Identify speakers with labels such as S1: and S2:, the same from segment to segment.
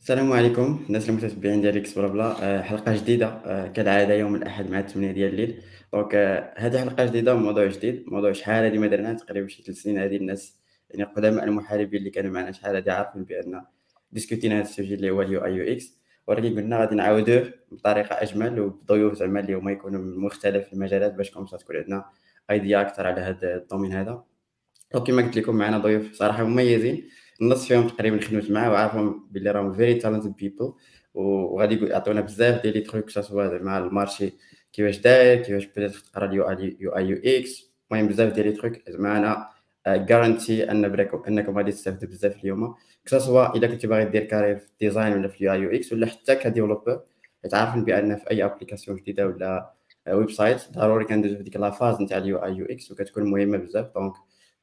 S1: السلام عليكم. الناس المتتبعين ديال Geeks Blabla. آه، حلقة جديدة. آه، كالعادة يوم الأحد مع 8 ديال الليل. donc آه، هذه حلقة جديدة وموضوع جديد. موضوع شحال هذه ما درنا تقريبا شي ثلاث سنين. هذه الناس يعني قدماء المحاربين اللي كانوا معنا شحال هذه عارفين بأن discutينا هذا ال sujet اللي هو ال UI UX. ولكن قلنا غادي نعاودوه بطريقة أجمل وبضيوف زعما اللي هما يكونوا من مختلف المجالات باش comme تكون عندنا idea أكثر على هذا ال domaine هذا. donc كما قلت لكم معنا ضيوف صراحة مميزين. النص فيهم تقريبا خدمت معاه وعارفهم باللي راهم very talented people وغادي يعطونا بزاف ديال les trucs soit زعما ال marché كيفاش داير كيفاش بدات تقرا ال UI UI UX المهم بزاف ديال les trucs زعما أنا garanti أن بريكم أنكم غادي تستافدوا بزاف اليوم. soit الا كنتي باغي دير carrière في ال design ولا في ال UI UX ولا حتى ك developer تعرفين بأن في أي application جديدة ولا website ضروري كندوزو في ديك la phase نتاع ال UI UX وكتكون مهمة بزاف. donc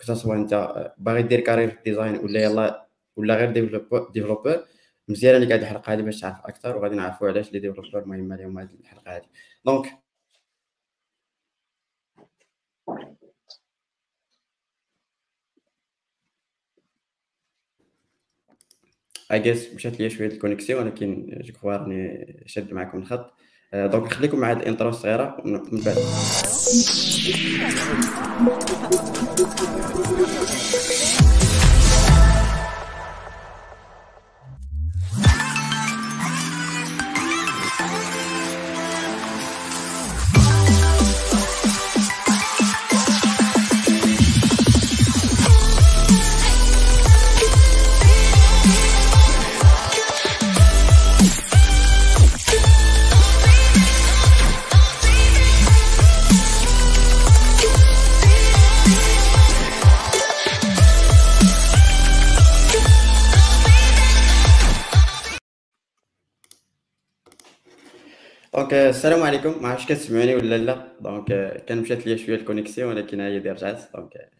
S1: كو انت باغي دير carrière في ال design ولا يلا ولا غير developer مزيان اللي قاعد الحلقة هذه باش تعرف أكثر وغادي نعرفوا علاش les développeurs مهمه لهم هذه الحلقة هذه donc I guess مشات لي شوية ال connexion ولكن je crois راني شاد معكم الخط. donc نخليكم مع هذه ال intro الصغيرة من بعد donc السلام عليكم ما عرفتش كتسمعوني ولا لا donc كان مشات ليا شوية ال connexion ولكن هي دي رجعت donc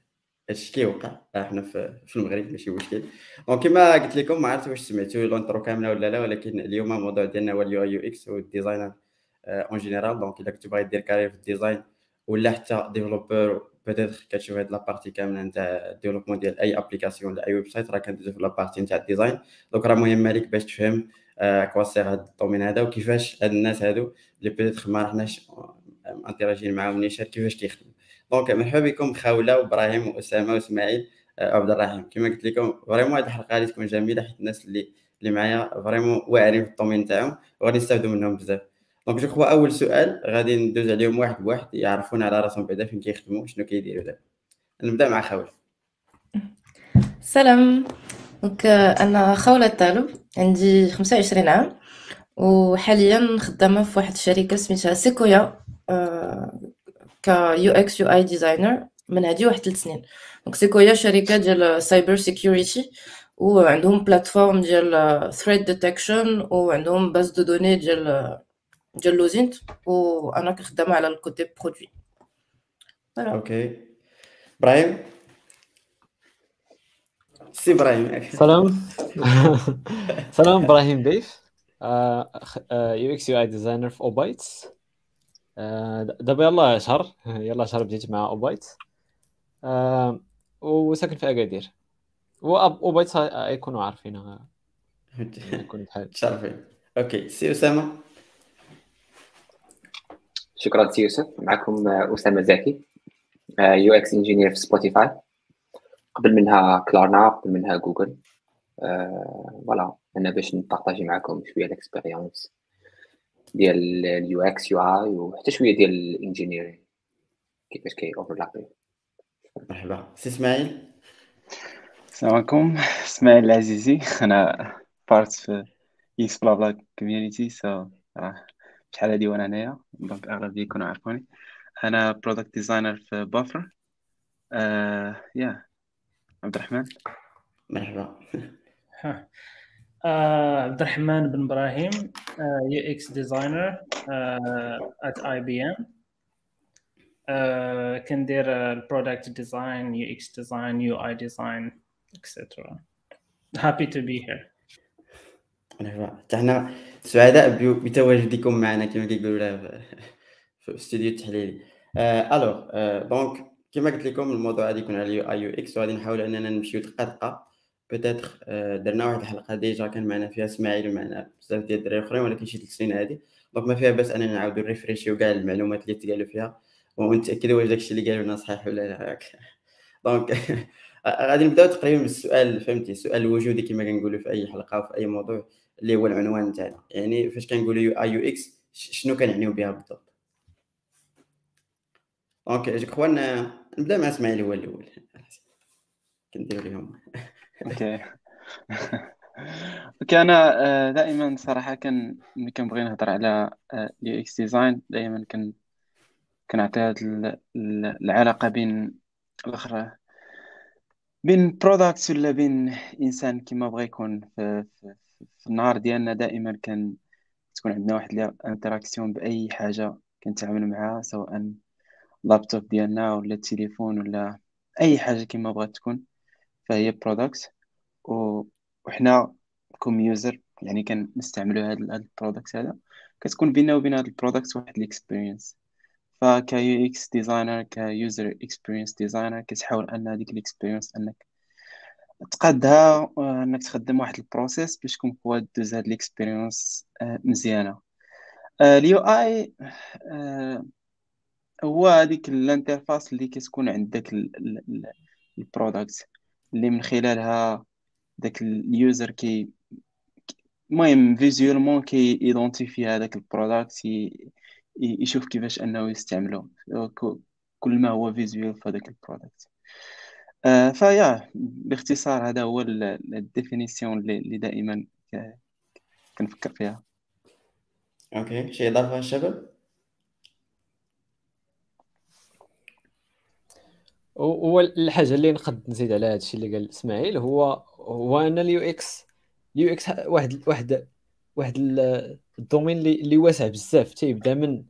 S1: هادشي كيوقع. إحنا في, المغرب ماشي مشكل. donc كما قلت لكم ما عرفت واش سمعتوا l'intro كاملة ولا لا ولكن اليوم الموضوع ديالنا هو ال UI UX وال designer en général donc إلا كنت باغي دير carrière في ال design ولا حتى developer peut-être كتشوف هاد la partie كاملة نتاع ال développement ديال أي application ولا اي website راه كندوزو في la partie نتاع ال design donc راه مهمه ليك باش تفهم كواسير هاد ال domaine هذا وكيفاش هاد الناس هادو اللي peut-être ما رحناش interagين معاهم نيشان كيفاش كيخدموا. donc مرحبا بكم خوله وإبراهيم وأسامة وإسماعيل عبد الرحيم. كما قلت لكم vraiment هاد الحلقة غادي تكون جميلة حيت الناس اللي اللي معايا vraiment واعرين في ال domaine تاعهم وغادي نستافدوا منهم بزاف. donc je crois أول سؤال غادي ندوز عليهم واحد بواحد يعرفونا على راسهم بعدا فين كيخدموا شنو كيديروا دابا. نبدأ مع خوله
S2: سلام. donc أنا خولة الطالب عندي 25 عام وحاليا خدامة في واحد الشركة سميتها سيكويا ك UX UI designer من هادي واحد ثلاث سنين. donc سيكويا شركة ديال cybersecurity وعندهم platform ديال threat detection وعندهم base de données ديال ديال لوزينت وأنا كنخدم على ال côté
S1: produit OK إبراهيم سي إبراهيم.
S3: سلام. سلام إبراهيم بيف UX UI designer في أوبايتس. دابا يلا شهر. يلا شهر بديت مع أوبايتس. وساكن في أكادير. أوبايتس يكونوا عارفين
S1: يكونوا بحال شرفين OK سي أسامة.
S4: شكرا سي يوسف. معكم أسامة زكي. UX engineer في سبوتيفاي. قبل منها كلارنا قبل منها جوجل voilà أنا باش ن partager معكم شوية ال expérience ديال ال UX UI وحتى شوية ديال ال engineering كيفاش كي overlap ي
S1: مرحبا. سي إسماعيل؟
S5: السلام عليكم. إسماعيل العزيزي. أنا part في Geeks Blabla community so شحال هادي وأنا هنايا. donc أغلبية يكونوا عارفوني. أنا product designer في Buffer يا عبد الرحمن؟
S1: مرحبا.
S6: عبد الرحمن بن إبراهيم UX designer at IBM كندير ال product design UX design UI design et cetera happy to be here
S1: مرحبا. حنا سعداء بتواجدكم معنا كما كيقولوا في الاستوديو التحليلي. alors donc كما قلت لكم الموضوع غادي يكون على ال UI UX وغادي نحاول أننا نمشيو دقة دقة peut-être درنا واحد الحلقة déjà كان معنا فيها إسماعيل ومعنا بزاف ديال الدراري أخرين ولكن شي ثلاث سنين هادي donc ما فيها باس أننا نعاودو نـ refreshيو كاع المعلومات اللي تقالوا فيها. ونتاكدوا واش داكشي اللي قالوا لنا صحيح ولا لا. donc غادي نبداو تقريبا بالسؤال فهمتي؟ السؤال الوجودي كما كنقولوا في أي حلقة وفي أي موضوع اللي هو العنوان تاعنا. يعني فاش كنقولوا UI UX شنو كنعنيو بها بالضبط؟ donc je crois نبدأ مع إسماعيل هو الأول. كنديروا لهم
S5: OK. OK أنا آه، دائما صراحة كان ملي كنبغي نهضر على ال UX design دائما كن كنعطي هاد العلاقة بين الآخر بين product ولا بين إنسان كيما بغى يكون في, في, في النهار ديالنا دائما كان تكون عندنا واحد interaction بأي حاجة كنتعامل معها سواء لابتوب ديالنا ولا التليفون ولا اي حاجة كيما بغات تكون فهي product وحنا comme user يعني كنستعملوا هذا ال product هذا كتكون بيننا وبين هذا ال product واحد الـ experience donc UX designer ك user experience designer كتحاول ان هذيك ال experience انك تقادها انك تخدم واحد ال process باش تكون قوة دوز هاد ال experience مزيانه ال UI هو هذيك ال interface اللي كتكون عندك ال product اللي من خلالها داك ال user كي المهم visuellement كي identifie هذاك ال product يشوف كيفاش أنه يستعمله كل ما هو visuel في هذاك ال product آه فيا باختصار هذا هو la définition اللي دائما كنفكر فيها.
S1: OK شي إضافة الشباب
S3: هو الحاجة اللي نقد نزيد على هذا الشيء اللي قال إسماعيل هو هو أن اليو إكس اليو إكس واحد واحد واحد ال domaine اللي اللي واسع بزاف تيبدا من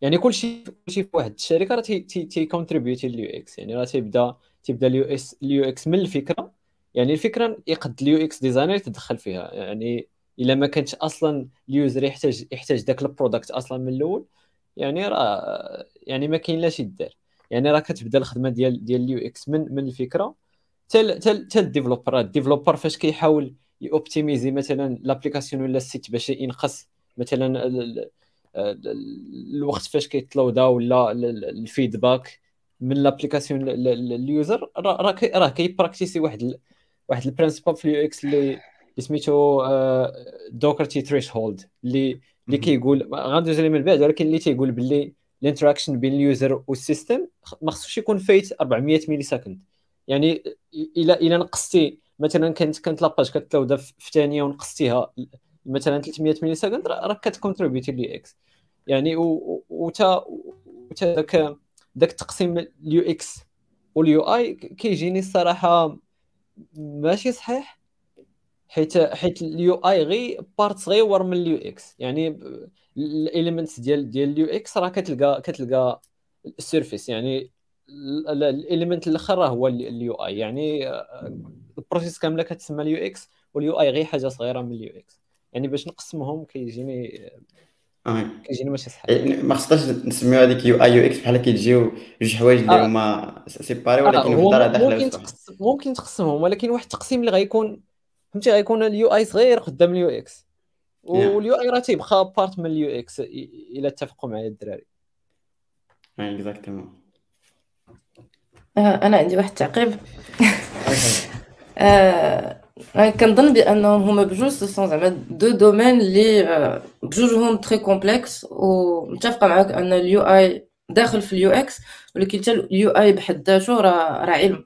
S3: يعني كل شيء كل شيء في واحد الشركة راه تي تي contribute ي ال UX يعني راه تيبدا تيبدا اليو إس اليو إكس من الفكرة يعني الفكرة يقد ال UX designer يتدخل فيها يعني إلا ما كانش أصلا ال user يحتاج يحتاج ذاك ال product أصلا من الأول يعني راه يعني ما كاين لا شي دار. يعني راه كتبدا الخدمه ديال ديال ال UX من من الفكرة حتى حتى ال developer. ال developer فاش كيحاول y optimiser مثلا l'application ولا ال site باش ينقص مثلا الوقت فاش كيت load ا ولا ال feedback من l'application ال user راه راه كي practice ي واحد واحد ال principe في ال UX اللي سميتو Doherty threshold اللي اللي كيقول غندوز عليه من بعد ولكن اللي تيقول باللي ال interaction بين ال user وال system ما خصوش يكون فايت 400 millisecond يعني الا إلا نقصتي مثلا كانت كانت la page كت load ا في ثانية ونقصتيها مثلا 300 millisecond راه كت contribute ي ل UX. يعني وتا وتا داك داك التقسيم ال UX وال UI كيجيني الصراحة ماشي صحيح. حيت حيت ال UI غي part صغيور من ال UX. يعني ال elements ديال ديال اليو إكس راه كتلقى كتلقى ال surface. يعني ال element الأخر راه هو ال UI. يعني ال process كاملة كتسمى ال UX وال UI غير حاجة صغيرة من ال UX. يعني باش نقسمهم كيجيني
S1: آه.
S3: كيجيني ماشي صحيح.
S1: يعني ما خصناش نسميو هذيك UI UX بحال كيتجيو جوج حوايج اللي
S3: آه.
S1: هما séparés
S3: آه،
S1: ولكن
S3: هو
S1: في الدار داخلة
S3: ممكن تقسم ممكن تقسمهم ولكن واحد التقسيم اللي غيكون فهمتي؟ غيكون ال UI صغير قدام ال UX وال UI راه تيبقى part من ال UX إلا اتفقوا معايا الدراري.
S1: exactement
S2: أنا عندي واحد التعقيب آه، كنظن بأنهم هما بجوج ce sont زعما deux domaines اللي آه، بجوجهم très complexes ومتفقه معاك أن ال UI داخل في ال UX ولكن حتى ال UI بحد ذاته راه راه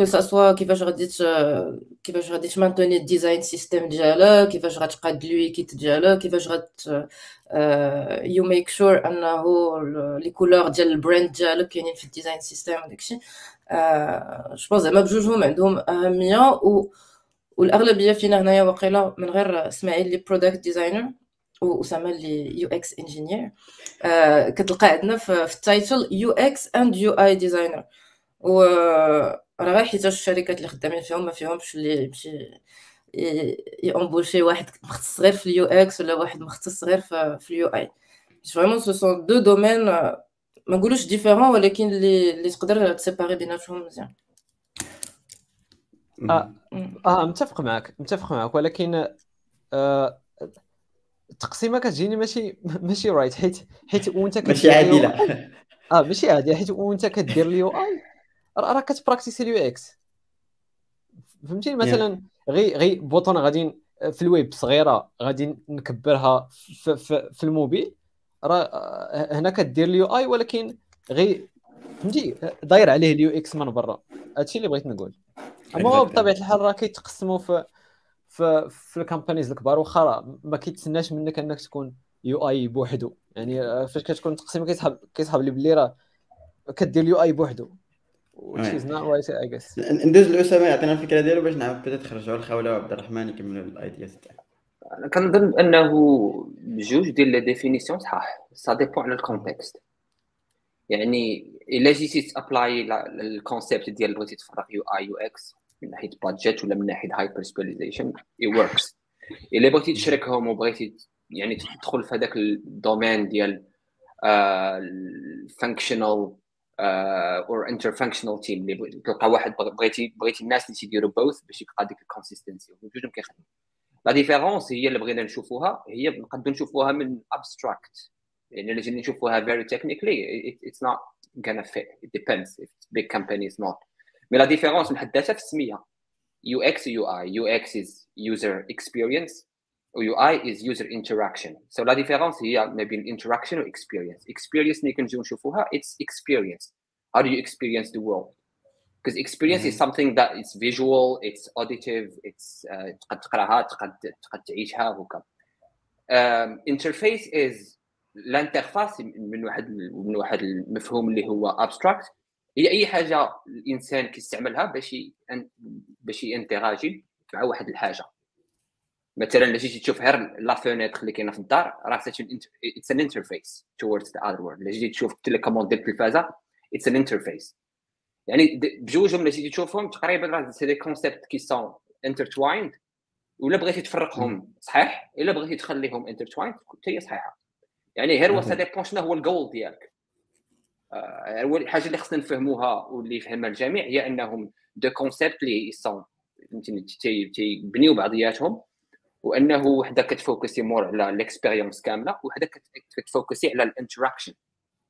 S2: علم que ce soit كيفاش غادي كيفاش غادي ت maintenir ال design system ديالك كيفاش غتقاد ال UI kit ديالك كيفاش غات you make sure انه les couleurs ديال ال brand ديالك كاينين في ال design system وداكشي je pense زعما بجوجهم عندهم اهميه و والاغلبيه فينا هنايا واقيلا من غير اسماعيل اللي product designer واسامه اللي UX engineer كتلقى عندنا في ال title UX and UI designer و راه غير حيت الشركات اللي خدامين فيهم ما فيهمش اللي يمشي ي embaucher واحد مختص غير في ال UX ولا واحد مختص غير في, في ال UI. vraiment ce sont deux domaines ما نقولوش différents ولكن اللي اللي تقدر ت séparer بيناتهم مزيان.
S3: آه. آه متفق معك متفق معك ولكن آه التقسيمه كتجيني ماشي ماشي right حيت حيت وانت
S1: ماشي عادلة.
S3: آه ماشي عادي حيت وانت كدير ال UI. راه كتبراكتيسي ال UX. فهمتيني؟ مثلا غي غي bouton غادي في الويب صغيرة غادي نكبرها في, في, في الموبيل راه آه، هنا كدير ال UI ولكن غي فهمتي؟ داير عليه ال UX من برا. هادشي اللي بغيت نقول.
S1: أما.
S3: بطبيعة الحال راه كيتقسموا في في في ال companies الكبار. واخا ما كيتسناش منك أنك تكون UI بوحدو. يعني آه، فاش كتكون تقسيم كيسحب كيسحب لي بلي راه كدير ال UI بوحدو. Which is not right I guess.
S1: ندوز لأسامة يعطينا الفكرة ديالو باش نعاود بدأت نخرجوا الخولة وعبد الرحمن يكملوا ال ideas تاعهم
S4: أنا كنظن أنه بجوج ديال les définitions صحاح. ça dépend على ال context يعني إلا جيتي ت apply ال concept ديال بغيتي تفرغ UI UX من ناحية budget ولا من ناحية hyper specialization it works إلا بغيتي تشركهم وبغيتي يعني تدخل في هذاك ال domaine ديال ال functional or inter functional team اللي تلقى واحد بغ- بغيتي بغيتي الناس اللي تيديروا both باش يبقى ديك ال consistency بجوجهم كيخدموا la différence هي اللي بغينا نشوفوها هي نقدروا نشوفوها من abstract يعني اللي نشوفوها technically it, it's not gonna fit. It depends if it's big companies not. مي لا ديفيرونس محددة في السمية. UX و UI UX is user experience. و UI is user interaction so la différence هي ما بين interaction و experience experience اللي كنجيو نشوفوها it's experience how do you experience the world because experience is something that is visual it's auditive it's uh, تقد تقراها تقد تقد تعيشها um, interface is ال interface من واحد من واحد المفهوم اللي هو abstract هي اي حاجة الانسان كيستعملها باش باش ينتراجي مع واحد الحاجة مثلا الا جيتي تشوف غير la fenêtre اللي كاينة في الدار راه it's an interface towards the other world. الا جيتي تشوف ال télécommande ديال التلفازه it's an interface يعني بجوجهم الا جيتي تشوفهم تقريبا راه c'est des concepts qui sont intertwined ولا بغيتي تفرقهم صحيح؟ إلا بغيتي تخليهم intertwined حتى هي صحيحة. يعني غير. ça dépend شنو هو الجول ديالك؟ آه، هو الحاجة اللي خصنا نفهموها واللي يفهمها الجميع هي إنهم deux concepts اللي sont فهمتيني؟ تي- تيبنيو بعضياتهم. وأنه وحدة كتفوكسي more على ال expérience كاملة وحدة كت- كتفوكسي على ال interaction.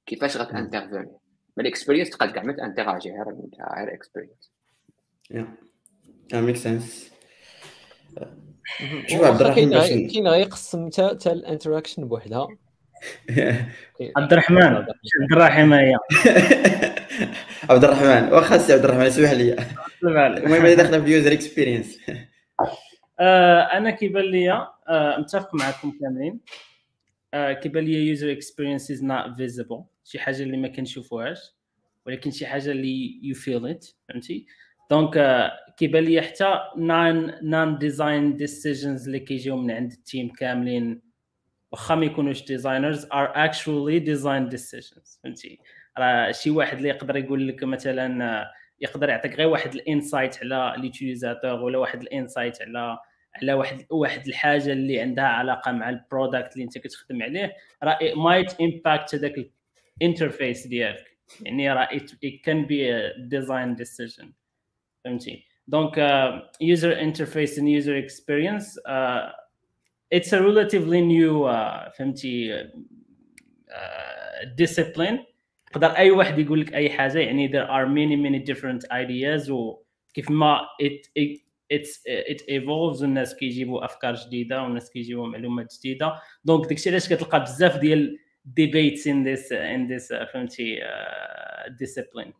S4: كيفاش غتانترفيني ما ال experience تقدر كاع ما تأنتراجي غير غير
S1: yeah. That makes sense. شوف عبد الرحمن
S3: كاين غيقسم حتى حتى ال interaction بوحدها.
S6: عبد الرحمن عبد الرحيم هي
S1: عبد الرحمن واخا سي عبد الرحمن اسمح لي. المهم هذه داخله في ال user
S6: experience أنا كيبان لي آه، متفق معكم كاملين. آه، كيبان لي user experience is not visible شي حاجة اللي ما كنشوفوهاش ولكن شي حاجة اللي you feel it فهمتي؟ donc آه، كيبان لي حتى non non design decisions اللي كيجيو من عند ال team كاملين. واخا ما يكونوش designers are actually design decisions فهمتي؟ راه شي واحد اللي يقدر يقول لك مثلا آه، يقدر يعطيك غير واحد ال insight على l'utilisateur ولا واحد ال insight على على واحد واحد الحاجة اللي عندها علاقه مع ال product اللي انت كتخدم عليه راه might impact هذاك ال interface ديالك يعني راه it, can be a design decision فهمتي donc uh, user interface and user experience uh, it's a relatively new uh, فهمتي uh, discipline يقدر اي واحد يقول لك اي حاجة يعني there are many many different ideas وكيف ما it, it it's it evolves والناس كيجيبوا أفكار جديدة والناس كيجيبوا معلومات جديدة. donc داكشي علاش كتلقى بزاف ديال in this in this uh, فهمتي uh, discipline.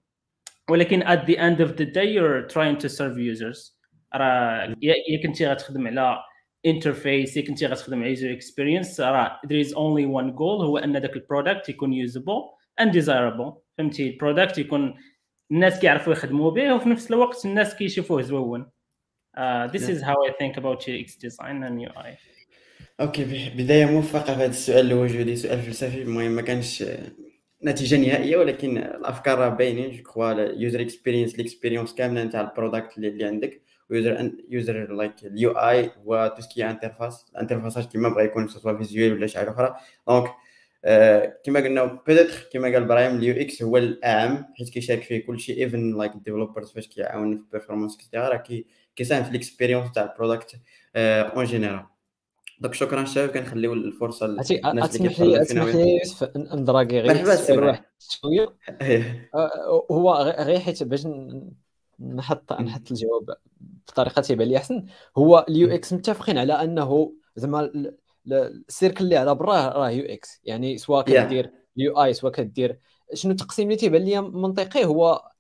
S6: ولكن at the end of the day you're trying to serve users. راه يا كنتي غتخدم على interface يا كنتي غتخدم على user experience. راه there is only one goal هو أن ذاك ال product يكون usable and desirable. فهمتي؟ ال product يكون الناس كيعرفوا يخدموا به وفي نفس الوقت الناس كيشوفوه زوين. Uh, this
S1: Yeah.
S6: is how I think about UX design and UI
S1: Okay بداية موفقة في هذا السؤال الوجودي سؤال فلسفي. المهم ما كانش نتيجة نهائية ولكن الأفكار راه باينين. je crois ال user experience ال experience كاملة نتاع ال product اللي, عندك. و user user like ال UI و tout ce qui interface الانترفاسات كيما بغا يكون سواء visuel ولا شي حاجة أخرى. donc آه، كما قلنا peut-être كما قال إبراهيم ال UX هو الأعم حيت كيشارك فيه كلشي even like ال developers فاش كيعاون في ال performance كتاع راه كيساهم في ال expérience تاع ال product en général donc شكرا شباب كنخليو
S3: الفرصة
S1: للناس اللي كيتفرجوا
S3: اسمح
S1: فينا
S3: لي يوسف غير
S1: مرحبا، سي.
S3: واحد
S1: شوية.
S3: آه، هو غير حيت باش نحط نحط الجواب بطريقة تيبان لي أحسن هو ال UX متفقين على أنه زعما ال- ال- ال circle اللي على براه راه UX يعني سواء. كدير ال UI سواء كدير شنو التقسيم اللي تيبان لي منطقي هو آه،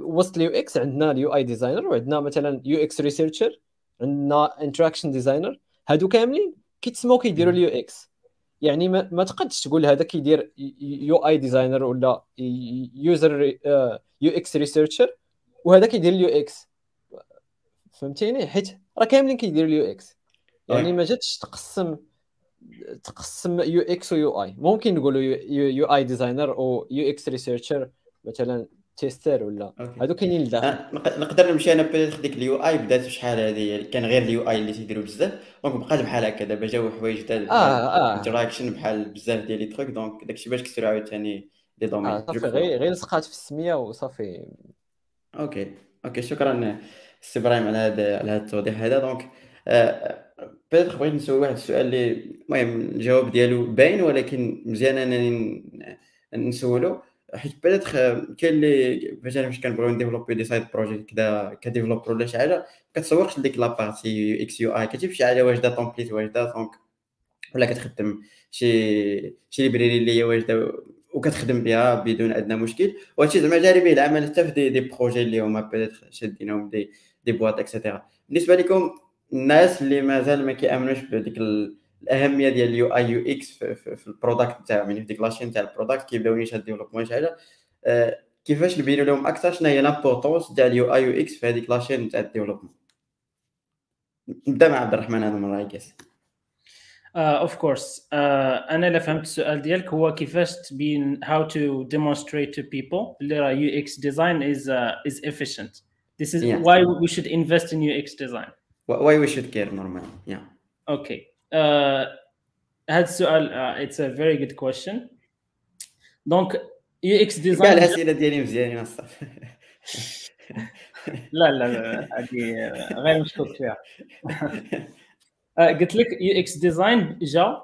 S3: وسط ال UX عندنا ال UI designer وعندنا مثلا UX researcher عندنا interaction designer هادو كاملين كيتسموا كيديروا ال UX. يعني ما, ما تقدش تقول هذا كيدير UI designer ولا user UX researcher وهذا كيدير ال UX. فهمتيني؟ حيت راه كاملين كيديروا ال UX. يعني ما جاتش تقسم تقسم UX و UI. ممكن نقولوا UI designer أو UX researcher مثلا تيستر ولا. هادو كاينين لداخل.
S1: آه، نق- نقدر نمشي أنا بيتيتر ديك اليو اي بدات بشحال هذه كان غير اليو اي اللي تيديروا بزاف دونك بقات بحال هكا دابا جاو حوايج جداد
S3: آه آه.
S1: انتراكشن بحال بزاف ديال لي تروك دونك داكشي باش كسروا عاوتاني لي دومين
S3: آه صافي غير غير لصقات في السمية وصافي.
S1: أوكي. أوكي شكرا سي إبراهيم على هذا على هذا التوضيح هذا. دونك آه، بيتيتر بغيت نسول واحد السؤال اللي المهم الجواب ديالو باين ولكن مزيان أنني نسولو. حيت peut-être كاين اللي مثلا فاش كنبغيو نديفلوبي des side projects كذا ك developer ولا شي حاجة كتصورش ديك la partie UX UI كتجيب شي حاجة واجدة template واجدة donc ولا كتخدم شي شي library اللي هي واجدة وكتخدم بها بدون أدنى مشكل. وهادشي زعما جاري به العمل حتى في des, des projets اللي هما peut-être شادينهم des des boîtes et cetera بالنسبة لكم الناس اللي مازال ما كيأمنوش بديك الأهمية ديال ال UI UX في, في, في ال product تاعهم يعني في ديك la chaîne تاع ال product كيبداو نيشان développement شي حاجة آه، كيفاش نبينوا لهم أكثر شنو هي l'importance تاع ال UI UX في هذيك la chaîne تاع ال développement نبدأ مع عبد الرحمن هذا المره يكاس
S6: Of course أنا اللي فهمت السؤال ديالك هو كيفاش تبين how to demonstrate to people اللي راه UX design is uh, is efficient. This is
S1: Yeah.
S6: why we should invest in UX design.
S1: We should care normal yeah
S6: Okay uh, هذا السؤال uh, it's a very good question. donc UX
S1: كاع
S6: design
S1: الأسئلة ديالي مزيانين الصافي
S6: لا لا لا هذه غير مشكوك فيها. آه، قلت لك UX design جا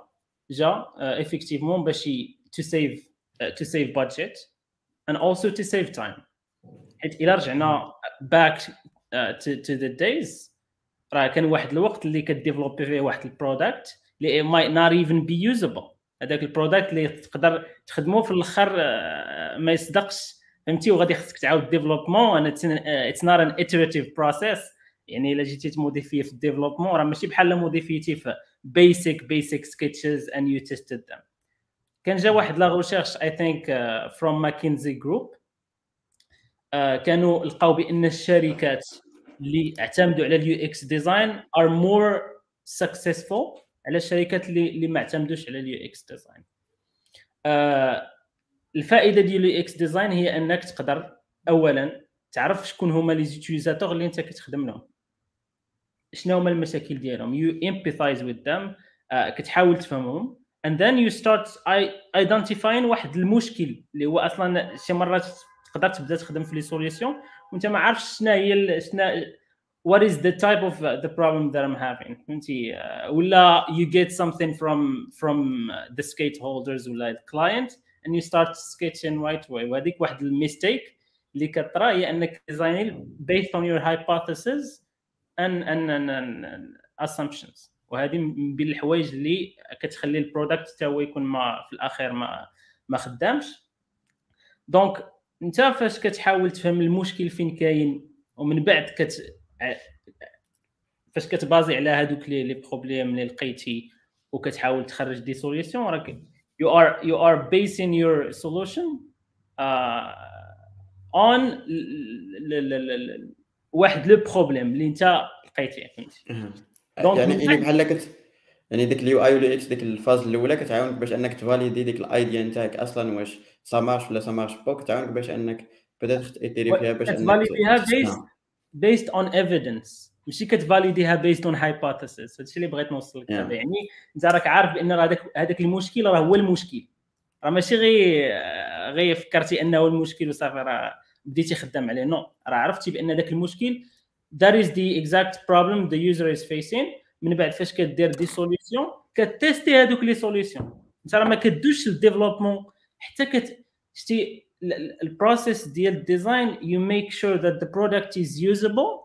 S6: جا effectivement باش to save to save budget and also to save time. حيت إلا رجعنا back uh, to, to the days راه كان واحد الوقت اللي كديفلوبي فيه واحد ال product اللي might not even be usable. هذاك ال product اللي تقدر تخدمه في الأخر آه، ما يصدقش. فهمتي؟ وغادي خصك تعاود développement it's not an iterative process يعني إلا جيتي تموديفي في ال développement راه ماشي بحال موديفيتي في basic basic sketches and you tested them. كان جا واحد la recherche I think from McKinsey Group كانوا لقاو بأن الشركات اللي اعتمدوا على ال UX design are more successful على الشركات اللي اللي ما اعتمدوش على ال UX design. الفائدة ديال ال UX design هي أنك تقدر اولا تعرف شكون هما les utilisateurs اللي أنت كتخدم لهم. شنو هما المشاكل ديالهم؟ You with them uh, كتحاول تفهمهم. Then you start I- identifying واحد المشكل اللي هو أصلا شي مرات تقدر تبدأ تخدم في les solutions وانت ما عارفش شنو هي ال- شنو what is the type of uh, the problem that I'm having فهمتي uh, ولا you get something from from uh, the stakeholders ولا the client and you start sketching right away وهذيك واحد الميستيك اللي كطرا هي انك ديزاين based on your hypothesis and and and, and, and assumptions وهذه من بين الحوايج اللي كتخلي البرودكت حتى هو يكون ما في الاخير ما ما خدامش دونك انت فاش كتحاول تفهم المشكل فين كاين ومن بعد كت فاش كتبازي على هذوك les les problèmes اللي لقيتي وكتحاول تخرج des solutions راك you are you are basing your solution uh, on ل- ل- ل- واحد le problème اللي انت لقيتيه فهمتي؟
S1: يعني يعني بحال كنت يعني ديك ال UI وال UX ديك ال phase الأولى كتعاونك باش أنك تفاليدي ديك ال idea نتاعك أصلا واش ça marche ولا ça marche pas كتعاونك باش أنك بدات تيتيري فيها باش أنك
S6: كتفاليديها
S1: ت-
S6: based
S1: تصنع.
S6: based on evidence. ماشي كتفاليديها based on hypothesis. هادشي اللي بغيت نوصل لك
S1: Yeah.
S6: يعني انت راك عارف بأن هذاك هذاك المشكل راه هو المشكل. راه ماشي غير غير فكرتي أنه المشكل وصافي راه بديتي خدام عليه. No راه عرفتي بأن ذاك المشكل that is the exact problem the user is facing. من بعد فاش كدير des solutions كتيستي هذوك les solutions انت راه ما كدوش لل développement حتى كت شتي ال process ديال ال design you make sure that the product is usable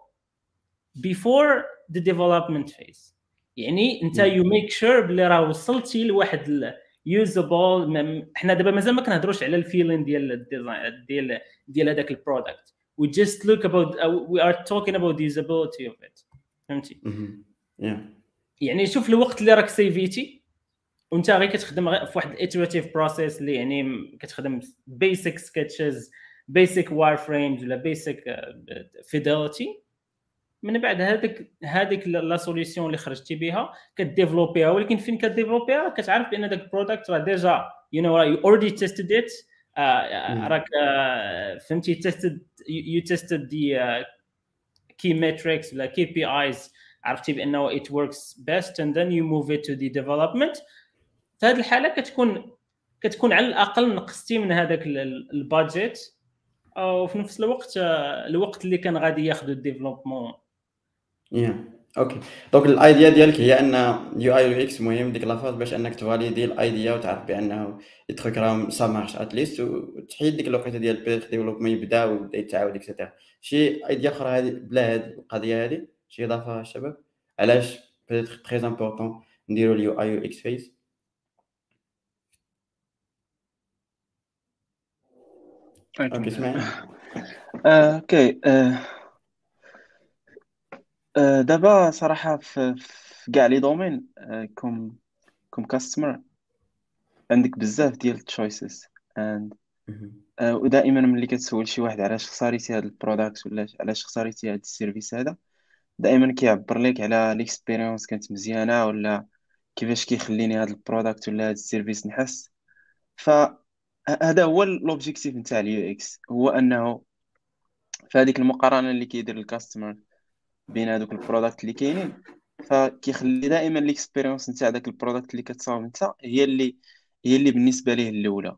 S6: before the development phase. يعني انت you make sure بلي راه وصلتي لواحد usable حنا دابا مازال ما كنهضروش على ال feeling ديال ال design ديال ديال هذاك ال product we just look about uh, we are talking about the usability of it. فهمتي؟ يعني شوف الوقت اللي راك سيفيتي وانت غير كتخدم في واحد ال iterative process اللي يعني كتخدم basic sketches basic wireframes ولا basic fidelity من بعد هذيك هذيك la solution اللي خرجتي بها كديفلوبيها ولكن فين كديفلوبيها كتعرف بأن داك ال product راه déjà you know you already tested it راك آه، فهمتي tested you tested the key metrics ولا KPIs عرفتي بأنه it works best and then you move it to the development. في هذه الحالة كتكون كتكون على الأقل نقصتي من هذاك ال budget وفي نفس الوقت آه، الوقت اللي كان غادي ياخذ ال développement.
S1: يا okay donc ال idea ديالك هي أن UI UX مهم ديك la phase باش أنك تفاليدي ال idea وتعرف بأنه ال truc راهم ça marche at least وتحيد ديك الوقيته ديال بيت développement يبدأ ويبدا يتعاود et cetera شي ايديا أخرى هذه بلا هذه القضية هذه؟ شي اضافه الشباب علاش peut-être très important نديرو ال UI UX phase okay
S5: okay آه، دابا صراحة في كاع les domaines آه، comme comme customer عندك بزاف ديال ال choices and ودائما ملي كتسول شي واحد علاش خساريتي هاد ال product ولا علاش خساريتي هاد ال service هذا؟ دائما كيعبر لك على l'expérience كانت مزيانة ولا كيفاش كيخليني هاد ال product ولا هاد ال service نحس. فهذا هو l'objectif نتاع ال UX. هو أنه في هذيك المقارنة اللي كيدير ال customer بين هذوك ال product اللي كاينين. فكيخلي دائما l'expérience نتاع داك ال product اللي كتصاوب انت هي اللي هي اللي بالنسبة ليه الأولى.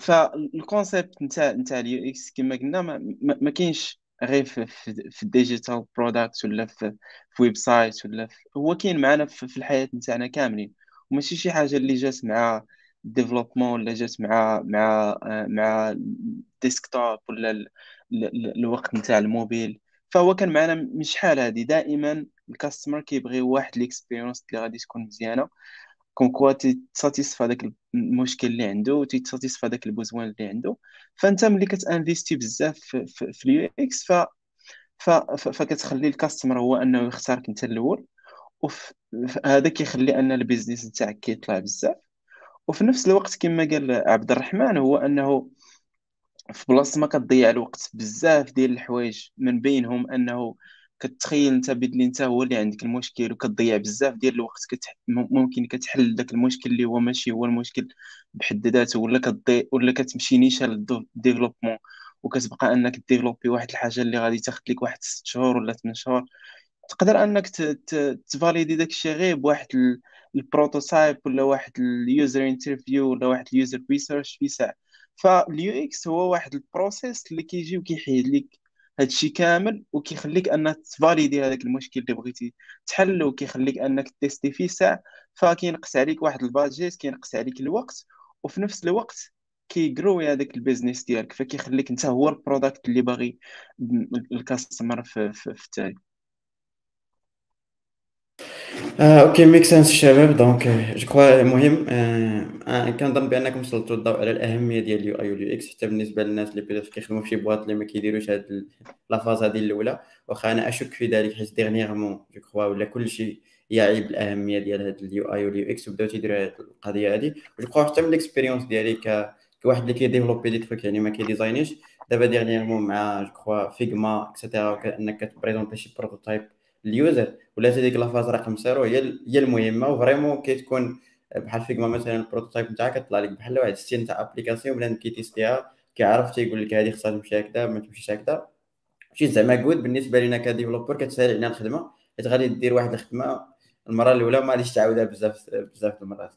S5: فال concept نتاع نتاع ال UX كما قلنا ما, ما كاينش غير في, في, ال digital product ولا في, في website ولا هو كاين معنا في, الحياة نتاعنا كاملين. وماشي شي حاجة اللي جات مع ال développement ولا جات مع مع مع ال desktop ولا الوقت نتاع الموبيل. فهو كان معنا من شحال هادي؟ دائما ال customer كيبغي واحد l'expérience اللي غادي تكون مزيانة. quand quoi تيتساتيسفا داك المشكل اللي عنده وتيتساتيسفا داك ال besoin اللي عنده فانت ملي كتانفيستي بزاف في, ال UX ف فكتخلي ال customer هو انه يختارك انت الأول. وهذا كيخلي ان ال business نتاعك كيطلع بزاف. وفي نفس الوقت كما قال عبد الرحمن هو انه في بلاصة ما كتضيع الوقت. بزاف ديال الحوايج من بينهم انه كتخيل انت بلي انت هو اللي عندك المشكل وكتضيع بزاف ديال الوقت كتح... ممكن كتحل داك المشكل اللي هو ماشي هو المشكل بحد ذاته ولا كتضيع ولا كتمشي نيشان لل développement وكتبقى انك ديفلوبي واحد الحاجة اللي غادي تاخذ لك واحد 6 شهور ولا 8 شهور. تقدر انك تفاليدي داك الشيء غير بواحد ال prototype ولا واحد ال user interview ولا واحد ال user research في ساعة. فال UX هو واحد ال process اللي كيجي وكيحيد لك هادشي كامل وكيخليك أنك تفاليدي هذاك المشكل اللي بغيتي تحل وكيخليك أنك تيستي فيه ساعة فكينقص عليك واحد ال budget كينقص عليك الوقت وفي نفس الوقت كيجروي هذاك ال business ديالك فكيخليك انت هو ال product اللي باغي ال customer في, في, في التالي.
S1: آه، okay make sense الشباب donc je crois المهم آه، كنظن بانكم سلطوا الضوء على الاهميه ديال ال UI وال UX حتى بالنسبة للناس اللي peut-être كيخدموا في شي boîte اللي ما كيديروش هاد la phase هذه الاولى واخا أنا اشك في ذلك حيت dernièrement je crois ولا كلشي يعي بالاهميه ديال هاد ال UI وال UX وبداو تيديروا هاد القضية هذه je crois حتى من ال expérience ديالي كواحد اللي كيديفلوبي des trucs يعني ما كيديزاينيش دابا dernièrement مع je crois Figma et cetera انك كتبريزونتي شي prototype ال user ولا هذيك la phase رقم صفر هي هي المهمة. و vraiment كتكون بحال Figma مثلا ال prototype نتاعك كطلع لك بحال واحد 60 تاع application بنادم كيتيستيها كيعرف تيقول لك هذه خصها تمشي هكذا ما تمشيش هكذا. شي زعما good بالنسبة لنا ك developer كتسهل علينا الخدمة. حيت غادي دير واحد الخدمة المرة الأولى ما غاديش تعاودها بزاف بزاف المرات.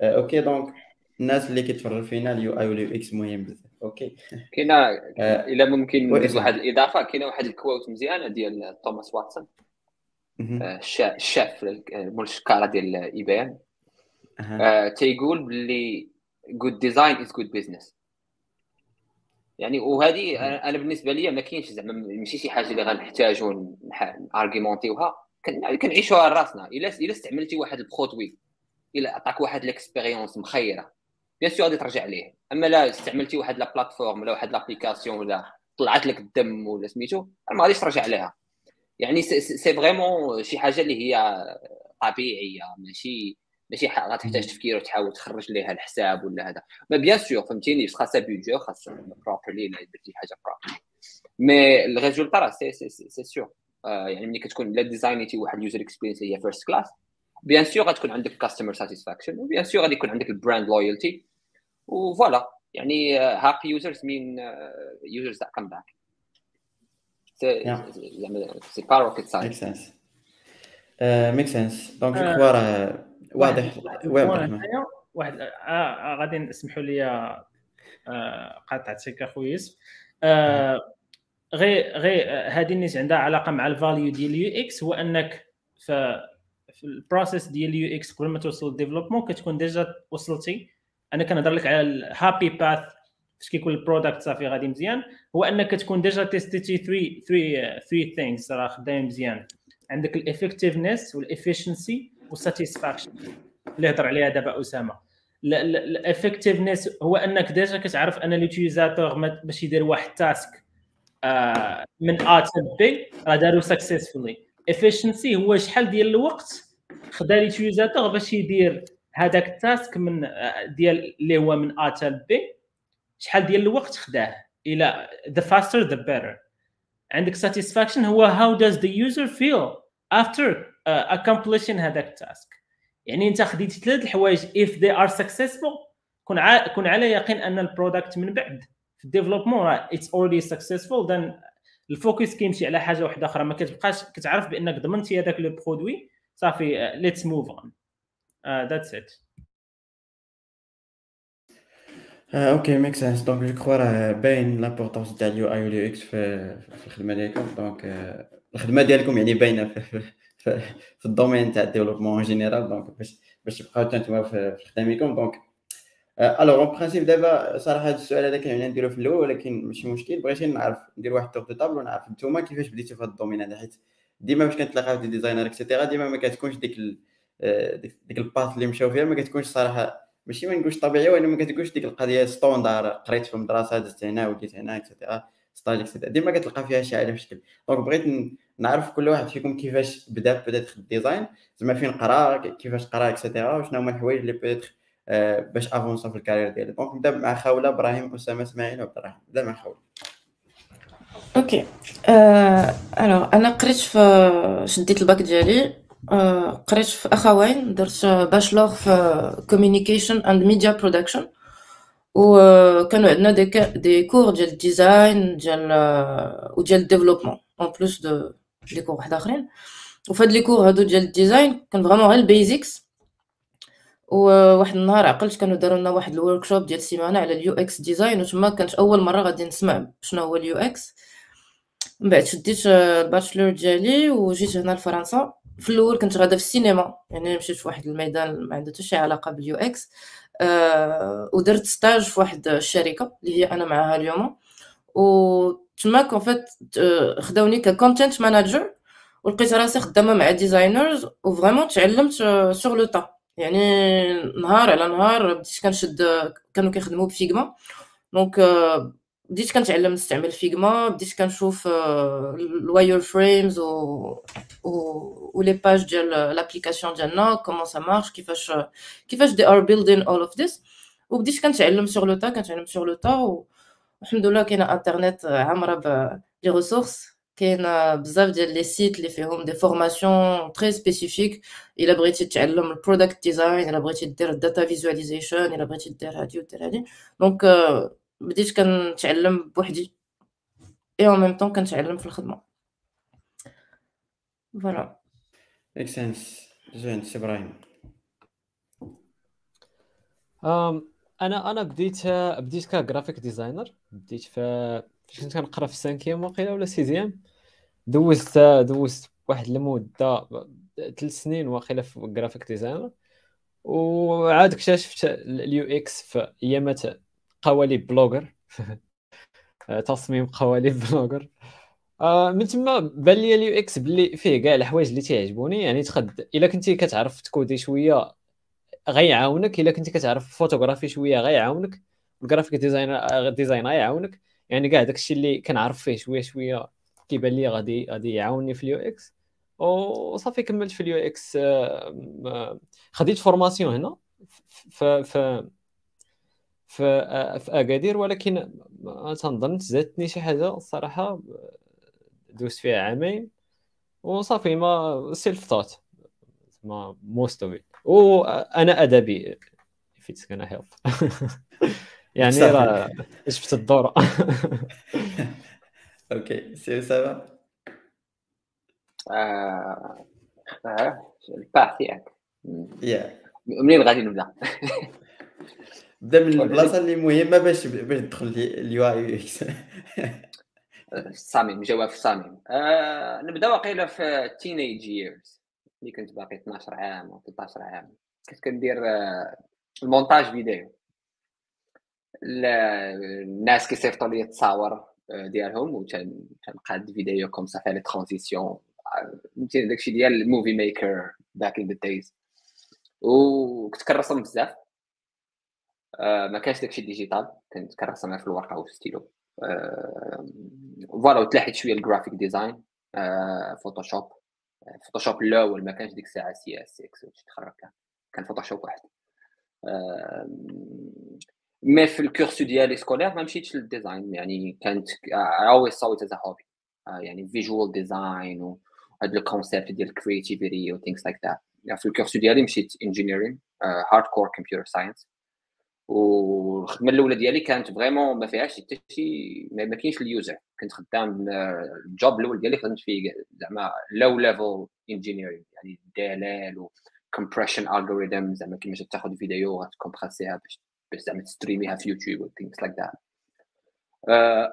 S1: أه، okay donc الناس اللي كيتفرجوا فينا ال UI وال UX مهم بزاف. okay؟
S4: كاينة
S1: آه،
S4: إلا ممكن ندير. واحد الإضافة كاينة واحد ال quote مزيانة ديال توماس واتسون. آه، الشاف آه، مول الشكاره ديال IBM
S1: أها.
S4: آه، تيقول باللي good design is good business. يعني وهذه أنا بالنسبة لي ما كاينش زعما ماشي شي حاجة اللي غنحتاجو نارغيمونتيوها. كن- كنعيشوها راسنا. إلا إلا استعملتي واحد ال produit إلا عطاك واحد ال expérience مخيرة bien sûr غادي ترجع ليه. أما لا استعملتي واحد la plateforme ولا واحد l'application ولا طلعت لك الدم ولا سميتو ما غاديش ترجع لها. يعني c'est- vraiment شي حاجة اللي هي طبيعية ماشي ماشي غتحتاج تفكير وتحاول تخرج ليها الحساب ولا هذا. ما bien sûr فهمتيني خاصها budget خاصها properly إلا درتي حاجة properly mais ال résultat راه سي سي سي, سي سور يعني ملي كتكون لا ديزاينيتي واحد ال user experience اللي هي first class bien sûr غتكون عندك customer satisfaction و bien sûr غادي يكون عندك ال brand loyalty و voilà يعني happy users mean users that
S1: come
S4: back. زعما c'est pas
S1: rocket
S4: make
S1: science sense make sense donc
S6: je
S1: crois راه واضح.
S6: هنايا، واحد آه، غادي نسمحوا لي آه، قاطعتك اخويا يوسف. آه، غير غير هذه النيت عندها علاقة مع ال value ديال ال UX. هو أنك في في ال process ديال ال UX قبل ما توصل لل développement كتكون déjà وصلتي. أنا كنهضر لك على ال happy path فاش كيكون ال product صافي غادي مزيان. هو أنك كتكون déjà تيستيتي 3 3 3 things راه خدامين مزيان. عندك ال effectiveness وال efficiency وال satisfaction اللي هضر عليها دابا أسامة. ال effectiveness هو أنك déjà كتعرف أن ال utilisateur باش يدير واحد task آه، من A حتى B راه داروا successfully efficiency هو شحال ديال الوقت خدا ال utilisateur باش يدير هذاك ال task من آه، ديال اللي هو من A حتى B شحال ديال الوقت خداه إلى the faster the better. عندك satisfaction هو how does the user feel after uh, accomplishing هذاك ال task يعني أنت خديتي ثلاث الحوايج. If they are successful كون ع... كون على يقين أن ال product من بعد. في ال développement راه it's already successful then ال focus كيمشي على حاجة واحدة أخرى. ما كتبقاش كتعرف بأنك ضمنتي هذاك le produit صافي let's move on that's it
S1: آه، okay make sense donc je crois راه باين l'importance تاع ال UI وال UX في في الخدمة ديالكم. donc آه، الخدمة ديالكم يعني باينة في, في, في, ال domaine تاع ال développement en général donc باش باش تبقاو حتى نتوما في في خدامكم donc alors en principe دابا صراحة هذا السؤال هذا كان يعني نديرو في الأول ولكن ماشي مشكل. بغيت نعرف ندير واحد tour de table ونعرف نتوما كيفاش بديتو في هذا ال domaine هذا. حيت ديما فاش كنتلاقاو des designers et cetera ديما ما كتكونش ديك آه، ديك ديك ال path اللي مشاو فيها ما كتكونش صراحة ماشي ما نقولش طبيعيه وانما ما كتكونش ديك القضية standard قريت في المدرسة دزت هنا وليت هنا et cetera stage et cetera ديما كتلقى فيها شي حاجة في شكل donc بغيت نعرف كل واحد فيكم كيفاش بدأ بدات في ال design زعما فين قرا كيفاش قرا et cetera وشنو هما الحوايج اللي بيتر باش avança في ال carrière ديالي. donc نبدأ مع خاولة إبراهيم أسامة إسماعيل وعبد الرحيم نبدأ مع خاولة.
S2: okay آه، alors أنا قريت في شديت الباك ديالي. آه، قريت في أخوين درت bachelor في communication and media production وكانوا عندنا des des cours ديال ال design ديال آه، وديال ال développement en plus de des cours واحد آخرين. وفي les cours هادو ديال ال design كان vraiment غير ال basics وواحد النهار عقلت كانوا داروا لنا واحد ال workshop ديال السيمانة على ال UX design وتما كانت أول مرة غادي نسمع شنو هو ال UX. من بعد شديت آه، ال bachelor ديالي وجيت هنا لفرنسا. في الأول كنت غادا في السينما يعني مشيت في واحد الميدان ما عنده حتى شي علاقة ب ال UX آه ودرت stage في واحد الشركة اللي هي أنا معاها اليوم. وتما qu'en fait آه، خداوني ك content manager ولقيت راسي خدامة مع designers و vraiment تعلمت sur le tas يعني نهار على نهار بديت كنشد كانوا كيخدموا بفيغما. donc بديت كنتعلم نستعمل فيغما بديت كنشوف ال wireframes و و و les pages ديال l'application ديالنا comment ça marche كيفاش كيفاش they are building all of this وبديت كنتعلم sur le tas كنتعلم sur le tas والحمد لله كاينة انترنت عامره ب les ressources كاين بزاف ديال les sites اللي فيهم des formations très spécifiques الا بغيتي تعلم ال product design الا بغيتي دير ال data visualization الا بغيتي دير هادي ودير هادي donc بديت كنتعلم بوحدي. et en même temps كنتعلم في الخدمة. فوالا
S1: ميك سنس زين سي
S3: إبراهيم. أنا أنا بديت بديت ك graphic designer بديت في فاش كنت كنقرأ في ال cinquième واقيلا ولا sixième دوزت دوزت واحد المدة ثلاث سنين واقيلا في graphic designer وعاد اكتشفت ال UX في أيامات قوالب بلوجر تصميم قوالب بلوجر آه من تما بان لي ال UX بلي فيه كاع الحوايج اللي تيعجبوني يعني تخد إلا كنتي كتعرف ت coder شوية غيعاونك إلا كنتي كتعرف فوتوغرافي شوية غيعاونك ال graphic designer design غيعاونك يعني كاع داكشي اللي كنعرف فيه شوية شوية كيبان لي غادي غادي يعاوني في ال UX. وصافي كملت في ال UX. آه، خديت formation هنا. في في في أكادير ولكن ما تنظن زادتني شي حاجة الصراحة دوزت فيها عامين وصافي ما سيلف ثوت ما موست اوف وأنا أدبي if it's gonna help. يعني راه شفت الدور
S1: أوكي سي اسامه
S4: آه آه الباث ياك.
S1: يا.
S4: منين غادي نبدأ؟
S1: بدا من البلاصة اللي مهمة باش باش تدخل ال UI UX
S4: صامم جواب في آه نبدأ واقيلا في teenage years ملي كنت باقي 12 عام أو 13 عام. كنت كندير آه ال montage vidéo الناس كيصيفطوا لي التصاور آه، ديالهم وتنقاد vidéo comme ça les transitions فهمتي داكشي ديال ال Movie Maker back in the days وكنت كنرسم بزاف. آه، ما كانش داكشي digital كنت كنرسم في الورقه والستيلو voilà وتلاحيت شوية ال graphic design Photoshop Photoshop الأول ما كانش ديك الساعة CS6 تخرج كان. كان Photoshop واحد. mais في ال cursus ديالي scolaire ما مشيتش لل design يعني كانت it as a hobby. يعني visual design وهذا ال concept ديال ال creativity و like that. يعني في ال cours ديالي مشيت engineering hardcore computer science والخدمه الأولى ديالي كانت vraiment ما فيهاش حتى شي ما كاينش ال user. كنت خدام ال job الأول ديالي خدمت فيه زعما low level engineering يعني DLL و compression algorithm زعما كيما تاخذ فيديو غتكمبريسيها باش باش زعما تستريميها في يوتيوب و things like that.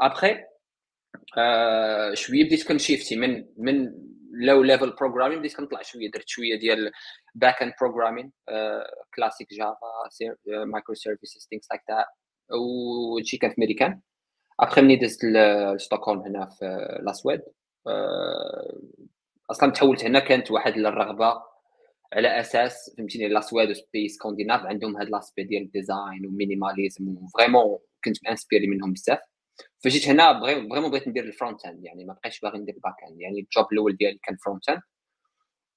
S4: ابخي شوية بديت كنشيفتي من من low level programming بديت كنطلع شوية درت شوية ديال back end programming classique Java microservices things like that وهادشي كان في ميريكان ابخي ملي دزت لستوكهولم هنا في la Suède أصلا تحولت هنا كانت واحد الرغبه على أساس فهمتيني la Suède و les pays scandinaves عندهم هاد l'aspect ديال ال design و minimalisme و vraiment كنت انسبيري منهم بزاف. فجيت هنا vraiment بغيت ندير ال front end يعني ما بقيتش باغي ندير back end يعني ال job الأول ديالي كان front end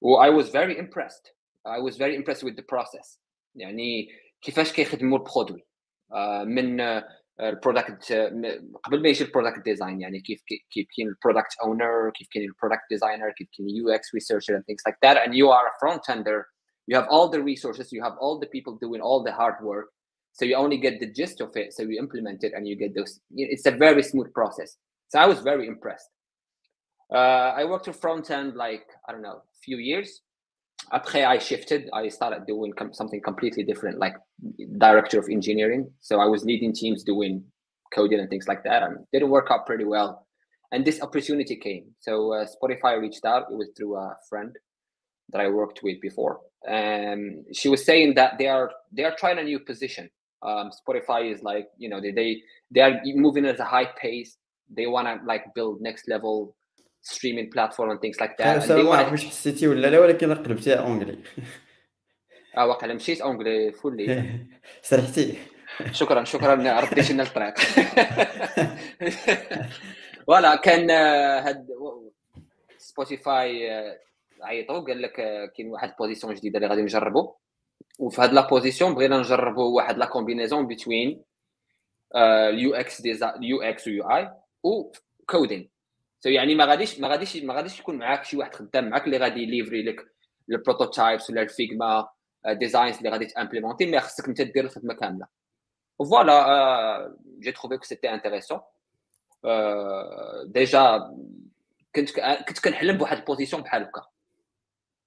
S4: و I was very impressed. I was very impressed with the process. يعني كيفاش كيخدموا ال produit. آه، من ال product قبل ما يجي ال product design يعني كيف كيف كاين ال product owner كيف كاين ال product designer كيف كاين UX researcher and things like that. And you are a front ender you have all the resources. You have all the people doing all the hard work. So you only get the gist of it so you implement it and you get those it's a very smooth process so i was very impressed uh, i worked with front end like i don't know a few years Après, I shifted. I started doing something completely different, like director of engineering. So I was leading teams doing coding and things like that, and it didn't work out pretty well. And this opportunity came. So uh, Spotify reached out. It was through a friend that I worked with before, and she was saying that they are they are trying a new position. Um, Spotify is like you know they they they are moving at a high pace. They want to like build next level streaming platform and things like that.
S1: And they wanted... واش حسيتي ولا لا ولكن قلبتيها أونجلي.
S4: آه واقيلا مشيت أونجلي فولي
S1: سرحتي
S4: شكرا شكرا رديت لنا الطريق. فوالا كان هاد سبوتيفاي عيطوا قال لك كاين واحد position جديدة اللي غادي نجربوا وفي هاد la position بغينا نجربوا واحد la combinaison بين ال UX UX و UI و coding so يعني ما غاديش ما غاديش ما غاديش يكون معاك شي واحد خدام معاك اللي غادي يليفري لك ال prototypes ولا ال Figma designs اللي غادي تامبليمونتي mais خصك انت دير الخدمة كاملة. voilà j'ai trouvé que c'était intéressant déjà كنت كنت كنحلم بواحد ال position بحال هكا.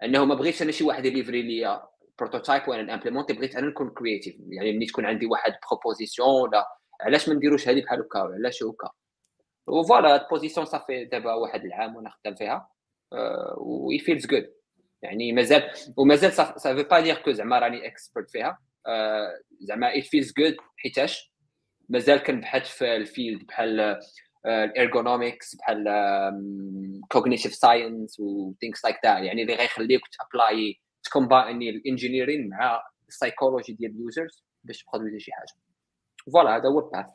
S4: أنه ما بغيتش أنا شي واحد يليفري ليا prototype وأنا نامبليمونتي بغيت أنا نكون créatif يعني ملي تكون عندي واحد proposition ولا علاش ما نديروش هذه بحال هكا؟ علاش هكا؟ و voilà ال position صافي دابا واحد العام وأنا خدام فيها. و feels good يعني مازال ومازال ça veut pas dire que زعما راني expert فيها. آه، زعما it feels good حيتاش. مازال كنبحث في ال field بحال ال ergonomics بحال cognitive science و things like that يعني اللي غيخليك t'apply تكومبايني ال engineering مع السايكولوجي ديال ال users باش تبرودويزي شي حاجة. voilà هذا هو ال
S1: path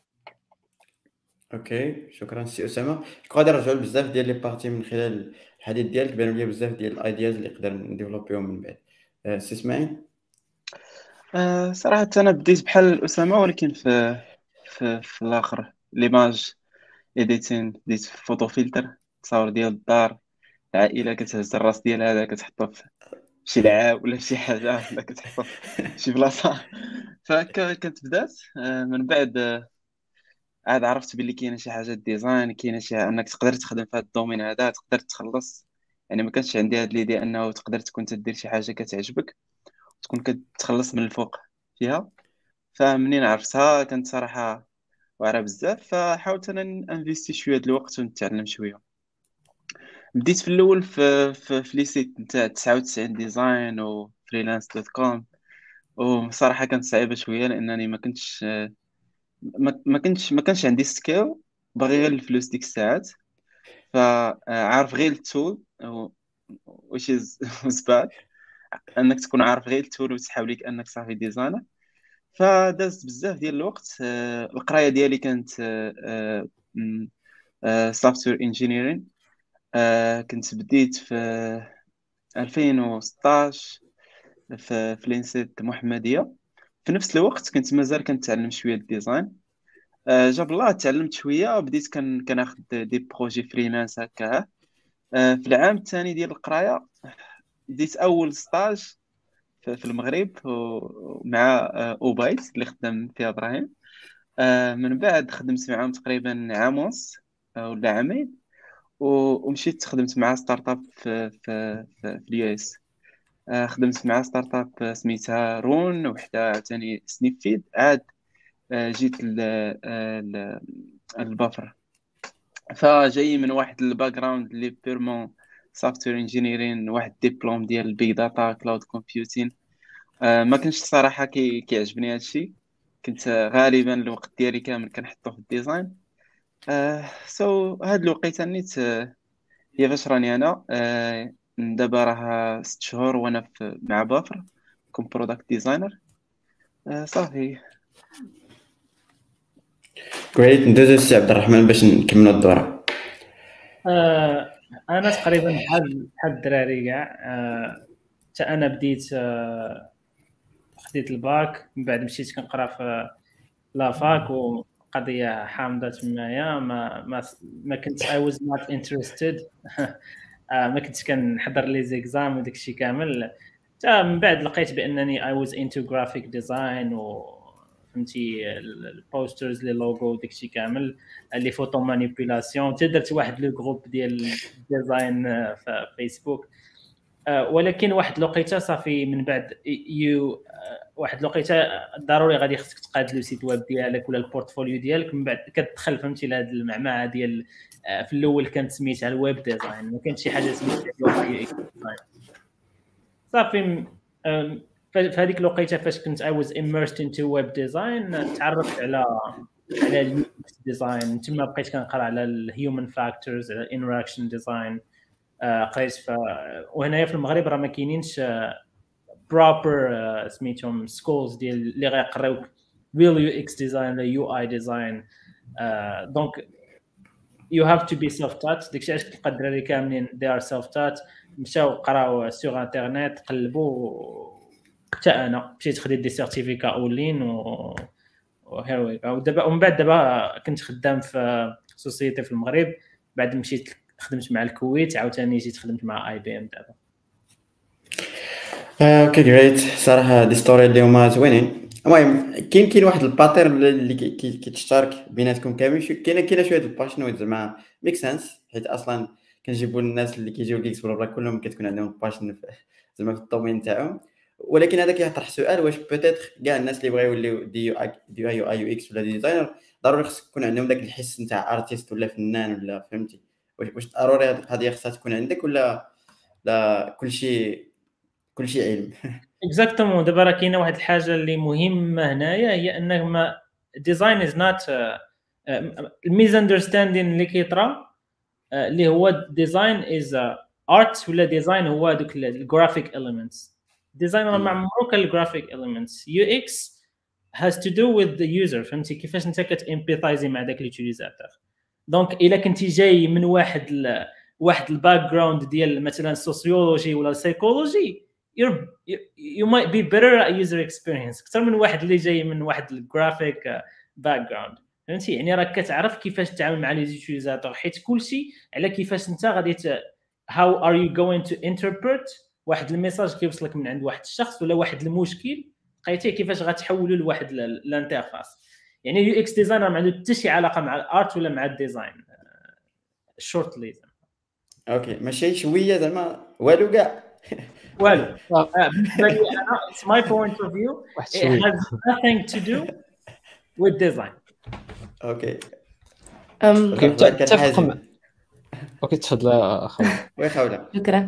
S1: OK شكرا سي أسامة. غادي نرجعوا بزاف ديال les parties من خلال الحديث ديالك بانوا لي بزاف ديال ال ideas اللي نقدر نديفلوبيهم من بعد. أه، سي إسماعيل؟
S5: أه صراحة أنا بديت بحال أسامة ولكن في في, في الآخر l'image editing بديت في PhotoFiltre تصاور ديال الدار العائلة كتهز الراس ديال هذا كتحطو في شي لعاب ولا شي حاجة ولا كتحطو في شي بلاصة. فهكا كانت بدات أه، من بعد عاد عرفت بلي كاينة شي حاجة design كاينة شي أنك تقدر تخدم في هذا ال domaine هذا تقدر تخلص. يعني ما كانش عندي هاد l'idée أنه تقدر تكون تدير شي حاجة كتعجبك وتكون كتخلص من الفوق فيها. فمنين عرفتها؟ كانت صراحة واعرة بزاف فحاولت أنا أنفيستي شوية د الوقت ونتعلم شوية. بديت في الأول في في, في les sites نتاع 99designs و freelance.com. وصراحة كانت صعيبة شوية لأنني ما كنتش ما كنتش ما كانش عندي skill باغي غير الفلوس ديك الساعات. فعارف غير ال tool which is bad أنك تكون عارف غير ال tool وتسحب لك أنك صافي designer فدازت بزاف ديال الوقت. آه، القراية ديالي كانت software engineering كنت بديت في 2016 في في l'ENSET محمدية. في نفس الوقت كنت مازال كنتعلم شوية ال design. آه، جاب الله تعلمت شوية وبديت كن كناخذ des projets freelance هكا. آه، في العام الثاني ديال القراية بديت أول stage في المغرب مع آه، أوبايت اللي خدام فيها إبراهيم. من بعد خدمت معاهم تقريبا عام ونص ولا عامين. ومشيت خدمت مع startup في في في ال US. آه، خدمت مع startup سميتها رون وحدة عاوتاني سنيفيد عاد آه، جيت ال Buffer فجاي من واحد ال background اللي purement software engineering واحد ديبلوم ديال ال big data cloud computing ما كنتش الصراحه كي كيعجبني هادشي. كنت غالبا الوقت ديالي كامل كنحطو في ال design so uh, so, هاد الوقيته نيت هي فاش راني أنا uh, دابا راه ست شهور وأنا مع Buffer comme product designer. صافي.
S1: جريت ندوزو السي عبد الرحمن باش نكملوا الدورة.
S6: آه أنا تقريبا بحال بحال الدراري كاع. حتى آه أنا بديت آه خديت الباك من بعد مشيت كنقرا في la fac وقضيه حامضة تمايا ما ما ما كنت I was not interested ما كنتش كنحضر les examens وداك الشيء كامل. حتى من بعد لقيت بأنني I was into graphic design و فهمتي ال posters les logos داك الشيء كامل. les photo manipulations حتى درت واحد le groupe ديال design آه، في فيسبوك ولكن واحد الوقيته صافي من بعد يو واحد الوقيته ضروري غادي خصك تقاد le site web ديالك ولا ال portfolio ديالك من بعد كتدخل فهمتي لهاد المعمعة ديال آه، في الأول كانت سميتها ال web design ما كانش شي حاجة سميتها صافي في هذيك الوقيته فاش كنت I was immersed into web design تعرفت على على design تما بقيت كنقرا على ال human factors على ال interaction design قريت ف وهنايا في المغرب راه ما كاينينش proper آه، سميتهم schools ديال اللي غيقراوك real UX design ولا UI design donc you have to be self-taught داكشي علاش كتلقى الدراري كاملين they are self-taught مشاو قراو sur internet قلبوا حتى أنا مشيت خديت des certificats أولين و وهاوي ودابا ومن بعد دابا كنت خدام في société في المغرب. بعد مشيت خدمت مع الكويت عاوتاني جيت خدمت مع آي بي إم دابا.
S1: OK جريت صراحة des stories اللي هما زوينين. المهم كاين كاين واحد ال pattern اللي كيتشترك بيناتكم كامل كاينة كاينة شوية ال passion زعما make sense حيت أصلا كنجيبوا الناس اللي كيجيو كيكسبلو بلا كلهم كتكون عندهم passion زعما في ال domaine تاعهم. ولكن هذا كيطرح سؤال واش peut-être كاع الناس اللي بغاو يوليو des UI UI UX ولا des designers ضروري خصك يكون عندهم داك الحس نتاع artiste ولا فنان ولا فهمتي؟ واش ضروري هذه القضية خصها تكون عندك ولا لا كلشي كلشي علم؟
S6: exactement دابا راه كاينة واحد الحاجة اللي مهمه هنايا هي انك ما design is not ال misunderstanding اللي كيطرا آه، اللي هو design is art ولا design هو دوك ال graphic elements design راه ما عمرو كان ال graphic elements UX has to do with the user. فهمتي؟ كيفاش انت كت empathizي مع داك l'utilisateur donc إلا كنتي جاي من واحد ال... واحد ال background ديال مثلا ال sociologie ولا السيكولوجي might be better at user experience. أكثر من واحد اللي جاي من واحد ال graphic background فهمتي؟ يعني راك كتعرف كيفاش تتعامل مع les utilisateurs حيت كلشي على كيفاش أنت غادي how are you going to interpret واحد ال message كيوصلك من عند واحد الشخص ولا واحد المشكل لقيتيه كيفاش غتحولوا لواحد L'interface. يعني ال UX designer ما عنده حتى شي علاقة مع ال art ولا مع ال design. شورت ليزن
S1: OK ماشي شوية زعما والو كاع.
S6: والو. بالنسبة لي أنا it's my point of view it has nothing to do with design.
S1: OK.
S3: OK تفهم. OK تفضل اخويا
S1: وي خوله
S2: شكرا.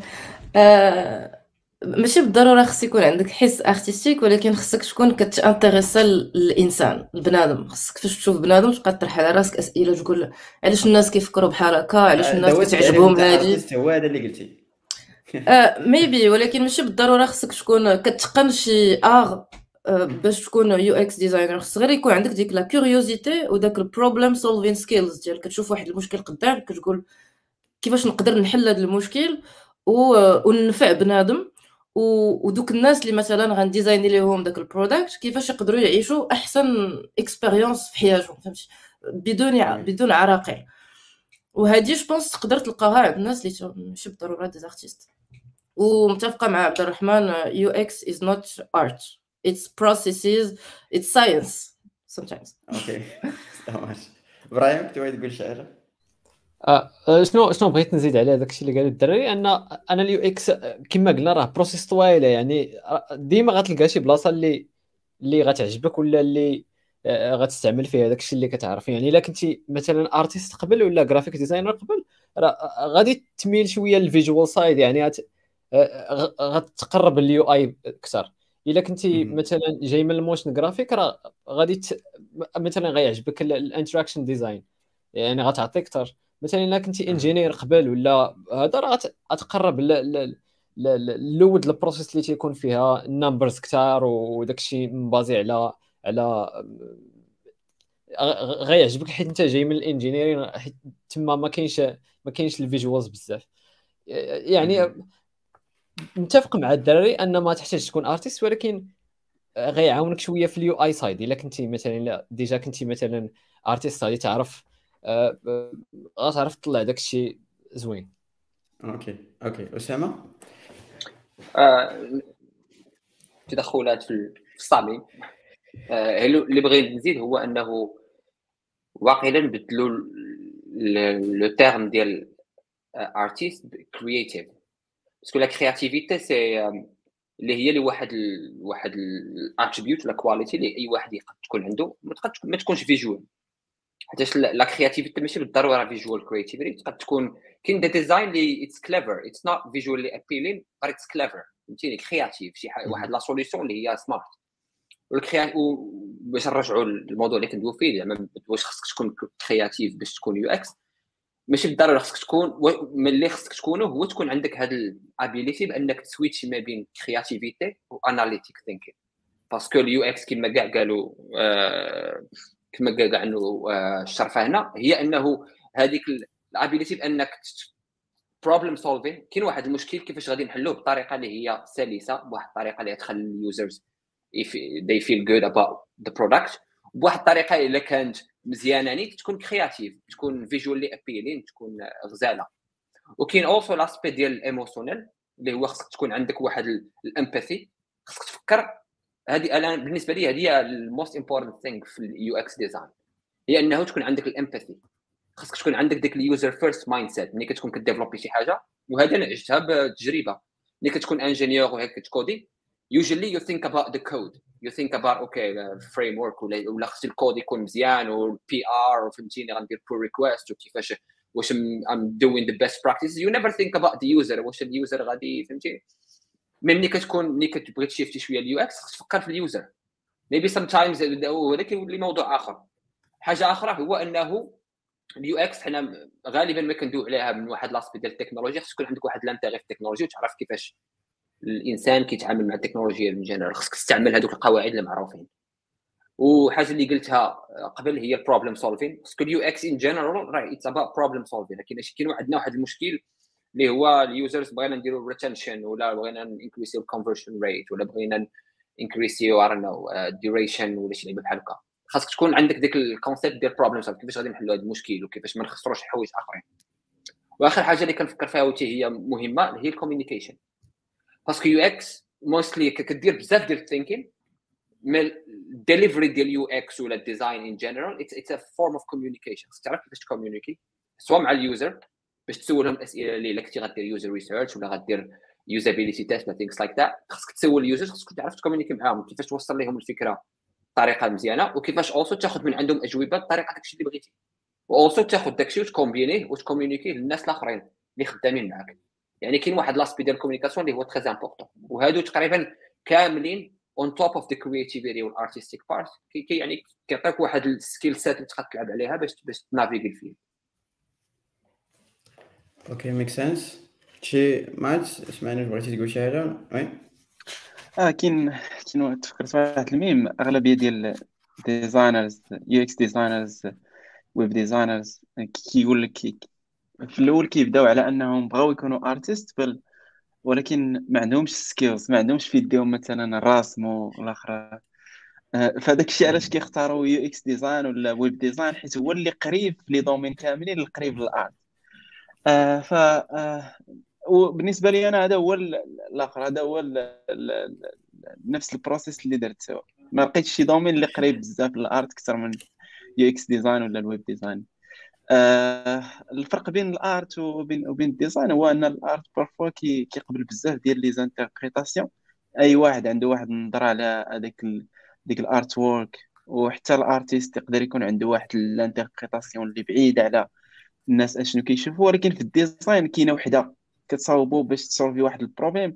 S2: آه، ماشي بالضرورة خص يكون عندك حس artistique ولكن خصك تكون كت intéressa الانسان البنادم خصك فاش تشوف بنادم تبقى تطرح على راسك أسئلة تقول علاش الناس كيفكروا بحال هكا؟ علاش
S1: آه،
S2: الناس
S1: دوت
S2: كتعجبهم هادي؟
S1: هو هذا اللي قلتي.
S2: Maybe ولكن ماشي بالضرورة خصك تكون كتقن شي art آه، باش تكون UX designer خص غير يكون عندك ديك la curiosité وداك ال problem solving skills ديالك كتشوف واحد المشكل قدامك كتقول كيفاش نقدر نحل هذا المشكل و... وننفع بنادم. ودوك الناس اللي مثلا غن designي ليهم داك ال product كيفاش يقدروا يعيشوا أحسن expérience في حياتهم فهمتي؟ بدون. بدون عراقيل. وهذه je pense تقدر تلقاها عند الناس اللي ماشي بالضرورة des artistes ومتفقة مع عبد الرحمن UX is not art it's processes it's science sometimes.
S1: OK تمام إبراهيم كنت تقول شي حاجة
S3: آه آه، شنو شنو بغيت نزيد على داك الشيء اللي قال الدراري أن أنا ال UX كما قلنا راه process طويلة يعني آه، ديما غتلقى شي بلاصة اللي اللي غتعجبك ولا اللي آه، غتستعمل فيها داك الشيء اللي كتعرف. يعني إلا كنتي مثلا artiste قبل ولا graphic designer قبل راه غادي تميل شوية لل visual side يعني آه، غتقرب ال UI أكثر. إلا كنتي. مثلا جاي من ال motion graphic راه غادي ت... مثلا غيعجبك ال interaction design يعني غتعطيك أكثر. مثلا إلا كنتي ingénieur قبل ولا هذا راه غت- غتقرب ل- ل- ل- ل- لود ال process اللي تيكون فيها ال numbers كثار وداك الشيء م baséي على على غيعجبك حيت انت جاي من ال engineering حيت تما ما كاينش ما كاينش ال visuals بزاف. يعني متفق مع الدراري أن ما تحتاج تكون artist ولكن غيعاونك شوية في ال UI side إلا كنتي مثلا déjà كنتي مثلا artist غادي تعرف غتعرف تطلع داك الشيء زوين.
S1: OK OK. أسامة؟
S4: آه، تدخلات في الصامي. آه، اللي بغيت نزيد هو أنه واقيلا بدلوا le terme ديال artiste créatif parce que la créativité c'est اللي هي اللي واحد ال واحد ال attribut ولا qualité اللي أي واحد يقد تكون عنده ما تكونش visual حيتاش la créativité ماشي بالضرورة visual creativity تقد تكون كاين des designs اللي it's clever it's not visually appealing بس it's clever فهمتيني؟ creative شي واحد la solution اللي هي smart والكريا باش نرجعوا للموضوع اللي كندوي فيه زعما واش خصك تكون creative باش تكون UX ماشي بالضرورة خصك تكون اللي خصك تكونو هو تكون عندك هاد ال ability بأنك ت switch ي ما بين creativity و analytic thinking parce que ال UX كما كاع قالوا آه كما قال كاع إنه آه الشرفه هنا هي إنه هذيك ال ability بانك problem solving كاين واحد المشكل كيفاش غادي نحلوه؟ بطريقة اللي هي سلسة بواحد الطريقة اللي تخلي ال users they feel good about the product بواحد الطريقة إلا كانت مزيانة نيت تكون creative تكون visually appealing تكون غزالة. وكاين also l'aspect ديال ال emotional اللي هو خصك تكون عندك واحد ال empathy خصك تفكر هذه أنا بالنسبة لي هذه هي ال most important thing في ال UX design هي إنه تكون عندك ال empathy خصك تكون عندك ديك ال user first mindset ملي كتكون ك develop ي شي حاجة وهذا أنا عشتها بتجربة. ملي كتكون ingénieur وهيك كتكودي usually you think about the code. You think about okay framework ولا ولا خص الكود يكون مزيان وال PR وفهمتيني غندير pull request وكيفاش واش I'm doing the best practice you never think about the user واش ال user غادي فهمتيني؟ ملي كتكون ملي كتبغي ت shift ي شوية ال UX خصك تفكر في ال user maybe sometimes هذا كيولي موضوع آخر. حاجة أخرى هو إنه ال UX حنا غالبا ما كندوي عليها من واحد l'aspect ديال التكنولوجيا خصك يكون عندك واحد l'intérêt في التكنولوجيا وتعرف كيفاش الإنسان كيتعامل مع التكنولوجيا en général خصك تستعمل هذوك القواعد المعروفين. وحاجة اللي قلتها قبل هي ال problem solving parce que ال UX en général راه it's about problem solving لكن كاين عندنا واحد المشكل اللي هو ال users بغينا نديروا retention ولا بغينا n'increase يو ال conversion rate ولا بغينا n'increase يو ار نو duration ولا شي بحال هكا. خاصك تكون عندك ديك ال concept ديال problem solving كيفاش غادي نحلوا هذا المشكل وكيفاش ما نخسروش حوايج آخرين. وآخر حاجة اللي كنفكر فيها وتي هي مهمة هي ال communication parce que UX mostly كدير بزاف ديال ال thinking mais ال delivery ديال UX ولا ال design en général it's a form of communication تعرف كيفاش ت communiquer سواء مع ال user باش تسولهم الأسئلة اللي كنتي غدير user research ولا غدير usability test ولا things like that خصك تسول ال user خصك تعرف ت communiquer معاهم كيفاش توصل لهم الفكرة بطريقه مزيانة وكيفاش also تاخذ من عندهم أجوبة بطريقة داكشي اللي بغيتي. و also تاخذ داكشي وت combiner ه وت communiquer للناس الأخرين اللي خدامين معاك. يعني كاين واحد l'aspect ديال ال communication اللي هو très important وهادو تقريبا كاملين on top of the creativity وال artistic part كي يعني كيعطيك واحد ال skill set اللي تقدر تلعب عليها باش باش ت naviguer
S1: okay make sense شي مات سمعنا بغيتي تقول شي حاجة oui
S5: آه كاين كاين تفكرت واحد الميم اغلبيه ديال designers UX designers web designers كيقول لك في الأول كيبداو على انهم بغاو يكونوا artists بل ولكن ما عندهمش skills ما عندهمش في يديهم مثلا الرسم والاخر فهذاك الشيء علاش كيختاروا UX design ولا web design حيت هو اللي قريب les domaines كاملين القريب لل art آه ف آه وبالنسبة لي أنا هذا هو الآخر هذا هو نفس ال process اللي درت سوا. ما لقيتش شي domaine اللي قريب بزاف لل art أكثر من UX design ولا ال web design آه الفرق بين ال art وبين وبين ال design هو أن ال art parfois كي كيقبل بزاف ديال les interprétations أي واحد عنده واحد النظرة على هذاك ديك ال artwork وحتى ال artiste يقدر يكون عنده واحد ال interprétation اللي بعيده على الناس اشنو كيشوفوا ولكن في ال design كاينة وحدة كتصاوبوا باش ت solve ي واحد ال problème.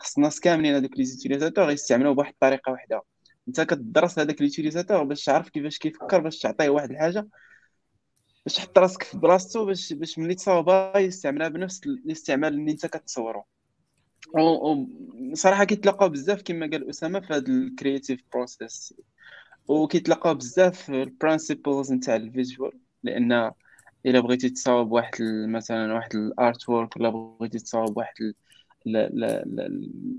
S5: خص الناس كاملين هذوك les utilisateurs يستعملوه بواحد الطريقة وحدة. انت كتدرس هذاك l'utilisateur باش تعرف كيفاش كيفكر باش تعطيه واحد الحاجة باش تحط راسك في بلاصتو باش باش ملي تصاوبها يستعملها بنفس الاستعمال اللي انت كتصورو صراحة كيتلاقاو بزاف كما قال أسامة في هذا ال creative process وكيتلاقاو بزاف ال principles نتاع ال visual لأن إلا بغيتي تصاوب واحد مثلا واحد ال artwork ولا بغيتي تصاوب واحد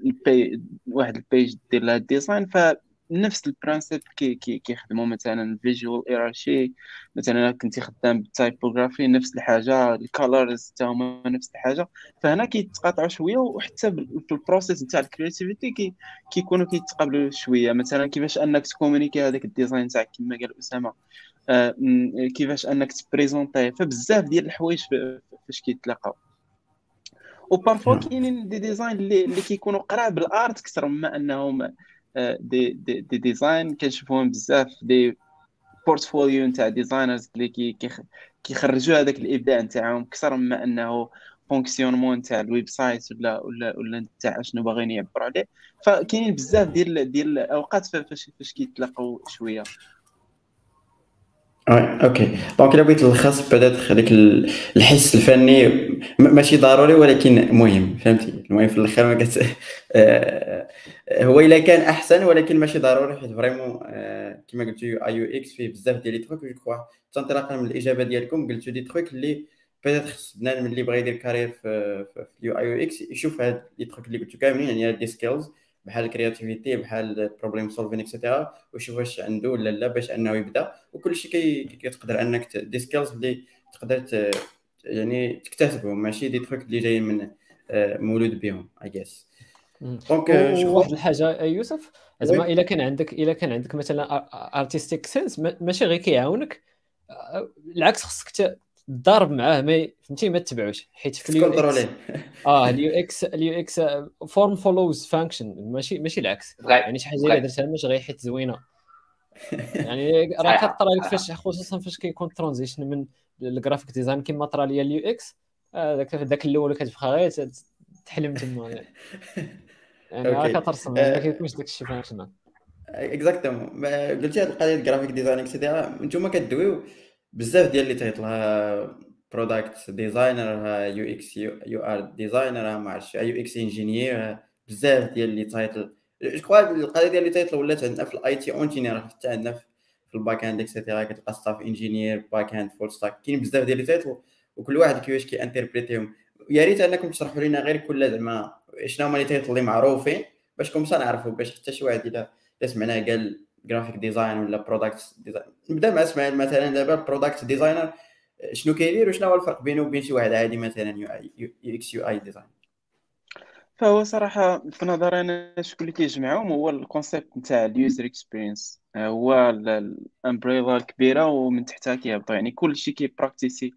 S5: البي واحد ال page دير لها ال design فنفس ال principes كي كي كيخدموا مثلا visual hierarchy مثلا كنتي خدام بال typography نفس الحاجة ال colors حتى هما نفس الحاجة. فهنا كيتقاطعوا شوية وحتى في ال process نتاع ال creativity كي كيكونوا كيتقابلوا شوية. مثلا كيفاش أنك ت communiquer هذاك ال design تاعك كما قال أسامة. كيفاش أنك ت présenter ه فبزاف ديال الحوايج فاش كيتلاقاو. و parfois كاينين des designs اللي, اللي كيكونوا قراب بال art أكثر مما أنهم آه، دي, دي, دي ديزاين. كنشوفوهم بزاف des portfolios نتاع designers اللي كي كيخرجوا هذاك الإبداع نتاعهم أكثر مما أنه fonctionnement نتاع ال website ولا ولا ولا نتاع شنو باغيين يعبروا عليه. فكاينين بزاف ديال ديال الأوقات فاش فاش كيتلاقوا شوية.
S1: oui okay. donc الا بغيت نلخص بدأت هذاك الحس الفني ماشي ضروري ولكن مهم. فهمتي؟ المهم في الآخر ما كت آه، هو إلا كان أحسن ولكن ماشي ضروري حيت vraiment آه، كما قلتو UI UX فيه بزاف ديال les trucs je crois انطلاقا من الإجابة ديالكم. قلتو des trucs اللي بدأت خص بنادم اللي بغى يدير carrière في ال UI UX يشوف هاد les trucs اللي قلتو كاملين يعني هاد les skills بحال ال creativity بحال problem solving et cetera وشوف واش عنده ولا لا باش انه يبدا. وكل شيء كيتقدر انك des skills اللي تقدر يعني تكتسبهم. ماشي des trucs اللي جايين من آه، مولود بهم I guess
S3: donc واحد الحاجة يوسف زعما إلا كان عندك إلا كان عندك مثلا artistic sense ماشي غير كيعاونك. آه، العكس خصك تضارب معاه ما فهمتي؟ ما تتبعوش. حيت في ال UX آه ال UX ال UX form follows function ماشي ماشي العكس. يعني شي حاجة اللي درتها ماشي غير حيت زوينة. يعني راه كطرا لك فاش خصوصا فاش كيكون transition من ال graphic design كيما طرا ليا ال UX داك داك الأول كتبقى غير تحلم تما. يعني راه كترسم ما كيكونش داك الشيء functional
S1: exactement قلتي هذه القضية ال graphic design et cetera نتوما كدويو بزاف ديال les titles product designer UX UI designer ما عرفتش UX engineer بزاف ديال les titles je crois القضية ديال les titles ولات عندنا في ال IT engineer حتى عندنا في ال back end et cetera كتلقى staff engineer back end full stack كاين بزاف ديال les titles وكل واحد كيفاش كي interprétيهم يا ريت أنكم تشرحوا لنا غير كل زعما شنو هما les titles اللي معروفين باش comme ça نعرفوا باش حتى شي واحد الا سمعناه قال graphic design ولا product design نبدا مع اسماعيل مثلا دابا product designer شنو كيدير وشنو هو الفرق بينه وبين شي واحد عادي مثلا UX UI design
S5: فهو صراحة في نظري أنا شكون اللي كيجمعهم هو ال concept نتاع ال user experience هو ال umbrella الكبيرة ومن تحتها كيهبطوا يعني كلشي كي practiceي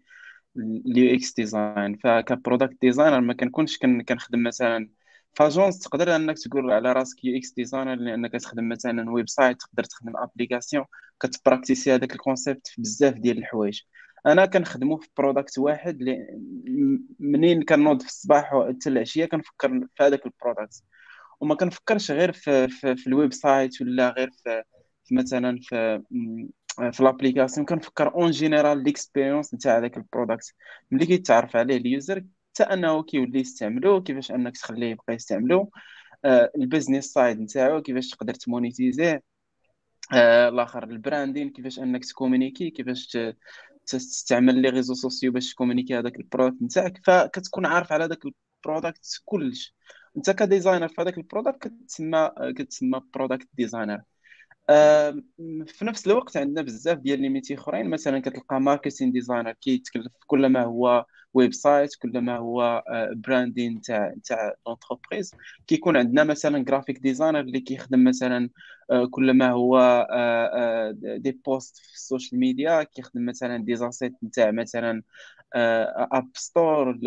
S5: ال UX design فك product designer ما كنكونش كنخدم مثلا ف agence تقدر انك تقول على راسك UX designer لأنك تخدم مثلا website تقدر تخدم application كت practiceي هذاك ال concept في بزاف ديال الحوايج. أنا كنخدمو في product واحد اللي منين كنوض في الصباح حتى العشية كنفكر في هذاك ال product وما كنفكرش غير في, في, في ال website ولا غير في, في مثلا في في l'application كنفكر en général l'expérience نتاع هذاك ال product ملي كيتعرف عليه ال user حتى أنه كيولي يستعملو كيفاش أنك تخليه يبقى يستعملو. آه ال business side نتاعو كيفاش تقدر ت monétiserه. آه الآخر ال branding كيفاش أنك ت communiquer كيفاش تستعمل les réseaux sociaux باش ت communiquer هذاك ال product نتاعك. فكتكون عارف على هذاك ال product كلش. أنت ك designer في هذاك ال product كتسمى كتسمى product designer في نفس الوقت عندنا بزاف ديال les métiers اخرين مثلا كتلقى marketing designer كيتكلف كل ما هو website كل ما هو branding تاع تاع l'entreprise كيكون عندنا مثلا graphic designer اللي كيخدم مثلا آه، كل ما هو des آه، posts آه، في ال social media كيخدم مثلا des assets نتاع مثلا App Store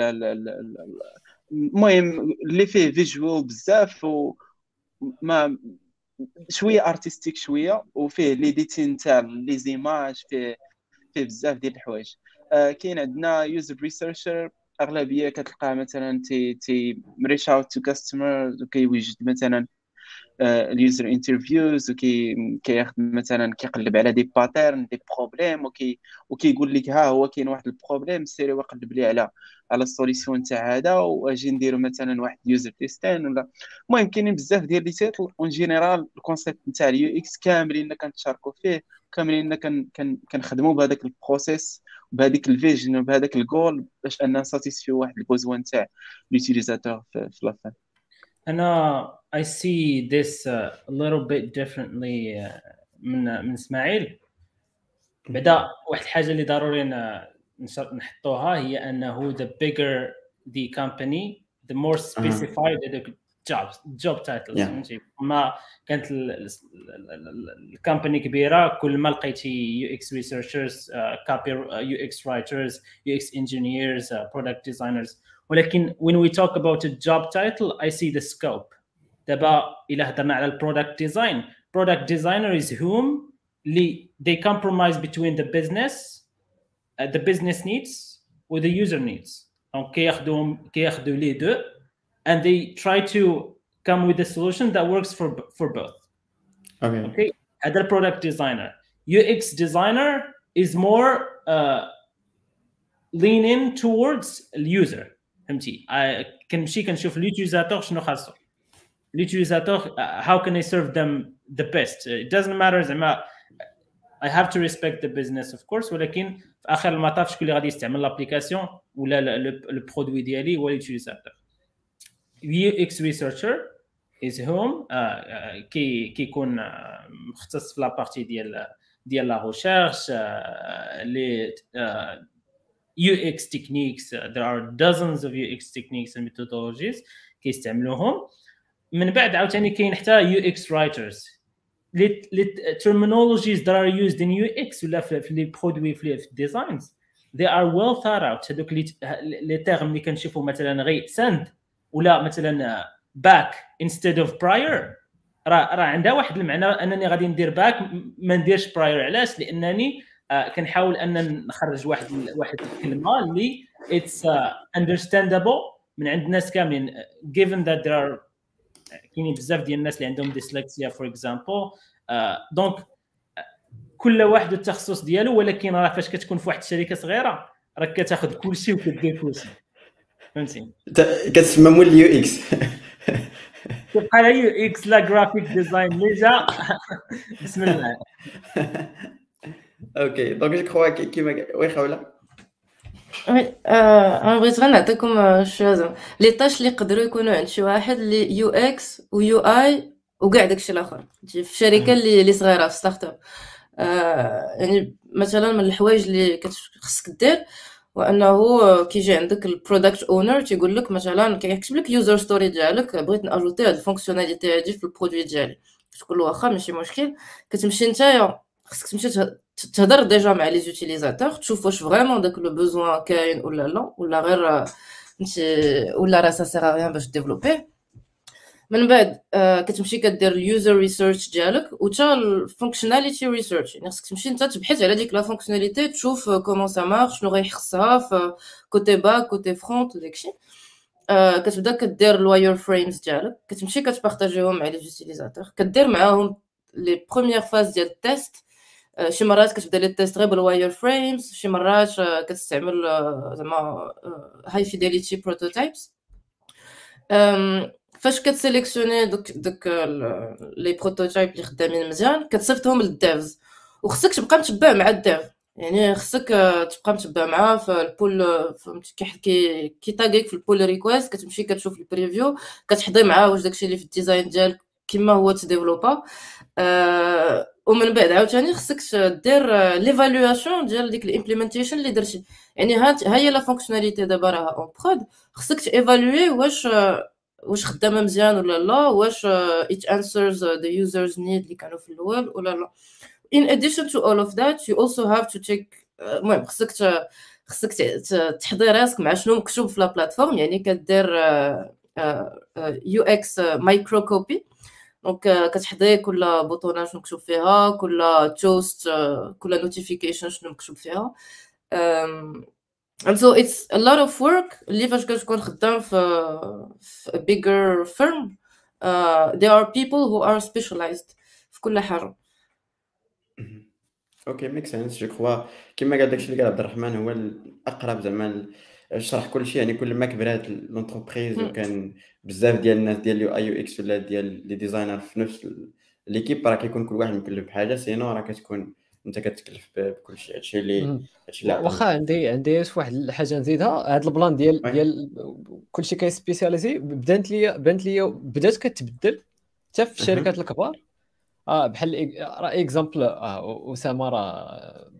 S5: المهم اللي فيه visuel بزاف وما شوية artistique شوية وفيه l'editing تاع les images فيه فيه بزاف ديال الحوايج. آه، كاين عندنا user researcher أغلبية كتلقى مثلا تي تي reach out to customers وكيوجد مثلا ال user interviews وكي كياخذ مثلا كيقلب على des patterns des problèmes وكي وكيقول لك ها هو كاين واحد ال problème سيري وقلب لي على على ال solution تاع هذا واجي نديرو مثلا واحد user testing ولا. المهم كاينين بزاف ديال les titles en général ال concept نتاع ال UX كاملين كنتشاركوا فيه كاملين كنخدموا بهذاك ال process بهذيك ال vision وبهذاك الجول باش on satisfait واحد ال besoin تاع l'utilisateur في la fin
S6: أنا I see this uh, a little bit differently uh, من من إسماعيل. بعدا واحد الحاجة اللي ضروري نحطوها هي أنه the bigger the company the more specified the job job titles. Yeah. ما كانت ال company كبيرة كل ما لقيتي UX researchers كابي UX writers UX engineers product designers ولكن when we talk about a job title I see the scope. دابا الا هضرنا على البرودكت ديزاين product designer is whom they compromise between the business uh, the business needs or the user needs دونك كياخذوهم كياخذوا لي دو and they try to come with a solution that works for for both
S1: okay
S6: okay هذا البرودكت ديزاينر UX designer is more uh, lean in towards اليوزر فهمتي كنمشي كنشوف اليوتيزاتور شنو خاصو ال utilisateur how can I serve them the best? It doesn't matter زعما I have to respect the business of course ولكن في آخر المطاف شكون اللي غادي يستعمل l'application ولا ال produit ديالي هو ال utilisateur UX researcher از هوم كي كيكون مختص في la partie ديال ديال la recherche les UX techniques uh, there are dozens of UX techniques and methodologies كيستعملوهم. من بعد عاوتاني كاين حتى UX writers. les terminologies that are used in UX ولا في les produits في ال designs they are well thought out. هذوك les termes اللي كنشوفوا مثلا غي send ولا مثلا back instead of prior راه راه عندها واحد المعنى أنني غادي ندير back ما نديرش prior علاش؟ لأنني آه، كنحاول أن نخرج واحد واحد الكلمة اللي it's understandable من عند الناس كاملين. Given that there are كاينين بزاف ديال الناس اللي عندهم dyslexia for example donc كل واحد التخصص ديالو ولكن راه فاش كتكون في واحد الشركة صغيرة راك كتاخذ كلشي وكدير كلشي. فهمتي؟
S1: كتسمى مول ال UX.
S6: تبقى لا UX لا graphic design ليجا بسم الله.
S1: okay donc je crois كيما oui خوله
S2: oui أنا بغيت غير نعطيكم شوية زعما les tâches اللي يقدروا يكونوا عند شي واحد اللي UX و UI وكاع داكشي الآخر في شركه اللي اللي صغيره في startup يعني مثلا من الحوايج اللي خصك دير وأنه كيجي عندك ال product owner تيقول لك مثلا كيكتب لك user story ديالك بغيت ن ajouter هاد ال fonctionnalité هادي في ال produit ديالي. تقول له واخا ماشي مشكل. كتمشي نتايا خصك تمشي تهضر déjà مع les utilisateurs تشوف واش vraiment داك le besoin كاين ولا لا ولا غير ولا راه ça sert à rien باش développer من بعد كتمشي كدير ال user research ديالك وتا ال functionality research يعني خصك تمشي انت تبحث على ديك la fonctionnalité تشوف comment ça marche شنو غيخصها في côté back côté front داكشي كتبدا كدير ال wireframes ديالك كتمشي كت partager هم مع les utilisateurs. كدير معاهم les premières phases ديال ال test شي مرات كتبدا les tests غير بال wireframes شي مرات كتستعمل زعما high fidelity prototypes فاش كت sélectionner دوك دوك les prototypes اللي خدامين مزيان كتصيفطهم لل devs. وخصك تبقى متبع مع ال dev. يعني خصك تبقى متبع معاه في ال pull فهمتي كي كي تاغيك في ال pull request كتمشي كتشوف ال preview كتحضي معاه واش داكشي اللي في ال design ديالك كيما هو ت développer ومن بعد عاوتاني خصك دير l'évaluation ديال ديك ال implementation اللي درتي يعني ها هي la fonctionnalité دابا راها en prod خصك ت évaluer واش واش خدامه مزيان ولا لا واش it answers the user's need اللي كانوا في الأول ولا لا in addition to all of that you also have to check المهم خصك خصك تحضي راسك مع شنو مكتوب في la plateforme يعني كدير UX microcopy donc كتحضي كل بوطونة شنو مكتوب فيها كل توست كل notification شنو مكتوب فيها. and so it's a lot of work. اللي فاش كتكون خدام في, في a bigger firm uh, there are people who are specialized في كل حاجة.
S1: okay make sense je crois كيما قال داكشي اللي قال عبد الرحمن هو الأقرب زعما شرح كل شيء يعني كل ما كبرات l'entreprise وكان بزاف ديال الناس ديال ال UI UX ولا ديال les designers في نفس l'équipe راه كيكون كل واحد مكلف بحاجة sinon راه كتكون انت كتكلف بكل شيء. هادشي اللي هادشي اللي
S3: واخا عندي عندي واحد الحاجة نزيدها. هذا ال plan ديال ديال كلشي كي spécialiser بدات لي بانت لي بدات كتبدل حتى في الشركات الكبار. آه بحال راه exemple آه أسامة راه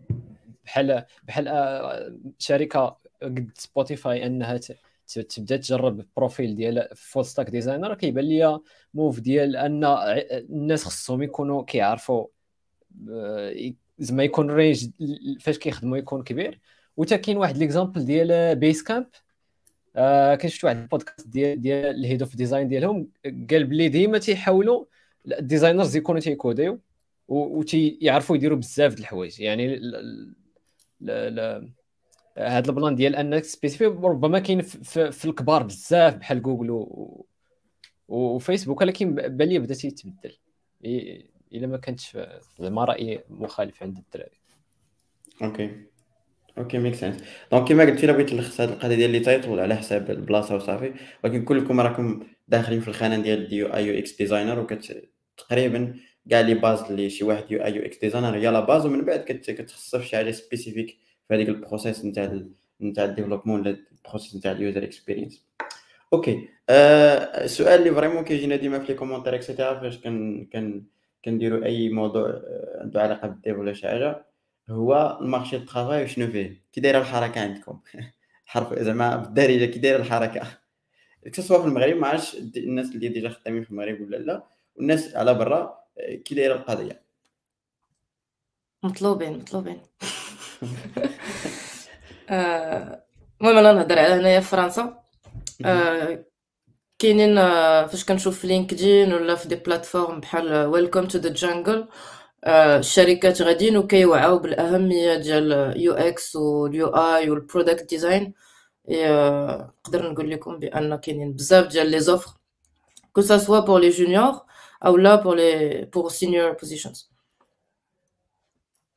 S3: بحال بحال آه شركة قد Spotify أنها تبدأ تجرب ال profil ديال full stack designer كيبان ليا move ديال أن الناس خصهم يكونوا كيعرفوا زعما يكون range فاش كيخدموا يكون كبير. وتا كاين واحد l'exemple ديال Basecamp آه كان شفت واحد البودكاست ديال ديال ال head of design ديالهم قال بلي ديما تيحاولوا ال designers يكونوا تي coder و وتيعرفوا يديروا بزاف د الحوايج. يعني هذا ال plan ديال أنك spécifier ربما كاين في, في الكبار بزاف بحال جوجل و... وفيسبوك ولكن بان لي بدا تيتبدل إلا ما كانتش زعما رأي مخالف عند الدراري.
S1: okay okay make sense donc كيما قلت إلا بغيت نلخص هذه القضية ديال les titles على حساب البلاصة وصافي ولكن كلكم راكم داخلين في الخانة ديال des UI UX designers وكت تقريبا كاع les bases اللي شي واحد UI UX designer هي la base ومن بعد كتخصص في شي حاجة spécifique في هذيك ال process نتاع نتاع ال développement ولا ال process نتاع ال user experience okay السؤال اللي vraiment كيجينا ديما في les commentaires et cetera فاش كن كن كنديروا أي موضوع آه، عنده علاقة بال dev ولا شي حاجة هو ال marché du travail شنو فيه؟ كي دايره الحركة عندكم. حرف زعما بالدارجة كي دايره الحركة. soit في المغرب ما عرفتش الناس اللي ديجا خدامين في المغرب ولا لا والناس على برا آه، كي دايرة القضية.
S2: مطلوبين مطلوبين. المهم أنا نهضر على هنايا في فرنسا. آه، كاينين فاش كنشوف في LinkedIn ولا في des plateformes بحال Welcome to the Jungle الشركات غاديين وكيوعاو بالأهمية ديال UX وال UI وال product design نقدر نقول لكم بأن كاينين بزاف ديال les offres que ce soit pour les juniors أو لا بور لي pour senior positions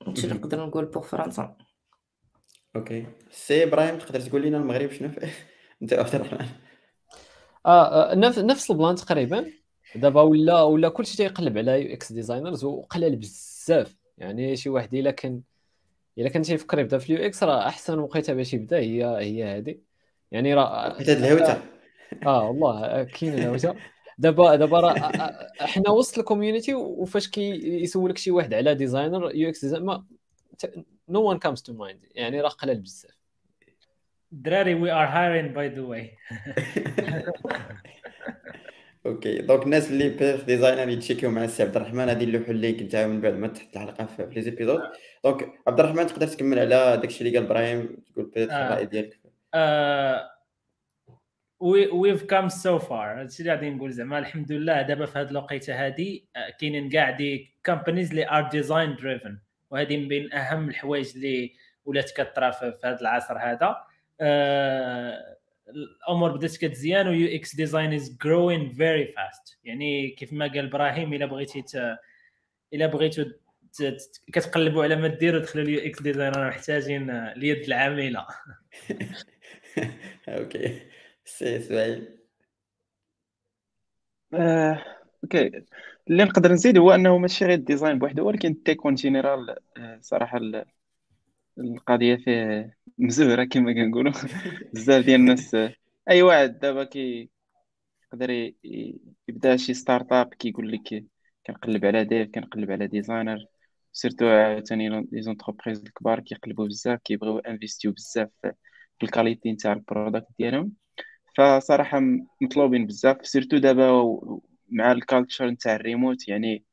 S2: هادشي اللي نقدر نقول pour فرنسا
S1: okay سي إبراهيم تقدر تقول لنا المغرب شنو فيه انت عبد الرحمن
S3: آه, آه، نفس نفس ال plan تقريبا. دابا ولا ولا كلشي تيقلب على UX designers وقلال بزاف. يعني شي واحد إلا كان إلا كان تيفكر يبدا في ال UX راه أحسن وقيته باش يبدا هي هي هذه يعني راه
S1: حيت هاد الهوته
S3: آه والله كاين الهوته دابا دابا راه حنا وسط ال community وفاش كيسولك شي واحد على designer UX designer no one comes to mind يعني راه قلال بزاف.
S6: دراري we are hiring by the way
S1: okay donc الناس اللي باغي designer يتشيكيو مع السي عبد الرحمن غادي نلوحوا ال link نتاعو من بعد ما تحط الحلقة في les épisodes donc عبد الرحمن تقدر تكمل على داكشي اللي قال إبراهيم تقول بيت. الراي ديالك
S6: we've come so far هادشي اللي غادي نقول زعما؟ الحمد لله دابا في هذه الوقيتة هذه آه، كاينين كاع des companies اللي are design driven وهذه من بين أهم الحوايج اللي ولات كطرا في هذا العصر هذا. آه، الأمور بدات كتزيان و UX design is growing very fast يعني كيف ما قال إبراهيم إلا بغيتي ت... إلا بغيتو كتقلبوا على ما ديروا دخلوا ال UX design راه محتاجين اليد العاملة.
S1: okay سي إسماعيل.
S5: آه، okay. اللي نقدر نزيد هو أنه ماشي غير ال design بوحده ولكن ال tech en général آه، صراحة القضية فيه مزورة كما كنقولوا. بزاف ديال الناس أي واحد دابا كي يقدر يبدأ شي startup كيقول لك كنقلب على dev كنقلب على designer surtout عاوتاني les entreprises الكبار كيقلبوا بزاف كيبغيو انفيستيو بزاف في ال qualité نتاع ال product ديالهم. فصراحة مطلوبين بزاف surtout دابا مع ال culture نتاع الريموت يعني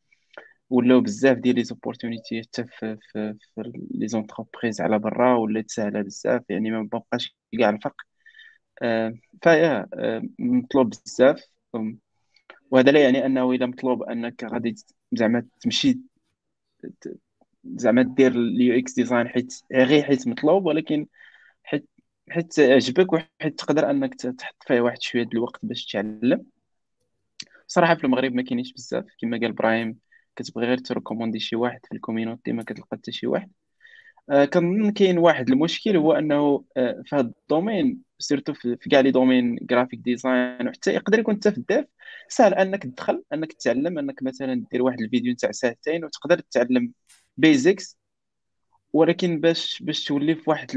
S5: ولاو بزاف ديال les opportunités حتى في في, في les entreprises على برا ولات ساهله بزاف يعني ما بقاش كاع الفرق. آه فيا آه مطلوب بزاف. وهذا لا يعني أنه اذا مطلوب أنك غادي زعما تمشي زعما دير ال UX design حيت غير حيت مطلوب ولكن حيت حيت عجبك وحيت تقدر انك تحط فيه واحد شوية ديال الوقت باش تعلم. صراحة في المغرب ما كاينينش بزاف. كما قال إبراهيم كتبغي غير تريكوموندي شي واحد في ال community ما كتلقى حتى شي واحد. آه كنظن كاين واحد المشكل هو أنه آه في هذا ال domaine surtout في كاع les domaines graphic design وحتى يقدر يكون حتى في ال dev سهل أنك تدخل أنك تتعلم أنك مثلا دير واحد الفيديو نتاع ساعتين وتقدر تتعلم basics ولكن باش باش تولي في واحد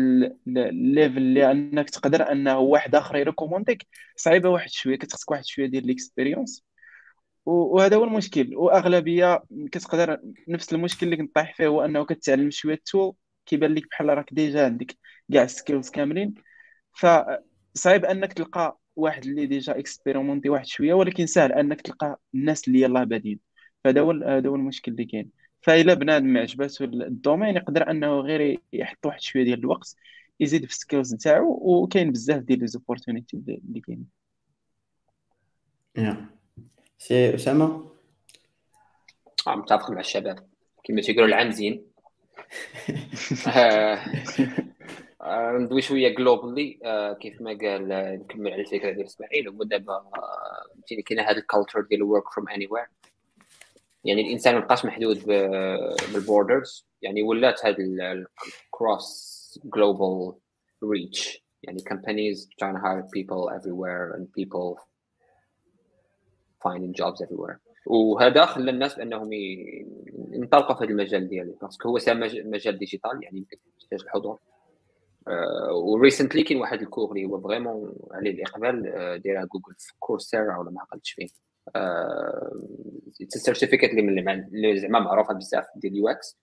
S5: ال level اللي أنك تقدر أنه واحد آخر يريكومونديك صعيبة واحد شوية كتخصك واحد شوية ديال l'expérience وهذا هو المشكل. وأغلبية كتقدر نفس المشكل اللي كنطيح فيه هو أنه كتعلم شوية tool كيبان لك بحال راك déjà عندك كاع ال skills كاملين. فصعيب أنك تلقى واحد اللي déjà expérimenté واحد شوية ولكن سهل أنك تلقى الناس اللي يلاه بادين فهذا هو هذا هو المشكل اللي كاين. فإلا بنادم ما عجباتو ال domaine يقدر أنه غير يحط واحد شوية ديال الوقت يزيد في ال skills نتاعو وكاين بزاف ديال les opportunités اللي كاينين.
S1: سي أسامة؟
S4: آه متفق مع الشباب. كما تيقولوا العام زين. آه، آه، ندوي شوية globally آه، كيف ما قال نكمل على الفكرة ديال إسماعيل هو دابا فهمتيني كاين هذا ال culture ديال work from anywhere يعني الإنسان ما بقاش محدود بال borders. يعني ولات هذا ال cross global reach يعني companies trying to hire people everywhere and people finding jobs everywhere. وهذا خلى الناس بأنهم ينطلقوا في هذا المجال ديالي. parce que هو مجال digital يعني يحتاج الحضور. أه و recently كاين واحد ال cours اللي هو vraiment عليه الإقبال أه دايرها جوجل في كورسيرا ولا ما عقلتش فين ال certificat اللي اللي زعما معروفة بزاف ديال ال UX.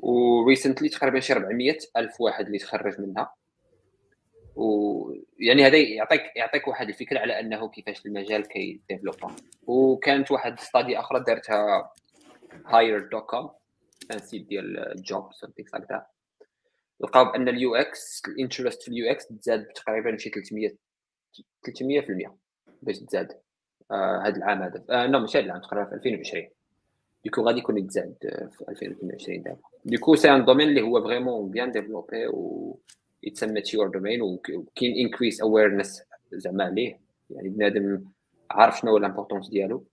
S4: و recently تقريبا شي 400 ألف واحد اللي تخرج منها. ويعني هذا يعطيك يعطيك واحد الفكرة على أنه كيفاش المجال كيديفلوبا. وكانت واحد study أخرى دارتها Hired.com site ديال jobs and things like that لقاو بان ال UX ال interest في ال UX تزاد تقريبا شي 300 300% باش تزاد. آه هذا العام هذا. آه non ماشي هذا العام تقريبا في 2020 du coup غادي يكون يتزاد في 2022 دابا du coup c'est un domaine اللي هو vraiment bien développé و يتسمى mature domain وكاين increase awareness زعما عليه. يعني بنادم عارف شنو هو ال importance ديالو.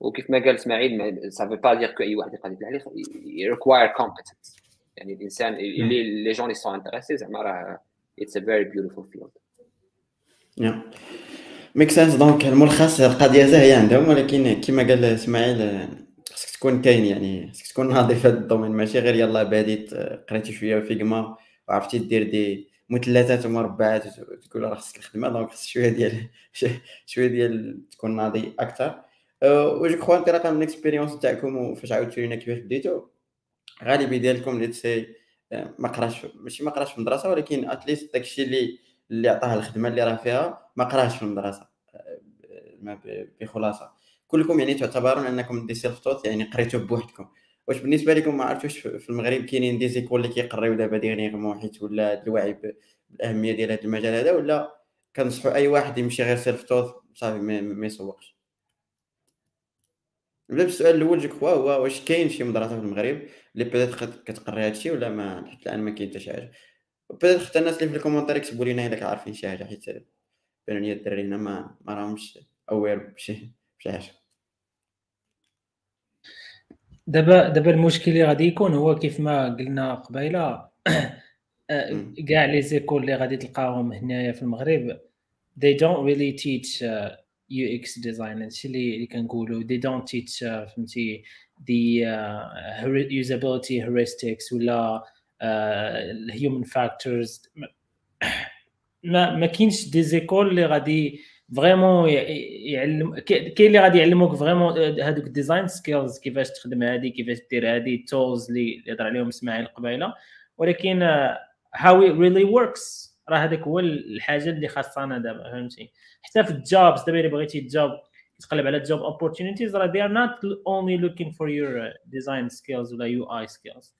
S4: وكيف ما قال إسماعيل ça veut pas dire que اي واحد يقدر يطلع عليه. يريكواير competence يعني الانسان اللي les jeunes اللي sont intéressés زعما راه it's a very beautiful field
S1: make sense donc الملخص القضية زاهيه عندهم ولكن كما قال اسماعيل خصك تكون كاين يعني خصك تكون ناضي في هذا ال domaine ماشي غير يلا باديت قريتي شوية Figma وعرفتي دير دي مثلثات ومربعات وتقول راه خصك الخدمه donc خصك شوية ديال شوية ديال تكون ناضي أكثر و je crois انطلاقا من ال expérience تاعكم وفاش عاودتوا لينا كيفاش بديتو غالبي ديالكم اللي سي ما قراش ماشي ما قراش في المدرسة ولكن at least داكشي اللي اللي عطاه الخدمة اللي راه فيها ما قراش في المدرسة. بخلاصة. كلكم يعني تعتبرون أنكم des self-taught يعني قريتو بوحدكم. واش بالنسبة لكم ما عرفتوش في المغرب كاينين des écoles اللي كيقريو دابا dernièrement حيت ولا الوعي بالأهمية ديال هذا المجال هذا ولا كنصحوا أي واحد يمشي غير self-taught صافي ما يسوقش. نبدا بالسؤال الأول جو هو واش كاين شي مدرسة في المغرب اللي peut-être كتقري هادشي ولا ما حتى الآن ما كاين حتى شي حاجة؟ peut-être حتى الناس اللي في ال commentaires يكتبوا لنا الا عارفين شي حاجة حيت بان لي الدراري هنا ما ما راهمش aware بشي بشي حاجة.
S6: دابا دابا المشكل اللي غادي يكون هو كيف ما قلنا قبيلة كاع les écoles اللي غادي تلقاهم هنايا في المغرب they don't really teach uh, UX design. هادشي اللي اللي كنقولوا they don't teach uh, فهمتي the uh, usability heuristics ولا uh, human factors. ما ما كاينش des écoles اللي غادي vraiment يعلم كاين اللي غادي يعلموك vraiment هذوك design skills كيفاش تخدم هذه كيفاش دير هذه ال tools اللي هضر عليهم إسماعيل قبيلة. ولكن how really works راه هذاك هو الحاجة اللي خاصنا دابا فهمتي؟ حتى في ال jobs دابا إلا بغيتي job تقلب على job opportunities راه they are not only looking for your design skills ولا اي skills.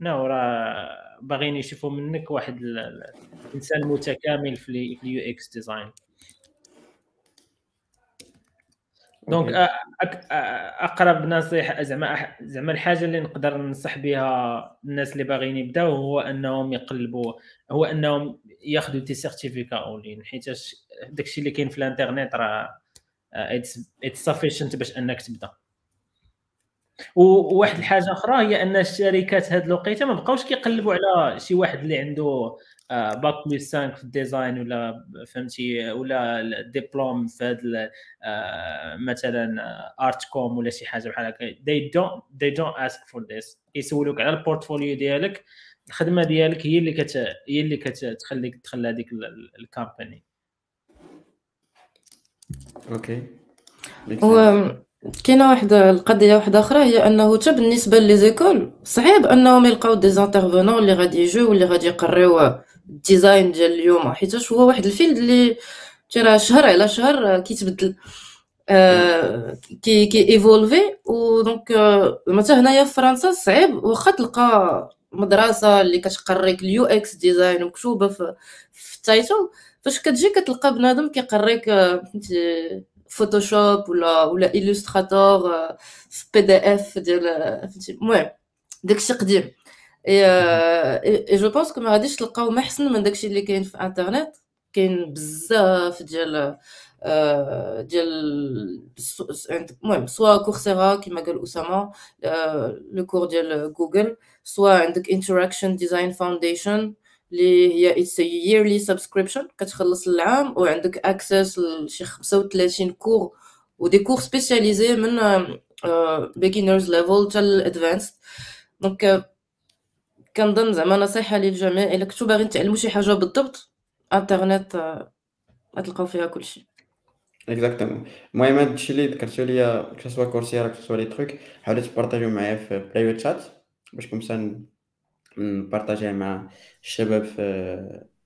S6: non راه باغيين يشوفوا منك واحد الانسان متكامل في ال UX design. donc أقرب نصيحه زعما زعما الحاجة اللي نقدر ننصح بها الناس اللي باغيين يبداو هو أنهم يقلبوا هو أنهم ياخذوا des certificats online حيت داكشي اللي كاين في الانترنت راه it's sufficient باش أنك تبدا. وواحد الحاجة أخرى هي أن الشركات هاد الوقيتة ما بقاوش كيقلبوا على شي واحد اللي عنده bac plus 5 في ال design ولا فهمتي ولا ديبلوم في هذا مثلا Art Com ولا شي حاجة بحال هكا. They don't they don't ask for this. يسولوك على ال portfolio ديالك الخدمة ديالك هي اللي كت هي اللي كتخليك تدخل هذيك ال
S1: company
S2: OK. كاينة واحد القضية واحدة أخرى هي أنه حتى بالنسبة les écoles صعيب أنهم يلقاو des intervenants اللي غادي يجيو واللي غادي يقريو ال design ديال اليوم. حيت هو واحد ال field اللي راه شهر على شهر كيتبدل آه كي كي evolve ي و donc مثلا هنايا في فرنسا صعيب. واخا تلقى مدرسة اللي كتقريك ال UX design مكتوبة في, في ال title فاش كتجي كتلقى بنادم كيقريك فهمتي Photoshop ولا ولا Illustrator في PDF ديال فهمتي المهم داكشي قديم et et je pense que ما غاديش تلقاو ما احسن من داكشي اللي كاين في انترنت كاين بزاف ديال ديال المهم soit Coursera كما قال اسامه le cours ديال Google soit عندك Interaction Design Foundation اللي هي it's yearly subscription كتخلص العام وعندك access لشي 35 cours و des cours spécialisés من beginners level حتى ال advanced donc كنظن زعما نصيحة للجميع إلا كنتو باغيين تعلموا شي حاجة بالضبط انترنت غتلقاو فيها كلشي.
S1: exactement المهم هادشي اللي ذكرتو ليا que soit Coursera que soit les trucs حاولوا تبارطاجيو معايا في private chat باش comme ça نبارطاجيها مع الشباب في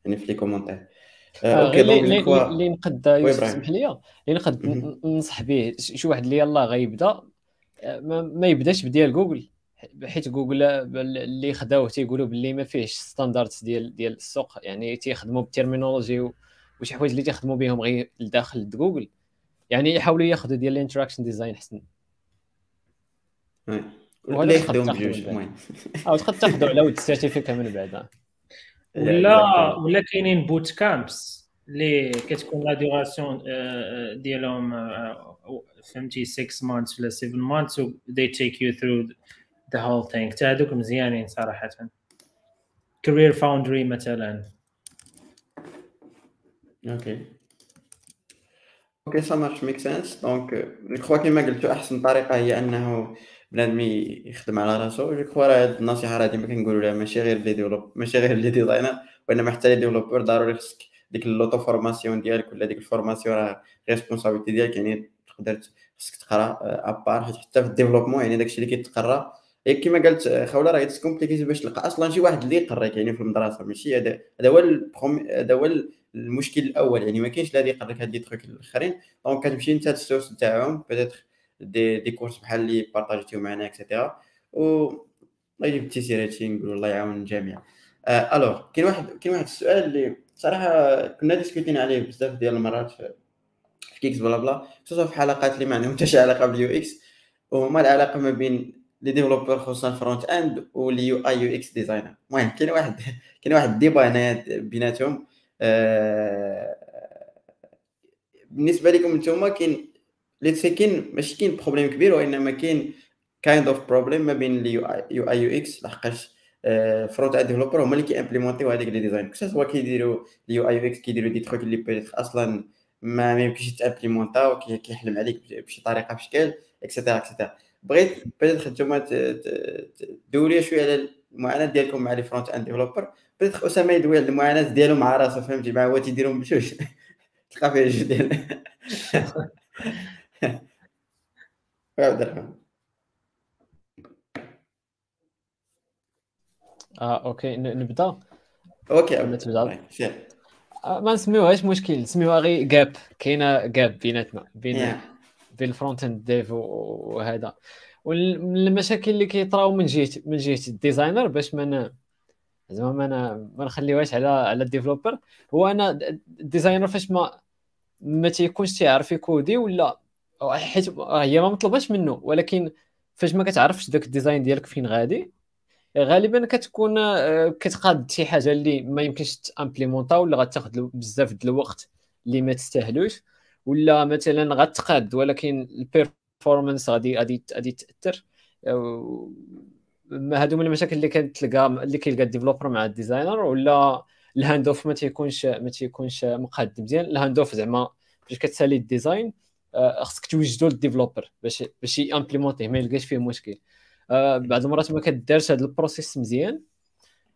S1: يعني في les commentaires
S3: OK donc اللي نقد يسمح لي. اللي نقد ننصح به شي واحد اللي يلاه غيبدا ما يبداش بديال جوجل حيت جوجل اللي خداوه تيقولوا باللي ما فيهش standards ديال ديال السوق يعني تيخدموا بال terminology وشي حوايج اللي تيخدموا بهم غير لداخل جوجل. يعني يحاولوا ياخذوا ديال ال Interaction Design حسن.
S1: ولا يخدموا بجوج المهم.
S3: أو تقدر تاخذوا على ود ال certificat من بعد.
S6: ولا ولا كاينين bootcamps اللي كتكون la duration ديالهم فهمتي 6 months ولا 7 مانثs و they take you through the whole thing. حتى هذوك مزيانين صراحة. CareerFoundry مثلا.
S1: OK. OK ça marche make sense donc je crois كيما قلتو أحسن طريقة هي أنه بنادم يخدم على راسو je crois راه هاد النصيحه راه ديما كنقولوا لها ماشي غير les dev ماشي غير les designers وإنما حتى les développeurs ضروري خصك ديك l'auto-formation ديالك ولا ديك ال formation راه responsabilité ديالك يعني تقدر خصك تقرا à part حيت حتى في ال développement يعني داكشي اللي كيتقرا ياك كيما قالت خوله راه compliqué باش تلقى. أصلا شي واحد اللي يقريك يعني في المدرسة ماشي هذا هذا هو هذا هو المشكل الأول يعني ما كاينش اللي يقريك هاد les trucs الآخرين. donc كتمشي أنت ال source تاعهم peut-être des des cours بحال اللي بارطاجيتيو معنا et cetera و الله يجيب التيسير هادشي نقول الله يعاون الجميع آه alors كاين واحد كاين واحد السؤال اللي صراحة كنا ديسكوتين عليه بزاف ديال المرات في, GeeksBlabla خصوصا في حلقات اللي ما عندهم حتى شي علاقه بال UX وما العلاقه ما بين les developers خصوصا ال front-end وال UI UX designer المهم كاين واحد كاين واحد ال débat هنايا بيناتهم آه بالنسبة لكم نتوما كاين let's كاين ماشي كاين problème كبير وإنما كاين kind of problème ما بين ال UI UX لحقاش front-end developer هما اللي كيمبليمونتيو هذيك les designs que soit كيديروا ال UI UX كيديروا des trucs اللي peut-être أصلا ما يمكنش يتامبليمونتاو كيحلم عليك بشي طريقة بشكل et cetera et cetera بغيت peut-être نتوما تدوري شوية على المعاناة ديالكم مع les front-end developers peut-être أسامة يدوي على المعاناة ديالو مع راسو فهمتي؟ مع هو تيديرهم بجوج تلقى فيه جوج ديال عبد الرحمن
S3: آه okay.
S1: نبدأ؟
S3: Okay. تبدأ؟
S1: سير
S3: آه ما نسميوهاش مشكل نسميوها غير gap كاينة gap بيناتنا بين. بين ال front-end dev وهذا. ومن المشاكل اللي كيطراو من جهة من جهة ال designer باش ما زعما ما ما نخليوهاش على على ال developer هو أنا ال designer فاش ما ما تيكونش تيعرف يكودي ولا حيت هي ما مطلوباش منه ولكن فاش ما كتعرفش داك ال design ديالك فين غادي غالبا كتكون آه، كتقاد شي حاجة اللي ما يمكنش تامبليمونطا ولا غتاخذ بزاف د الوقت اللي ما تستاهلوش ولا مثلا غتقاد ولكن ال performance غادي غادي غادي تأثر. آه، هادو من المشاكل اللي كتلقى اللي كيلقى ال developer مع ال designer ولا ال hand-off ما تيكونش ما تيكونش مقاد مزيان. ال hand-off زعما فاش كتسالي ال design آه، خصك توجدو لل developer باش باش يامبليمونتيه ما يلقاش فيه مشكل. آه، بعض المرات ما كدارش هذا ال process مزيان.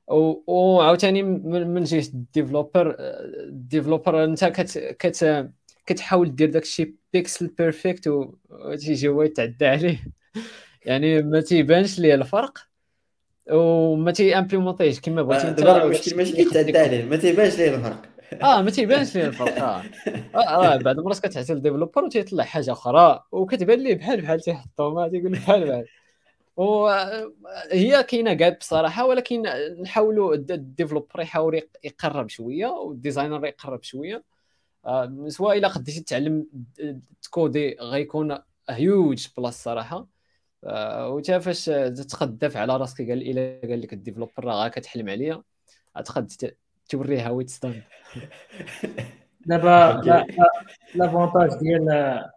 S3: وعاوتاني من جهة ال developer ال developer انت كت كت كتحاول دير داك الشيء pixel perfect وتيجي هو يتعدى عليه. يعني ما تيبانش ليه الفرق وما تي امبليمونتيش كما بغيتي. انت
S1: دابا المشكل ماشي كيتعدى عليه ما تيبانش ليه الفرق.
S3: آه ما تيبانش ليه الفرق آه آه بعض المرات كتعطي ال developer وتيطلع حاجة أخرى وكتبان ليه بحال بحال تيحطو ما تيقول لك بحال بحال. وهي كاينة كاع بصراحة ولكن نحاولوا ال developer يحاول يق- يقرب شوية وال designer يقرب شوية. آه، سواء إلا خديتي تتعلم تكودي غيكون huge plus صراحة. آه، وتا فاش تتقدف على راسك قال إلا قال لك ال developer راه كتحلم عليا اعتقد ت- توريها ويت ستاند
S6: دابا l'a- l'a- l'avantage ديال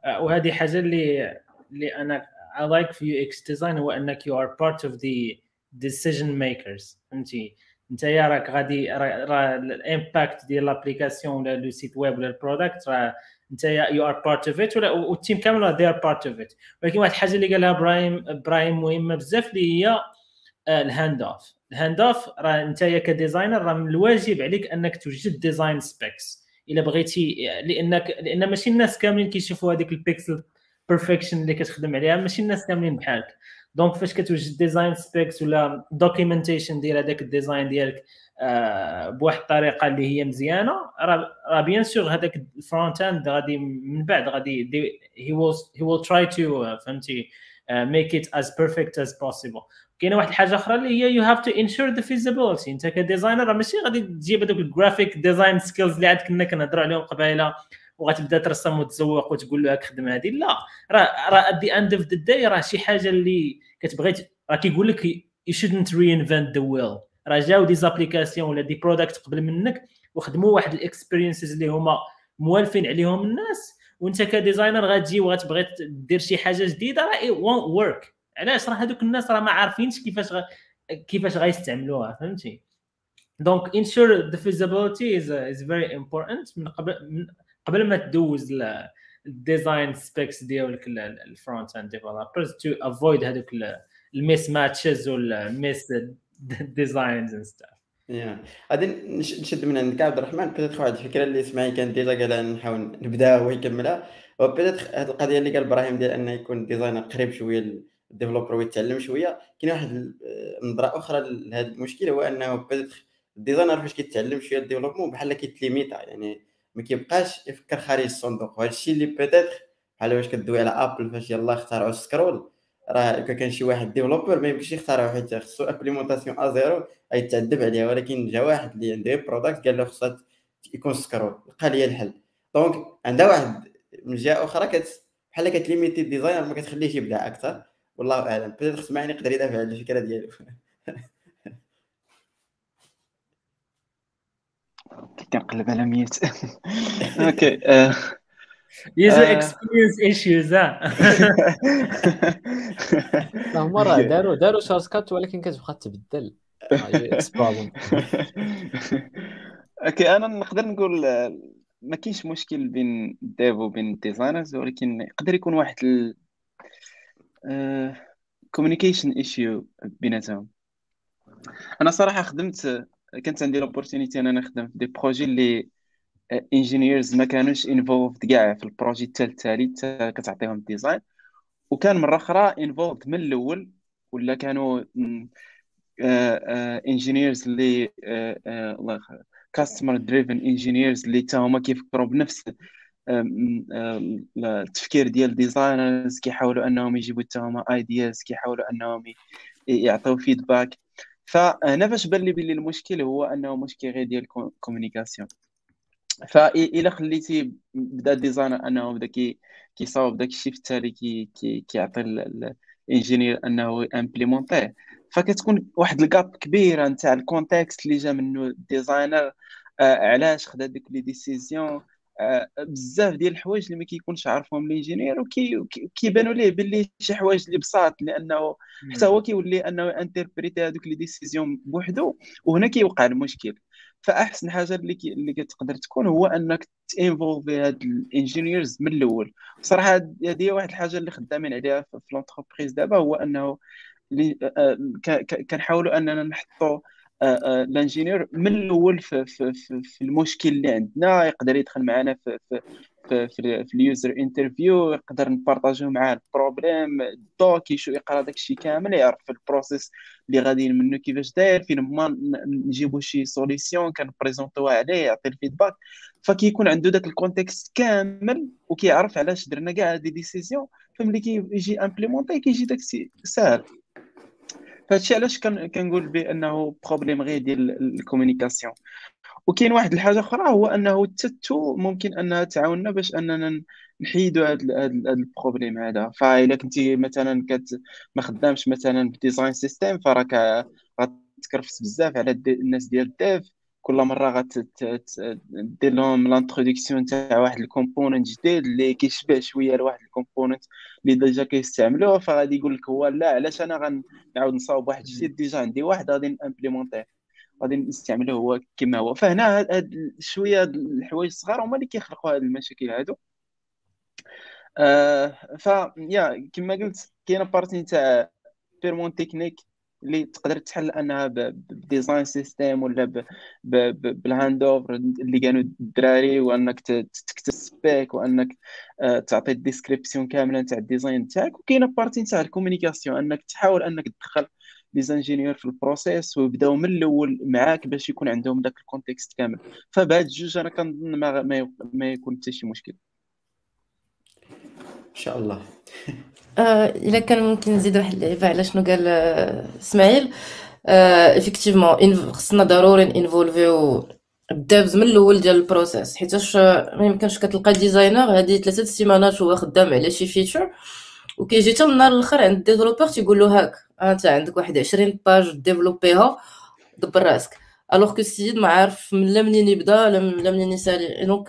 S6: آه، وهذه حاجة اللي اللي أنا I like في UX design هو أنك you are part of the decision makers. فهمتي؟ انت يا راك غادي راه ال impact ديال l'application ولا le site web ولا ال product راه انت you are part of it ولا وال team كامل راه they are part of it. ولكن واحد الحاجة اللي قالها إبراهيم إبراهيم مهمة بزاف اللي هي ال hand-off ال hand-off راه انت ك designer راه من الواجب عليك انك توجد design specs إلا بغيتي لأنك لأن ماشي الناس كاملين كيشوفوا هذيك ال pixel perfection اللي كتخدم عليها ماشي الناس كاملين بحالك. donc فاش كتوجد design specs ولا documentation ديال هذاك ال design ديالك آه، بواحد الطريقة اللي هي مزيانة راه bien sûr هذاك ال front-end غادي من بعد غادي هي try to آه، فهمتي make it as perfect as possible. كاينة واحد الحاجة أخرى اللي هي you have to ensure the feasibility أنت ك designer ماشي غادي تجيب هذوك ال graphic design skills اللي عاد كنا كنهضروا عليهم قبيله وغتبدأ ترسم وتزوق وتقول له خدم هذه لا راه راه at the end of the day راه شي حاجة اللي كتبغي راه كيقول لك you shouldn't reinvent the wheel راه جاو des applications ولا des products قبل منك وخدموا واحد ال experiences اللي هما موالفين عليهم الناس. وأنت ك designer غتجي وغتبغي دير شي حاجة جديدة راه it won't work علاش راه هذوك الناس راه ما عارفينش كيفاش غ... كيفاش غيستعملوها فهمتي؟ donc ensure the feasibility is is very important. من قبل من قبل ما تدوز ال design specs ديالك ال front-end developers to avoid هذوك ال mismatches وال mis-designs and stuff
S1: غادي نشد من عندك عبد الرحمن. peut-être واحد الفكرة اللي سمعي كان déjà قال نحاول نبداها ويكملها. و peut-être هذه القضية اللي قال إبراهيم ديال انه يكون designer قريب شوية ال developer ويتعلم شوية. كاين واحد النظره أخرى لهذا المشكل هو أنه peut-être ال designer فاش كيتعلم شوية ال développement بحال كيتليميتا يعني ما كيبقاش يفكر خارج الصندوق. وهذا الشيء اللي peut-être بحال واش كدوي على Apple فاش يلاه اخترعوا scroll راه كان شي واحد developer ما يمكنش يختارها حيت خصو implémentation à zéro يتعذب عليها ولكن جا واحد اللي عنده product قال له خصها يكون scroll لقى لي الحل. donc عندها واحد من جهه أخرى كت بحال كتليميتي ال designer ما كتخليهش يبدع أكثر. والله اعلم peut-être خص معين يقدر يدافع على الفكرة ديالو
S5: كنقلب على mute okay
S6: user experience issues
S3: هما راه داروا داروا shortcut ولكن كتبقى تبدل.
S5: okay أنا نقدر نقول ما كاينش مشكل بين ال dev وبين ال designers ولكن يقدر يكون واحد communication issue بيناتهم. أنا صراحة خدمت كانت عندي l'opportunité أنا نخدم في des projets اللي engineers ما كانوش involved كاع في ال projet حتى التالي كتعطيهم ال design وكان مرة أخرى involved من الأول ولا كانوا engineers اللي الله customer driven engineers اللي حتى هما كيفكروا بنفس التفكير ديال designers كيحاولوا أنهم يجيبوا حتى هما ideas كيحاولوا أنهم يعطيو feedback فهنا فاش بان لي بلي المشكل هو أنه مشكل غير ديال ال communication فإلا خليتي بدا ال designer أنه بدا كي كيصاوب داك الشيء في التالي كي كي كيعطي ال engineer أنه implémenter فكتكون واحد ال gap كبيره نتاع ال context اللي جا منه ال designer آه علاش خدا ديك les décisions بزاف ديال الحوايج اللي ما كيكونش عارفهم ال engineer وكيبانوا ليه باللي شي حوايج اللي بساط لأنه حتى هو كيولي أنه interpréter هذوك les décisions بوحدو وهنا كيوقع المشكل. فأحسن حاجة اللي كي اللي كتقدر تكون هو أنك تانفولفي هاد ال engineers من الأول. صراحة هذه هي واحد الحاجة اللي خدامين عليها في l'entreprise دابا هو أنه كنحاولوا أننا نحطوا ال engineer من الأول في, في, في, في المشكل اللي عندنا يقدر يدخل معنا في, في في, في, في ال user interview يقدر نبارطاجيو معاه ال problème donc يقرا داك الشيء كامل يعرف ال process اللي غاديين منه كيفاش داير فين ما نجيبو شي solution كنبريزونطوها عليه يعطي ال feedback فكيكون عنده داك ال context كامل وكيعرف علاش درنا كاع هاد les décisions فملي كيجي implémenter كيجي داك ساهل. فهادشي علاش كنقول بأنه problème غير ديال ال communication وكاين واحد الحاجة أخرى هو أنه التاتو ممكن انها تعاوننا باش أننا نحيدوا هذا ال problème هذا. فاذا كنتي مثلا كت ما خدامش مثلا ب design system فراك غتكرفس بزاف على الناس ديال ال dev. كل مرة غتدير لهم l'introduction تاع واحد ال component جديد اللي كيشبه شوية لواحد ال component اللي déjà كيستعملوه فغادي يقول لك هو لا علاش أنا غنعاود نصاوب واحد الشيء déjà عندي واحد غادي نامبليمونتيه غادي نستعملوه هو كما هو. فهنا هاد شوية الحوايج الصغار هما اللي كيخلقوا هاد المشاكل هادو. آه ف yeah كما قلت كاينة partie تاع purement technique اللي تقدر تحل انها ب design system ولا بال hand over اللي قالوا الدراري وأنك تكتب spec وأنك آه، تعطي ال description كاملة تاع ال design تاعك. وكاينة partie تاع ال communication أنك تحاول أنك تدخل les ingénieurs في ال process ويبداو من الأول معاك باش يكون عندهم داك ال context كامل. فبهاد الجوج أنا كنظن ما, ما يكون حتى شي مشكل.
S1: إن شاء الله.
S2: الا كان ممكن نزيد واحد اللعيبه على شنو قال اسماعيل effectivement خصنا ضروري انفولفيو ال devs من الأول ديال ال process حيتاش ما يمكنش كتلقى designer هادي ثلاثة سيمانات هو خدام على شي feature وكيجي حتى النهار الآخر عند ال developer تيقول له هاك انت عندك واحد 20 page ديفلوبيها دبر راسك alors que السيد ما عارف من لا منين يبدا لا منين يسالي donc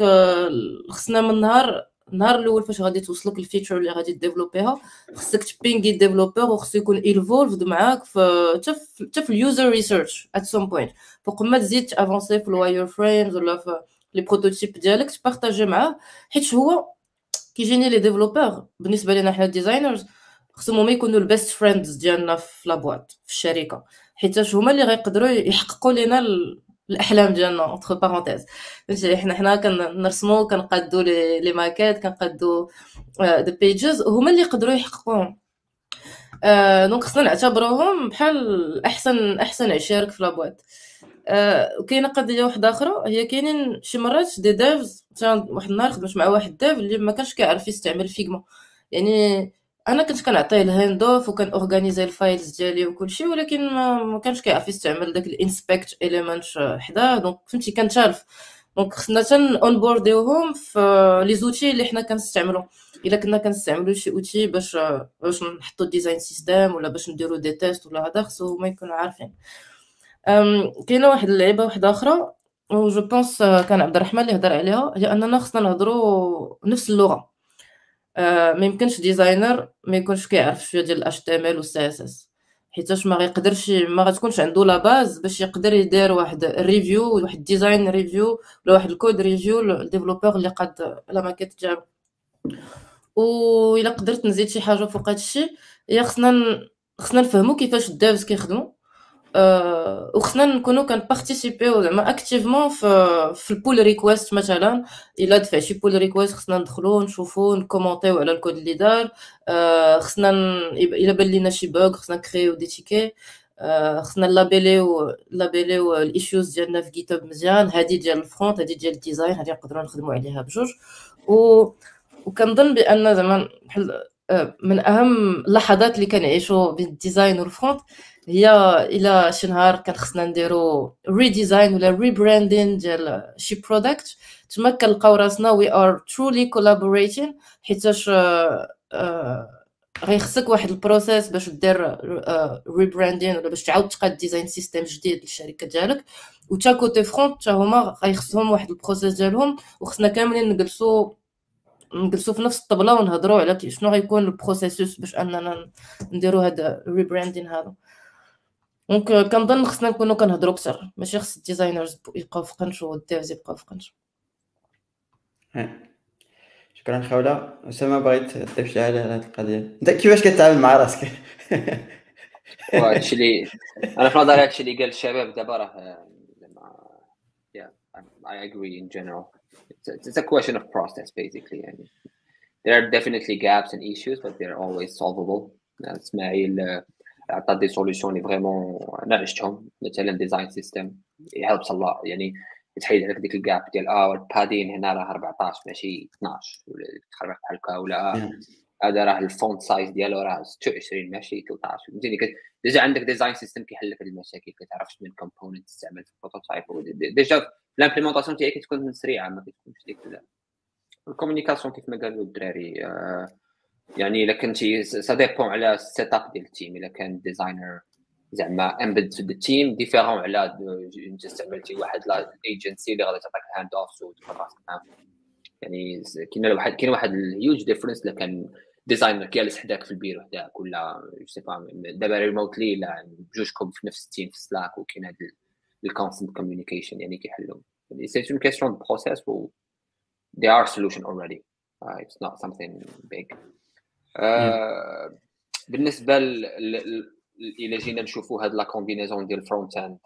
S2: خصنا من النهار النهار الأول فاش غادي توصلك ال feature اللي غادي ديفلوبيها خصك تبينغي ال developer وخصو يكون involved معاك في حتى في ال user research at some point فوق ما تزيد تأفونسي في ال wireframes ولا في les prototypes ديالك تبارطاجي معاه. حيت هو كيجيني les développeurs بالنسبة لنا حنا designers خصهم هما يكونوا ال best friends ديالنا في la boîte في الشركة. حيتاش هما اللي غيقدروا يحققوا لنا الأحلام ديالنا entre parenthèses فهمتي؟ حنا حنا كنرسمو كنقادو les maquettes كنقادو des pages هما اللي يقدروا يحققوهم. آه donc خصنا نعتبروهم بحال احسن أحسن عشيرك في la boîte آه وكاينة قضية واحدة أخرى هي كاينين شي مرات des devs واحد النهار خدمت مع واحد dev اللي ما كانش كيعرف يستعمل Figma يعني أنا كنت كنعطيه ال hand off وكان organisé ال files ديالي وكلشي ولكن ما, كانش كيعرف يستعمل داك ال inspect element حداه donc فهمتي كان تالف donc خصنا اون بورديوهم في les outils اللي حنا كنستعملو. إلا كنا كنستعملو شي outil باش باش نحطو design system ولا باش نديرو des tests ولا هذا خصو هما يكونوا عارفين. كاينة واحد اللعيبة واحدة أخرى و je pense كان عبد الرحمن اللي هضر عليها. هي أننا خصنا نهضروا نفس اللغة. آه، ما يمكنش designer ما يكونش كيعرف شوية ديال ال HTML و CSS حيتاش ما غيقدرش ما غتكونش عنده la base باش يقدر يدير واحد review واحد design review ولا واحد ال code review لل developer اللي قاد la maquette ديالو و إلا قدرت نزيد شي حاجة فوق هادشي هي خصنا خصنا نفهمو كيفاش ال devs كيخدموا آه، وخصنا نكونوا كنبارتيسيبيو زعما activement في في ال pull request مثلا. إلا دفع شي pull request خصنا ندخلو نشوفو نكومونتيو على الكود اللي دار. آه، خصنا إلا بان لينا شي bug خصنا نكريو دي تيكي. آه، خصنا لابيليو لابيليو ال issues ديالنا في GitHub مزيان. هادي ديال ال front هادي ديال ال design هادي نقدروا نخدموا عليها بجوج. و وكنظن بأن زعما بحال من أهم اللحظات اللي كنعيشوا بين ال design وال front هي إلى شي نهار كان خصنا نديرو redesign ولا rebranding ديال شي product تما كنلقاو راسنا we are truly collaborating حيتاش غيخصك واحد ال process باش دير rebranding ولا باش تعاود تقاد design system جديد للشركة ديالك. و تا côté front حتى هما غيخصهم واحد ال process ديالهم. وخصنا كاملين نجلسو نجلسو في نفس الطبلة ونهضروا على شنو غيكون ال processus باش أننا نديرو هاد ال rebranding هذا donc كنظن خصنا نكونوا كنهضروا أكثر ماشي خص ال designers يبقاو في قنش وال devs يبقاو في قنش
S1: شكرا خوله اسامه بغيت تضيف شي حاجة على هذه القضية انت كيفاش كتعامل مع راسك
S4: هادشي اللي أنا في نظري هادشي اللي قال الشباب دابا راه I agree in general. It's, it's a question of process basically. يعني there are definitely gaps and issues but they're always solvable. اسماعيل عطى des solutions اللي vraiment أنا عشتهم مثلا design system helps الله يعني تحيد عليك ديك ال gap ديال آه ال padding هنا راه 14 ماشي 12 ولا تخربق بحال هكا ولا نعم. هذا راه الفونت سايز ديالو راه 26 ماشي 13 فهمتيني؟ ديجا عندك ديزاين سيستم كيحل لك المشاكل كتعرف شنو كومبوننت تستعمل في البروتوتايب ديجا الامبليمونطاسيون ديالك كتكون سريعة ما كتكونش ديك الكومونيكاسيون كيف ما قالوا الدراري آه يعني الا كنتي سا ديبون على السيت اب ديال التيم الا كان ديزاينر زعما امبد في التيم ديفيرون على انت استعملتي واحد ايجنسي اللي غادي تعطيك هاند اوف وتقرا يعني كاين واحد كاين واحد ال huge difference الا كان designer كيالس حداك في البيرو حداك ولا c'est pas دابا remotely لا بجوجكم في نفس ال team في Slack وكاين هاد ال constant communication يعني كيحلوا يعني c'est une question de process و they are solution already. Uh, it's not big. آه، بالنسبة إلى جينا نشوفوا هاد la combinaison ديال front end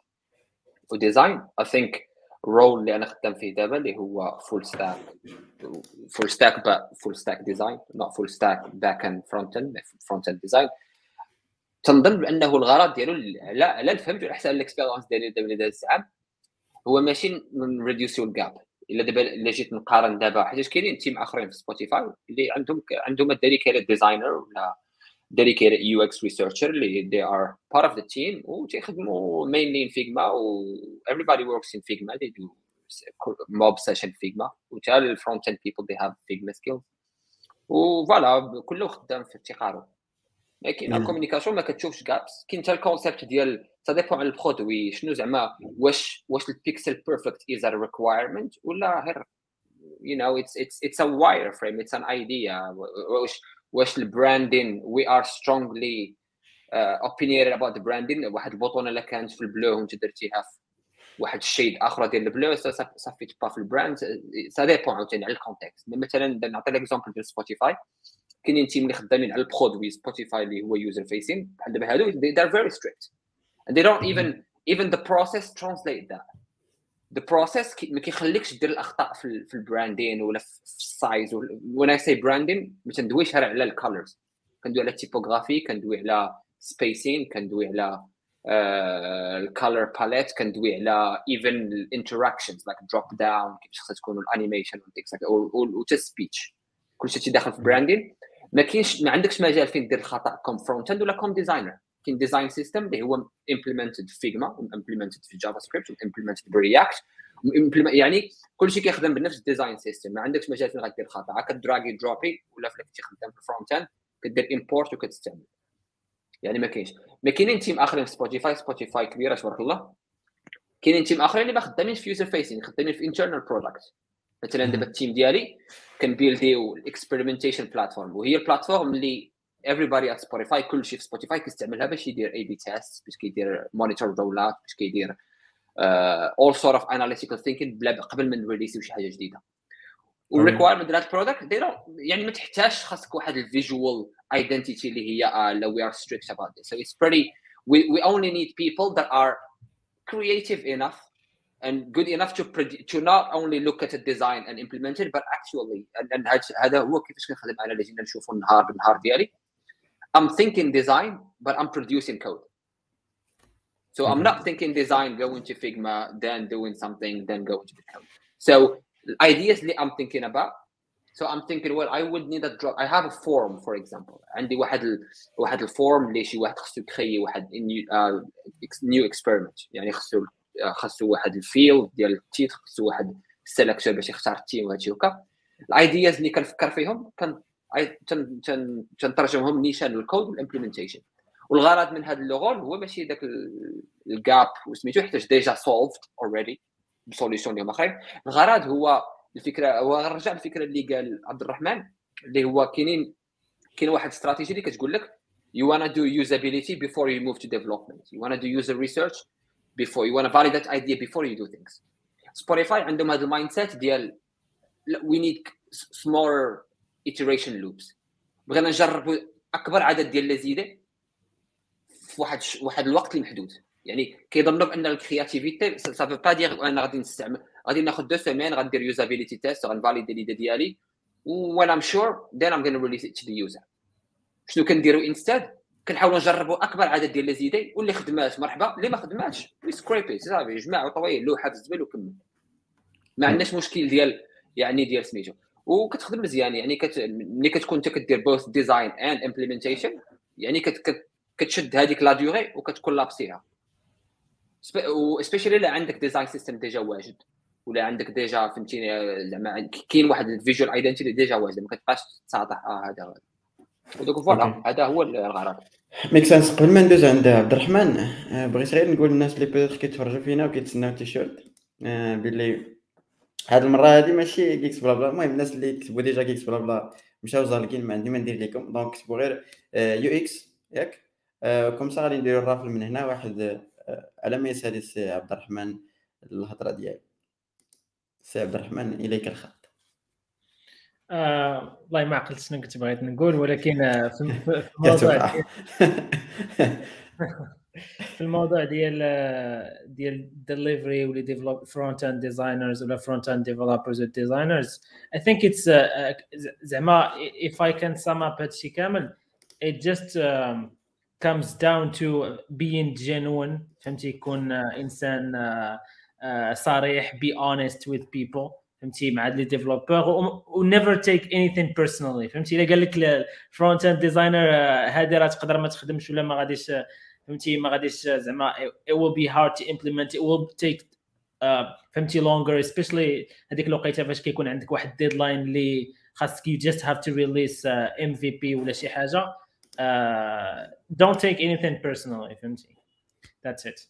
S4: وديزاين اي ثينك رول اللي أنا خدام فيه دابا اللي هو فول ستاك فول ستاك فول ستاك ديزاين نوت فول ستاك باك اند فرونت اند فرونت اند ديزاين تنظن بأنه الغرض ديالو لا على الفهم على حسب الاكسبيرونس ديالي دابا اللي داز العام هو ماشي من ريديوسيو الجاب إلا دابا إلا جيت نقارن دابا حيت كاينين تيم آخرين في سبوتيفاي اللي عندهم عندهم الديريكيتد ديزاينر ولا ديريكيتد يو إكس ريسيرشر اللي دي ار بارت اوف ذا تيم و تيخدموا مينلي ان فيجما و everybody works in فيجما they do mob session فيجما و تال الفرونت اند بيبل دي هاف فيجما سكيلز و فوالا كله خدام في افتقاره لكن
S1: مم.
S4: الكوميونيكاسيون ما كتشوفش كابس كاين حتى الكونسيبت ديال ça dépend على البرودوي شنو زعما واش واش البيكسل بيرفكت از ا ريكوايرمنت ولا غير you know it's it's it's a wireframe it's an idea واش واش البراندين we are strongly uh, opinionated about the branding واحد ال bouton اللي كانت في ال bleu وانت درتيها في واحد ال shade أخرى ديال ال bleu صافي تبقى في ال brand ça dépend عاوتاني على ال context مثلا نعطي l'exemple ديال Spotify كاينين teams اللي خدامين على ال produit Spotify اللي هو user facing بحال دابا هادو they are very strict. And they don't even even the process translate that. The process ما كيخليكش دير الأخطاء في, في ال branding ولا في ال size when I say branding ما تندويش غير على ال colors كندوي على ال typographie كندوي على spacing كندوي على ال color palette كندوي على even ال interactions like drop down كيفاش خصها تكون ال animation وتا speech كلشي تيدخل في branding ما كاينش ما عندكش مجال فين دير الخطأ comme front end ولا comme designer كاين design system اللي هو implemented في Figma implemented في JavaScript implemented ب React يعني كلشي كيخدم بنفس ال design system ما عندكش مجال فين غدير خطا كدراغي دروبي ولا فلك تخدم في ال front end كدير import وكتستعمل يعني ما كاينش. ما كاينين teams آخرين في Spotify Spotify كبيرة تبارك الله. كاينين teams آخرين اللي ما خدامين في user facing خدامين في internal product مثلا دابا ال team ديالي كنبيلديو ال experimentation platform وهي ال platform اللي everybody at Spotify كل شيء في Spotify كيستعملها باش يدير A/B test باش كيدير monitor rollout باش كيدير all sort of analytical thinking بلا قبل ما نريليسيو شي حاجة جديدة. وال requirement ديال ال product they don't يعني ما تحتاجش خاصك واحد ال visual identity اللي هي uh, لا are strict about this. So it's pretty we, we only need people that are creative enough and good enough to produ- to not only look at the design and implement it but actually and, and هاد- هذا هو كيفاش كنخدم انا اللي جينا نشوفوا النهار بالنهار ديالي I'm thinking design but I'm producing code so I'm not thinking design go into Figma then doing something then go into the code so the ideas اللي I'm thinking about so I'm thinking well I would need a drop I have a form for example عندي واحد ال... واحد الفورم اللي شي واحد خصو يكري واحد new, uh, new experiment يعني خصو خاصو واحد ال field ديال ال titre خاصو واحد ال selector باش يختار ال team وهادشي وكا. ال ideas اللي كنفكر فيهم كان تن- تن- تنترجمهم نيشان لل code وال implementation والغرض من هذا اللغول هو ماشي داك ال gap وسميتو حيت déjà solved already ب solutions اللي هما آخرين. الغرض هو الفكرة هو غنرجع للفكره اللي قال عبد الرحمن اللي هو كاينين كاين واحد استراتيجي اللي كتقول لك you wanna do usability before you move to development. You wanna do user research before. You wanna validate idea before you do things. سبوتيفاي عندهم هذا ال mindset ديال we need smaller iteration loops. بغينا نجربوا أكبر عدد ديال les idées في واحد. واحد الوقت المحدود. يعني كيظنوا بأن ال créativité ça veut pas dire أنا غادي نستعمل غادي ناخذ deux semaines غندير usability test غنفاليدي l'idée ديالي. I'm sure then I'm going to release it to the user. شنو كنديروا instead كنحاولوا نجربوا أكبر عدد ديال les idées واللي خدمات مرحبا. اللي ما خدماتش we scrap it صافي جمع طويل لوحه في الزبل وكمل. ما عندناش مشكل ديال يعني ديال سميتو. وكتخدم مزيان يعني كت... ملي كتكون انت كدير both design and implementation يعني كت... كت... كتشد هذيك la durée وكتكولابسيها و specially إلا عندك design system déjà واجد ولا عندك déjà فهمتيني زعما كاين واحد ال visual identity déjà واجد ما كتبقاش تساطح آه هذا. ودوك
S1: voilà.
S4: هذا هو الغرض.
S1: make sense قبل ما ندوز عند عبد الرحمن بغيت غير نقول للناس اللي peut-être كيتفرجوا فينا وكيتسناو التيشيرت باللي هاد المره هادي ماشي Geeks Blabla المهم الناس اللي كتبوا déjà Geeks Blabla مشاو زالكين ما عندي ما ندير لكم donc كتبوا غير UX ياك comme ça غادي نديرو ال raffle من هنا واحد على ما يسالي السي عبد الرحمن الهضره ديالي سي عبد الرحمن اليك الخط
S6: والله ما عقلت شنو كنت بغيت نقول ولكن آه، في الموضوع في الموضوع ديال ديال ديليفري ولا develop front-end designers ولا front-end developers designers I think it's uh, uh, زعما if I can sum up هادشي كامل it just um, comes down to being genuine فهمتي؟ يكون uh, إنسان uh, uh, صريح be honest with people. فهمتي مع les développeurs و never take anything personally فهمتي؟ إلا قال لك ال front-end designer هذه راه تقدر ما تخدمش ولا ما غاديش فهمتي؟ ما غاديش زعما it will be hard to implement it will take uh, فهمتي longer especially هذيك الوقيتة فاش كيكون عندك واحد deadline اللي خاصك you just have to release uh, MVP ولا شي حاجة uh, don't take anything personally فهمتي؟ That's it.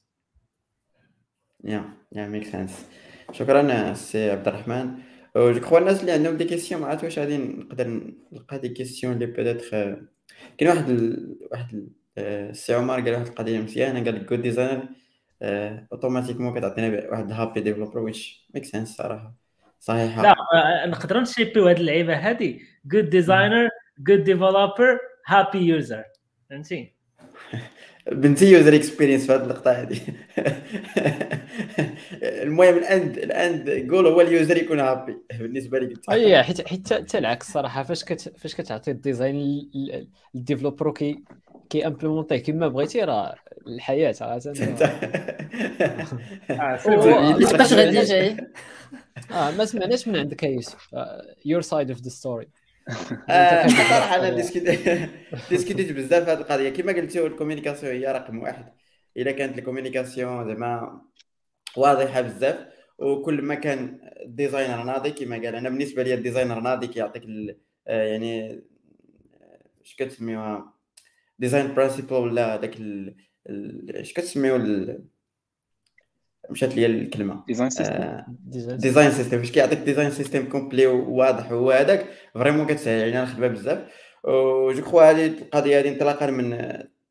S1: yeah yeah make sense شكرا سي عبد الرحمن. je crois الناس اللي عندهم des questions ما عرفت واش غادي نقدر نلقى des questions اللي peut-être كاين واحد ال... واحد السي عمر قال واحد القضية مزيانة قال لك good designer automatiquement كتعطينا واحد happy developer which make sense صراحة. صحيحة.
S6: لا نقدروا نشيبيو هاد اللعيبة هادي. good designer good developer happy user فهمتي؟
S1: بنتي user experience في هذه اللقطة هذه المهم ال end ال end goal هو ال user يكون happy بالنسبة لي قلت
S3: اي حيت حيت حتى العكس صراحة. فاش كت فاش كتعطي ال design لل developer كي كي امبليمونتيه كما بغيتي راه
S2: الحياة تبقاش غادي جاي
S3: آه ما سمعناش من عندك يا يوسف. your side of the story
S1: صراحة أنا ديسكوتيت بزاف هذه القضية. كما قلتي ال communication هي رقم واحد. إلا كانت ال communication زعما واضحة بزاف وكل ما كان ال designer ناضي كما قال أنا بالنسبة لي ال designer ناضي كيعطيك يعني اش كتسميوها design principles ولا داك اش كتسميو مشات لي الكلمة.
S5: design system
S1: design system فاش كيعطيك design system complet وواضح هو هذاك vraiment كتسهل علينا الخدمه بزاف. je crois هذه القضية هذه انطلاقا من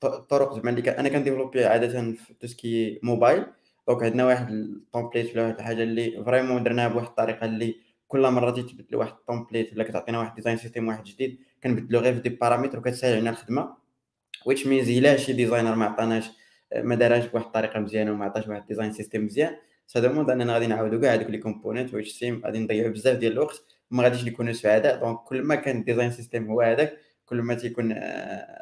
S1: الطرق زعما اللي أنا كنديفلوبي عادة في tout ce qui mobile donc عندنا واحد ال template ولا واحد الحاجة اللي vraiment درناها بواحد الطريقة اللي كل مرة تيتبدل واحد ال template ولا كتعطينا واحد design system واحد جديد كنبدلو غير في des paramètres وكتسهل علينا الخدمة. which means إلا شي designer ما عطاناش ما داراش بواحد الطريقة مزيانة وما عطاش واحد design system مزيان. ça demande أننا غادي نعاودو كاع هذوك les components which seem غادي نضيعو بزاف ديال الوقت وما غاديش نكونوا سعداء. donc كل ما كان ال design system هو هذاك كل ما تيكون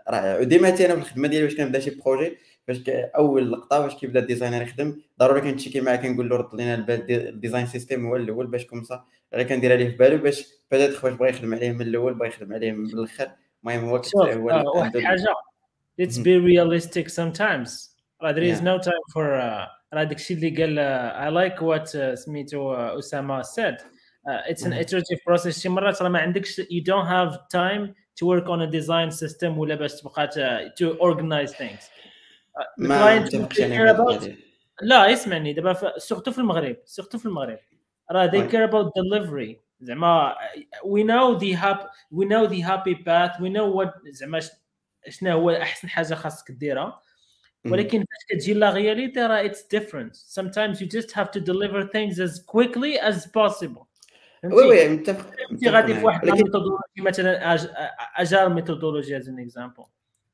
S1: رائع. وديما أنا في الخدمة ديالي باش كنبدأ شي projet باش أول لقطة باش كيبدا ال designer يخدم. ضروري كنتشيكي معاه كنقول له رد لينا ال design system هو الأول باش comme ça غير كندير عليه في بالو باش بدات باش بغا يخدم عليه من الأول بغا يخدم عليه من الآخر. المهم هو
S6: هو واحد الحاجة let's be realistic sometimes. Uh, there is no time for uh, راه داكشي اللي قال uh, I like what uh, سميتو uh, اسامه said uh, it's an iterative process شي مرات راه ما عندكش you don't have time to work on a design system ولا باش تبقى to organize things uh,
S1: ما متفقش انا
S6: about... لا اسمعني دابا سورتو في المغرب سورتو في المغرب راه they care about delivery زعما we know the happy we know the happy path we know what زعما شنو هو احسن حاجه خاصك ديرها ولكن فاش كتجي لا رياليتي راه اتس ديفرنت sometimes you just have to deliver things as quickly as possible.
S1: oui oui متفق
S6: انت غادي في واحد ال methodology مثلا agile methodology is an example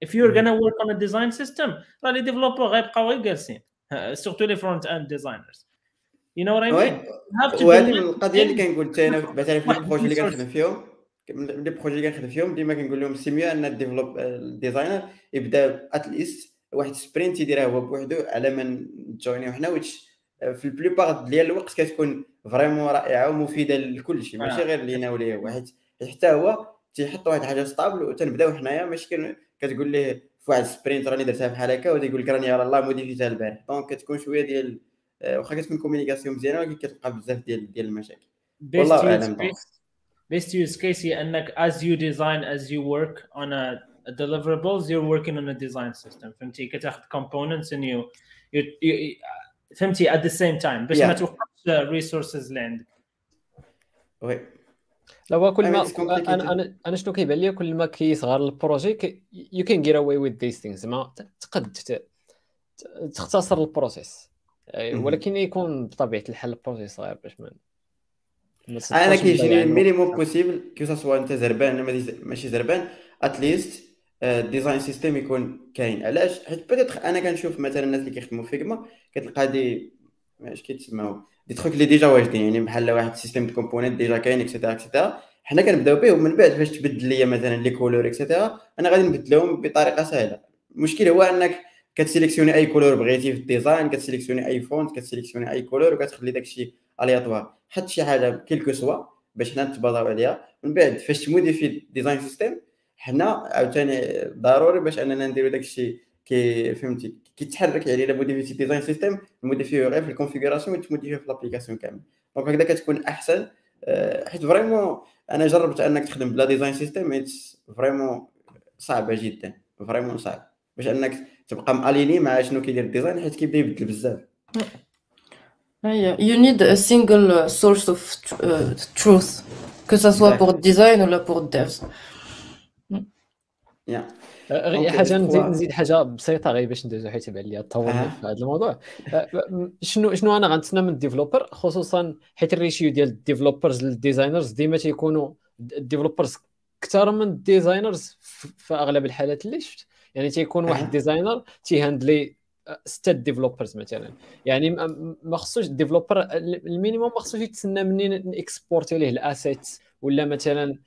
S6: if you're gonna work on a design system راه les développeurs غيبقاو غير جالسين. surtout les front-end designers you know what I mean?
S1: وهذه القضية اللي كنقول حتى أنا مثلا في ال projet اللي كنخدم فيهم les projets اللي كنخدم فيهم ديما كنقول لهم c'est mieux أن ال develop ال designer يبدأ at least واحد sprint يديرها هو بوحدو على ما نجوينيو حنا which في la plupart ديال الوقت كتكون vraiment رائعة ومفيدة لكل شيء ماشي غير لينا وليه واحد حتى هو تيحط واحد الحاجة stable وتنبداو حنايا ماشي كتقول ليه في واحد sprint راني درتها بحال هكا وتيقول لك راني الله موديفيتها البارح. donc كتكون شوية ديال واخا كتكون communication مزيانة ولكن كتبقى بزاف ديال ديال المشاكل. والله أعلم
S6: best use case هي إنك as you design as you work on a deliverables you're working on a design system. فهمتي؟ كتاخذ components and you, you, you فهمتي؟ at the same time. باش ما توقفش resources اللي عندك
S1: oui
S3: لا هو كل ما أنا أنا أنا شنو كيبان لي؟ كل ما كيصغر ال projet you can get away with this things زعما تقد تختصر ال process ولكن يكون بطبيعة الحال ال process صغير باش ما
S1: أنا كيجيني ال minimum possible que ce soit أنت زربان ماشي زربان at least ال design system يكون كاين. علاش؟ حيت peut-être أنا كنشوف مثلا الناس اللي كيخدموا في Figma كتلقى des اش كيتسماو؟ دي تخوك اللي déjà واجدين يعني بحال واحد ال system de component déjà كاين et cetera et cetera حنا كنبداو به ومن بعد فاش تبدل ليا مثلا les couleurs et cetera أنا غادي نبدلهم بطريقة سهلة. المشكل هو أنك كتسيليكسيوني أي couleur بغيتي في الديزاين كتسيليكسيوني أي font كتسيليكسيوني أي couleur وكتخلي داكشي aléatoire حط شي حاجة quelle que soit باش حنا نتباداو عليها. من بعد فاش تموديفي design system حنا عاوتاني ضروري باش اننا نديرو داك الشيء كي فهمتي كيتحرك يعني إلا موديفيتي design system موديفيو غير في ال configuration وتموديفيو في l'application كامل. donc هكذا كتكون أحسن. آه، حيت vraiment أنا جربت أنك تخدم بلا design system حيت vraiment صعبه جدا vraiment صعب. باش أنك تبقى ماليني مع شنو كيدير ال design حيت كيبدا يبدل بزاف.
S2: You need a single source of uh, truth, que ça soit pour design ou pour devs.
S3: غير حاجة نزيد نزيد حاجة بسيطة غير باش ندوزو حيت بان لي طولنا في هذا الموضوع. شنو شنو أنا غنتسنى من ال developer؟ خصوصا حيت ال ratio ديال ال developers لل designers ديما تيكونوا ال developers أكثر من ال designers في أغلب الحالات اللي شفت. يعني تيكون واحد designer تيهاندلي ستة developers مثلا. يعني ما خصوش ال developer ال minimum ما خصوش يتسنى مني نكسبورتي ليه ال asset ولا مثلا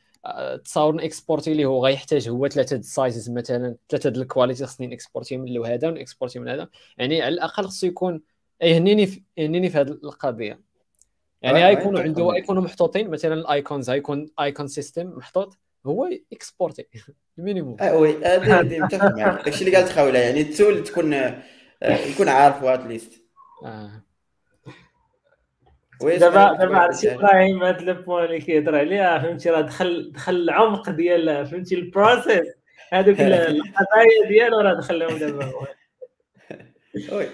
S3: تصاور نكسبورتي ليه هو غيحتاج هو ثلاثة ال sizes مثلا ثلاثة د ال quality خصني نكسبورتي من هذا ونكسبورتي من هذا. يعني على الأقل خصو يكون يهنيني في يهنيني في هذه القضية. يعني غيكونوا عنده غيكونوا محطوطين مثلا ال icons غيكون icon system محطوط هو exporté ال
S1: minimum. آه oui هذه متفق معك. داكشي اللي قالت خوله يعني ال tool تكون يكون عارف at
S6: least دابا دابا عرفتي إبراهيم هاد ال point اللي كيهضر عليها فهمتي؟ راه دخل دخل العمق ديال فهمتي؟ ال process. هذوك القضايا ديالو راه دخلهم دابا.
S1: oui.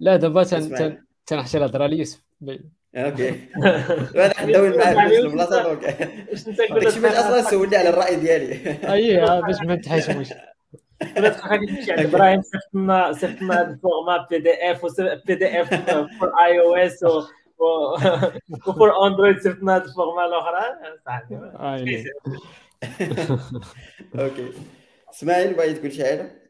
S3: لا دابا تنحشي الهضرة ليوسف
S1: okay. أنا حندوي معاك في البلاصه donc داكشي باش أصلا سولني على الرأي ديالي.
S3: اييه باش ما نتحاشموش
S6: ولا تبقى تمشي عند إبراهيم صيفط لنا صيفط لنا الفورما بي دي اف بي دي اف فور اي أو اس و for Android صيفط لنا ال format الأخرى. صاحبي
S1: okay. إسماعيل بغيت تقول شي حاجة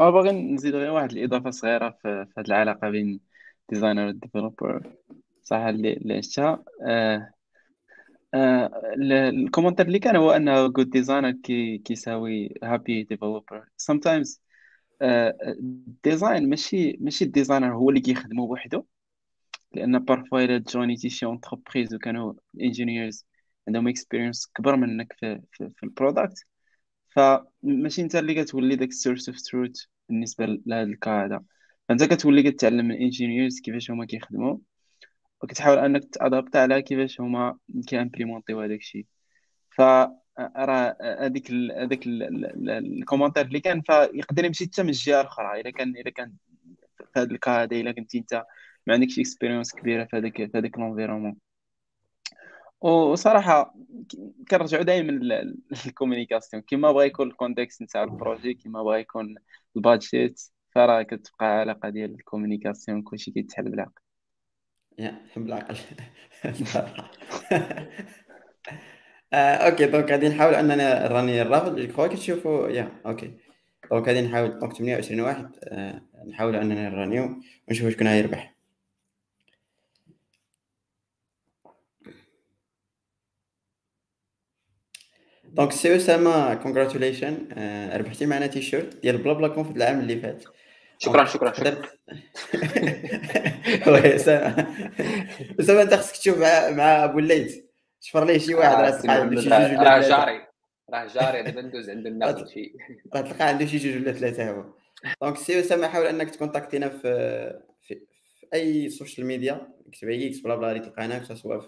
S5: أه باغي نزيد غير واحد الإضافة صغيرة في هذه العلاقة بين designer وال developer صح اللي اللي عشتها. آه آه ال commentaire اللي كان هو أنه good designer كي كيساوي happy developer sometimes ال design ماشي ماشي ال designer هو اللي كيخدمو بوحدو. لأن parfois الا جونيتي شي entreprise وكانوا engineers عندهم experience كبر منك في في, في ال product فماشي أنت اللي كتولي داك ال source of truth بالنسبة لهذا هذا فأنت كتولي كتعلم من engineers كيفاش هما كيخدموا وكتحاول أنك تأدابت على كيفاش هما كيامبليمونطيو هذاك الشيء. ف راه هذيك هذاك ال commentaire اللي كان فيقدر يمشي حتى من الجهة الأخرى. إلا كان إلا كان في هذا ال cas هذا إلا كنتي أنت ما عندكش expérience كبيرة في هذاك في هذاك l'environnement وصراحة كنرجعوا دائما لل communication كيما بغا يكون ال context نتاع ال projet كيما بغا يكون ال budget فراه كتبقى علاقة ديال الكومينيكاسيون كلشي كيتحل بالعقل.
S1: يا بالعقل آه، أوكي دونك غادي نحاول اننا راني الرافض جو كخوا كتشوفوا يا أوكي. دونك غادي نحاول دونك 28 واحد آه، نحاول اننا نرانيو ونشوفوا شكون غيربح. دونك سي اسامه كونغراتوليشن ربحتي معنا تيشيرت ديال BlaBla Conf العام اللي فات
S4: شكرا شكرا شكرا
S1: oui اسامه اسامه انت خصك تشوف مع مع ابو الليث شفر ليه شي واحد راه تلقى عنده شي جوج
S4: راه جاري راه جاري دابا ندوز عنده النقد شي
S1: راه تلقى عنده شي جوج ولا ثلاثة هو donc سي اسامه حاول انك تكونتاكتينا في في, اي social media اكتب GeeksBlaBla غادي تلقانا سواء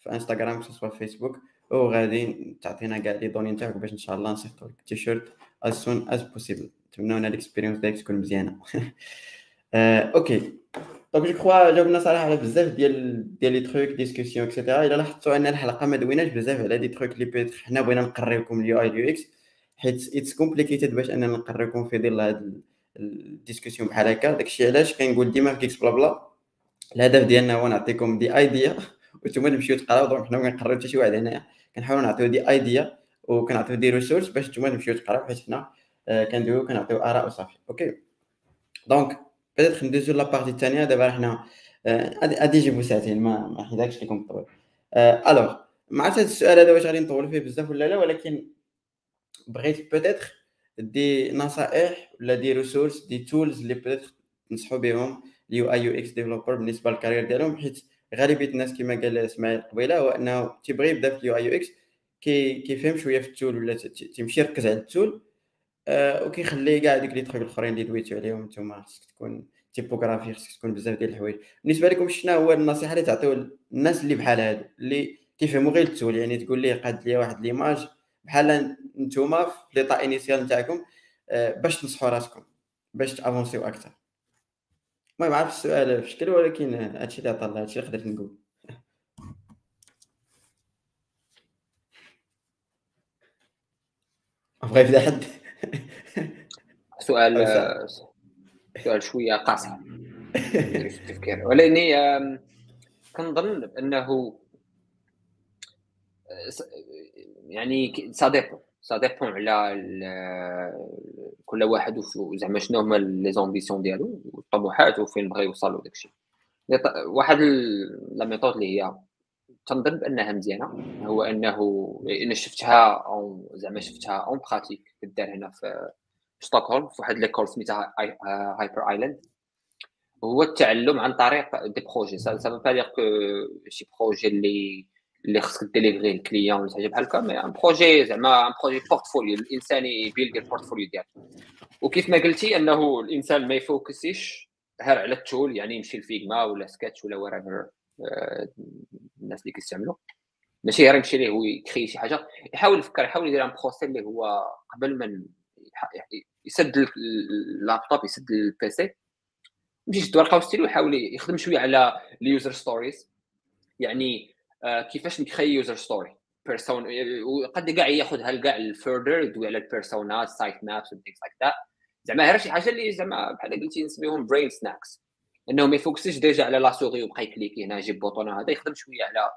S1: في انستغرام سواء في فيسبوك وغادي تعطينا كاع les données نتاعك باش إن شاء الله نصيفطوا لك ال t-shirt as soon as possible نتمنى ال expérience ديالك تكون مزيانة. okay. donc je crois جاوبنا صراحة على بزاف ديال ديال les trucs discussion et cetera إلا لاحظتوا أن الحلقة ما دويناش بزاف على des trucs اللي بيت حنا بغينا نقريوكم ال UI ال UX. حيت it's complicated باش أننا نقريوكم في ظل هاد ال discussion بحال هكا. داكشي علاش؟ كنقول ديما في geeks blabla الهدف ديالنا هو نعطيكم دي ايديا وأنتم تمشيو تقراو donc حنا ما كنقريو حتى شي واحد هنايا. كنحاولوا نعطيو دي ايديا وكنعطيو des ressources باش نتوما تمشيو تقراو حيت حنا كندويو كنعطيو آراء وصافي okay donc بدات ندوزو la partie الثانية دابا حنا غادي يجيبو ساعتين ما ما حيداكش طويل الوغ ما عرفت هذا السؤال هذا واش غادي نطول فيه بزاف ولا لا ولكن بغيت peut-être des نصائح ولا des ressources des tools اللي peut-être تنصحوا بهم ال UI UX developer بالنسبة لل carrière ديالهم حيت غالبية الناس كما قال إسماعيل قبيلة هو أنه تيبغي يبدأ في ال UI UX كي كيفهم شوية في ال tool ولا تيمشي يركز على ال tool آه وكيخلي كاع دوك les trucs الأخرين اللي دويتو عليهم. نتوما خصك تكون typographie خصك تكون بزاف ديال الحوايج. بالنسبة لكم شنو هو النصيحة اللي تعطيو الناس اللي بحال هادو اللي كيفهموا غير ال tool؟ يعني تقول ليه قاد لي واحد l'image بحال نتوما في l'état initial نتاعكم آه باش تنصحوا راسكم باش تأفونسيو أكثر المهم عارف السؤال في شكل ولكن هادشي اللي الله هادشي اللي قدرت نقول. بغا يبدا حد.
S4: سؤال سؤال شوية قاصر التفكير ولاني كنظن انه يعني ça dépend ça dépend على كل واحد زعما شنو هما les ambitions ديالو والطموحات وفين بغا يوصل وداكشي واحد la méthode اللي هي تنظن بأنها مزيانة هو أنه أنا شفتها زعما شفتها en pratique كدار هنا في ستوكهولم في واحد l'école سميتها Hyper Island هو التعلم عن طريق des projets ça veut dire que شي projet اللي اللي خصك délivrer ال client ولا حاجة بحال هكا mais un projet زعما un projet portfolio الإنسان ي build ال portfolio ديالو. وكيف ما قلتي أنه الإنسان ما ي focus يش غير على ال tool يعني يمشي ل Figma ولا سكتش ولا وريفر آه، الناس اللي كيستعملوا ماشي غير يمشي ليه هو شي حاجة. يحاول يفكر يحاول يدير un process اللي هو قبل ما يسد اللابتوب يسد ال PC يمشي يشد ورقه وستيل ويحاول يخدم شوية على اليوزر ستوريز يعني كيفاش نكري يوزر ستوري بيرسون وقد كاع ياخذها لكاع الفيردر يدوي على البيرسونات سايت مابس وثينكس لايك ذات زعما غير شي حاجة اللي زعما بحال قلتي نسميهم برين سناكس انه ما يفوكسيش ديجا على لا سوغي وبقى يكليكي هنا يجيب بوطون هذا يخدم شوية على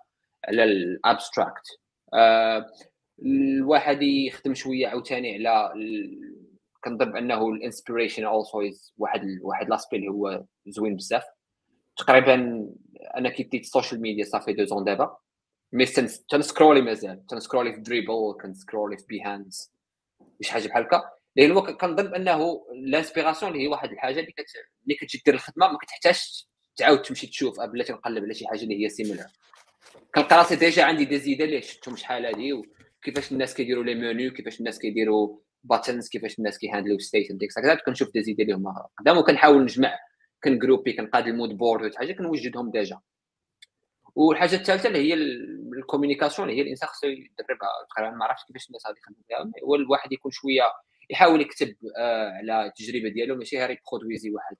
S4: على الابستراكت آه الواحد يخدم شوية عاوتاني على كنظن بانه ال inspiration also واحد واحد l'aspect اللي هو زوين بزاف. تقريبا أنا كي بديت ال social media صافي deux ans دابا mais تن scroll ي مازال تنسكرولي في دريبل كنسكرولي في بيهانس شي حاجة بحال هكا. لأن هو كنظن بأنه l'inspiration اللي هي واحد الحاجة اللي كت... اللي كتجي دير الخدمة ما كتحتاجش تعاود تمشي تشوف بلا تنقلب على شي حاجة اللي هي similar كنلقى راسي déjà عندي des idées اللي شفتهم شحال هادي وكيفاش الناس كيديروا les menus كيفاش الناس كيديروا باتنز كيفاش الناس كيهاندلو ستيت ديك كنشوف دي زيدا اللي هما قدام وكنحاول نجمع كنجروبي كنقاد المود بورد ولا حاجة كنوجدهم ديجا. والحاجة الثالثة اللي هي الكوميونيكاسيون اللي هي الإنسان خصو يدربها تقريبا ما عرفتش كيفاش الناس غادي يخدموا هو الواحد يكون شوية يحاول يكتب آه على التجربة ديالو. ماشي غير يبرودويزي واحد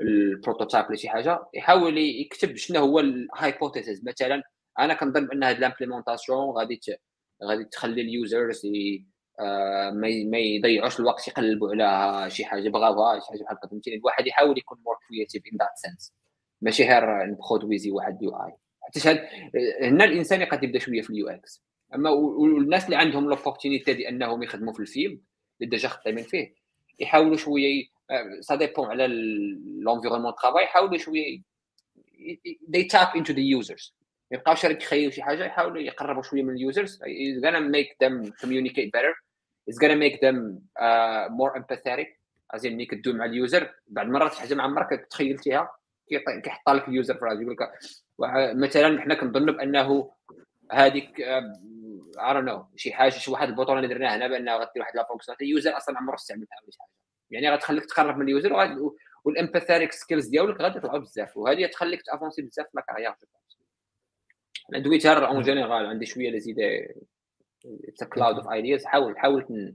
S4: البروتوتايب ولا شي حاجة. يحاول يكتب شنو هو الهايبوثيسيس مثلا أنا كنظن بأن هاد لامبليمونطاسيون غادي غادي تخلي ال users آه ما يضيعوش الوقت يقلبوا على شي حاجة بغاوها شي حاجة بحال هكا فهمتيني؟ الواحد يحاول يكون more creative in that sense ماشي غير ن produire واحد UI حتى هنا الإنسان يقدر يبدا شوية في ال UX. أما والناس اللي عندهم l'opportunité ديال أنهم يخدموا في الفيلم اللي déjà خدامين فيه يحاولوا شوية ça dépend على l'environnement travail يحاولوا شوية they tap into the users. ما يبقاوش يتخيلوا شي حاجة يحاولوا يقربوا شوية من ال users it's gonna make communicate better it's gonna make them uh, more empathetic. ازين ملي كدوي مع ال user. بعد مرات حاجة معمرك تخيلتيها كيحط لك ال user فراج يقول لك مثلا حنا كنظنوا بأنه هذيك I know شي حاجة شي واحد ال bouton اللي درناه هنا بانه غدير واحد la fonctionnalité ال user أصلا عمره استعملها ولا شي حاجة يعني غتخليك تقرب من ال user وال empathic skills ديالك غادي يطلعوا بزاف. وهذه تخليك ت avancer بزاف في la carrière أنا دويتها en général عندي شوية les idées cloud of ideas حاول حاول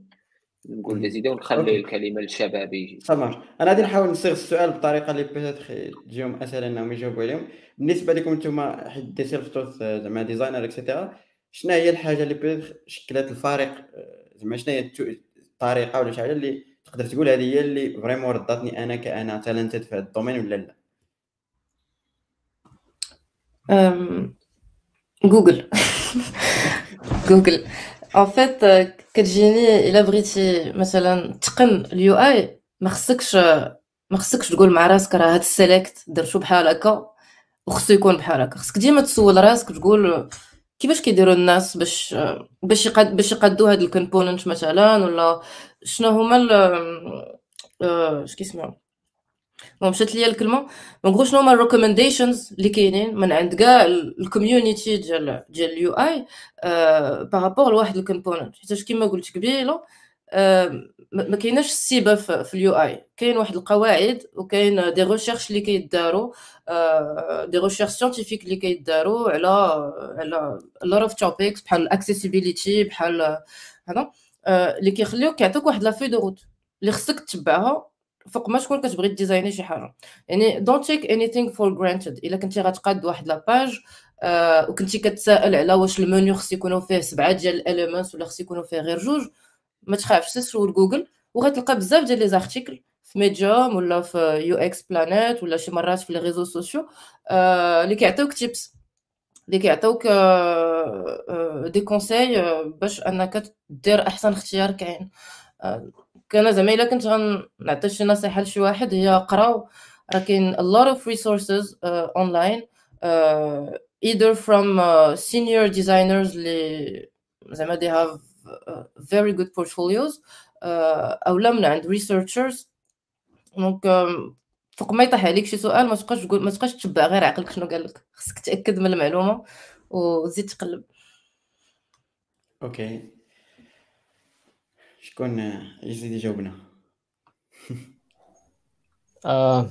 S4: نقول les idées ونخلي الكلمة للشباب.
S1: تمام. أنا غادي نحاول نصيغ السؤال بطريقة اللي peut-être تجيهم اسهل إنهم يجاوبوا عليهم. بالنسبة لكم أنتم حد self-taught زعما designer et cetera شنو هي الحاجة اللي peut-être شكلت الفارق زعما شنو هي الطريقة ولا شي حاجة اللي تقدر تقول هذه هي اللي فريمون رداتني أنا كأنا تالنتد في هذا الدومين ولا لا؟
S2: جوجل جوجل ان فيت كتجيني الا بغيتي مثلا تقن اليو اي ما خصكش ما خصكش تقول مع راسك راه هاد السيليكت درتو بحال هكا وخصو يكون بحال هكا خصك ديما تسول راسك تقول كيفاش كيديروا الناس باش باش يقد باش يقادوا هاد ال component مثلا ولا شنو هما اش كيسمعوا مشات ليا الكلمة donc شنو هما ال recommendations اللي كاينين من عند كاع ال community ديال ديال ال UI par rapport لواحد ال component حيت كيما قلت قبيله ما كايناش السيبه في ال UI كاين واحد القواعد وكاين des recherches اللي كيداروا des recherches scientifiques اللي كيداروا على على lot of topics بحال ال accessibility بحال هذا اللي كيخليوك كيعطيوك واحد la feuille de route اللي خصك تتبعها فوق ما تكون كتبغي design ي شي حاجة. يعني don't take anything for granted إلا كنتي غتقاد واحد la page آه وكنتي كتسائل على واش المنيو خص يكونوا فيه سبعة ديال ال elements ولا خص يكونوا فيه غير جوج ما تخافش سول جوجل وغتلقى بزاف ديال les articles في Medium ولا في UX Planet ولا شي مرات في les réseaux sociaux آه اللي كيعطيوك tips اللي كيعطيوك آه آه des conseils آه باش أنك دير أحسن اختيار كاين. آه كان زعما الا كنت غنعطي شي نصيحة لشي واحد هي قراو راه كاين a lot of resources uh, online uh, senior designers اللي زعما they have uh, very good portfolios uh, اولا من عند researchers. donc فوق ما يطيح عليك شي سؤال ما تبقاش تقول ما تبقاش تتبع غير عقلك شنو قال لك. خصك تأكد من المعلومة وزيد تقلب.
S1: okay شكون يزيد يجاوبنا
S3: آه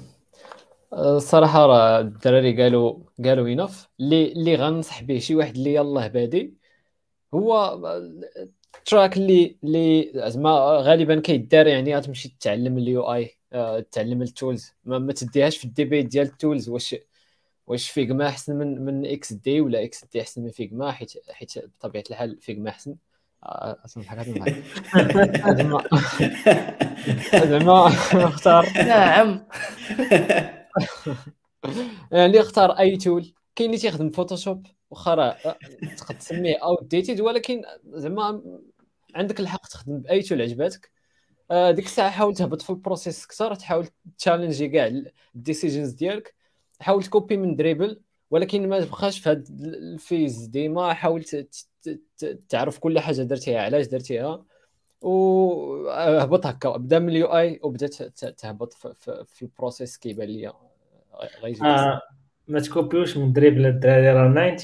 S3: الصراحه راه الدراري قالوا قالوا ينف اللي اللي غنصح به شي واحد اللي يلاه بادي. هو ال track اللي اللي زعما غالبا كيدار يعني غتمشي تتعلم ال UI آه، تتعلم ال tools ما, ما تديهاش في ال debate ديال ال tools واش واش Figma أحسن من من XD ولا XD أحسن من Figma حيت حيت بطبيعة الحال Figma أحسن. بحال هكا زعما زعما أختار.
S2: نعم.
S3: يعني اختار أي tool كاين اللي تيخدم Photoshop واخا راه تقدر تسميه outdated ولكن زعما عندك الحق تخدم بأي tool عجباتك. آه، ديك الساعة حاول تهبط في ال process كثر تحاول challenge ي كاع ال decisions ديالك. حاول t copier من Dribbble ولكن ما تبقاش في هاد ال phase ديما. حاول تعرف كل حاجة درتيها علاش درتيها؟ وهبط هكا. بدا من ال UI وبدا تهبط في, في, في ال process كيبان ليا.
S6: آه ما تكوبيوش من Dribbble الدراري راه 99%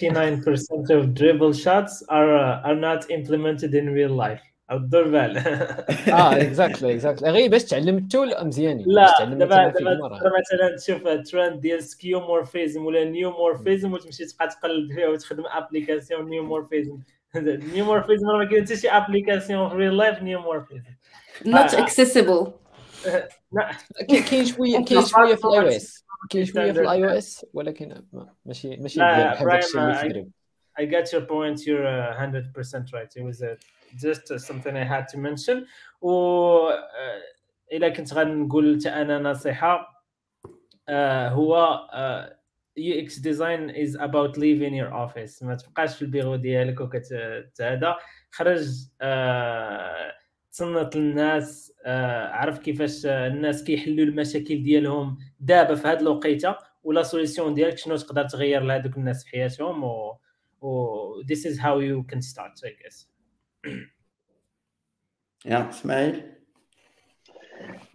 S6: of Dribbble shots are are not implemented in real life. أو دور بال.
S3: آه exactly exactly غير باش تعلم ال tool مزيانين
S6: لا دابا دابا مثلا تشوف ترند ديال skeuomorphism ولا neumorphism وتمشي تبقى تقلب فيها وتخدم application neumorphism neumorphism راه ما كاين حتى شي application في real life neumorphism
S2: not accessible.
S3: كاين شوية كاين شوية في ال iOS كاين شوية في الاي أو اس ولكن ماشي ماشي بحال داكشي اللي في ال Dribbble
S6: I get your point. You're uh, 100% right. It was a just something I had to mention. و الا كنت غنقول حتى أنا نصيحة هو UX design is about leaving your office ما تبقاش في البيرو ديالك وكتهذا خرج تصنت للناس عرف كيفاش الناس كيحلوا المشاكل ديالهم دابا في هذه الوقيتة. ولا solution ديالك شنو تقدر تغير لهذوك الناس في حياتهم. و, و this is how you can start I guess.
S1: يا إسماعيل.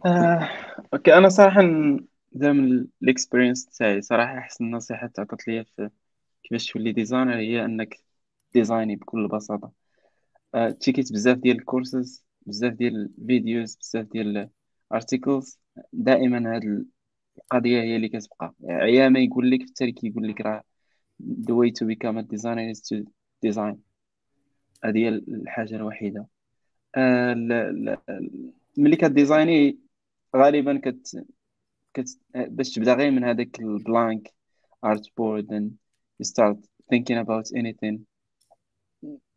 S5: آه، okay أنا صراحة من ال experience تاعي صراحة احسن نصيحه تعطت لي في كيفاش تولي designer هي إنك design ي بكل بساطة. آه، check يت بزاف ديال الكورسز بزاف ديال ال videos بزاف ديال ال articles. دائما هاد القضية هي اللي كتبقى. عيا ما يقول لك في التاريخ يقول لك راه the way to become a designer is to design. هذه الحاجة الوحيدة. آه ملي كـ design ي غالبا كت كت باش تبدا غير من هذاك ال blank artboard and you start thinking about anything.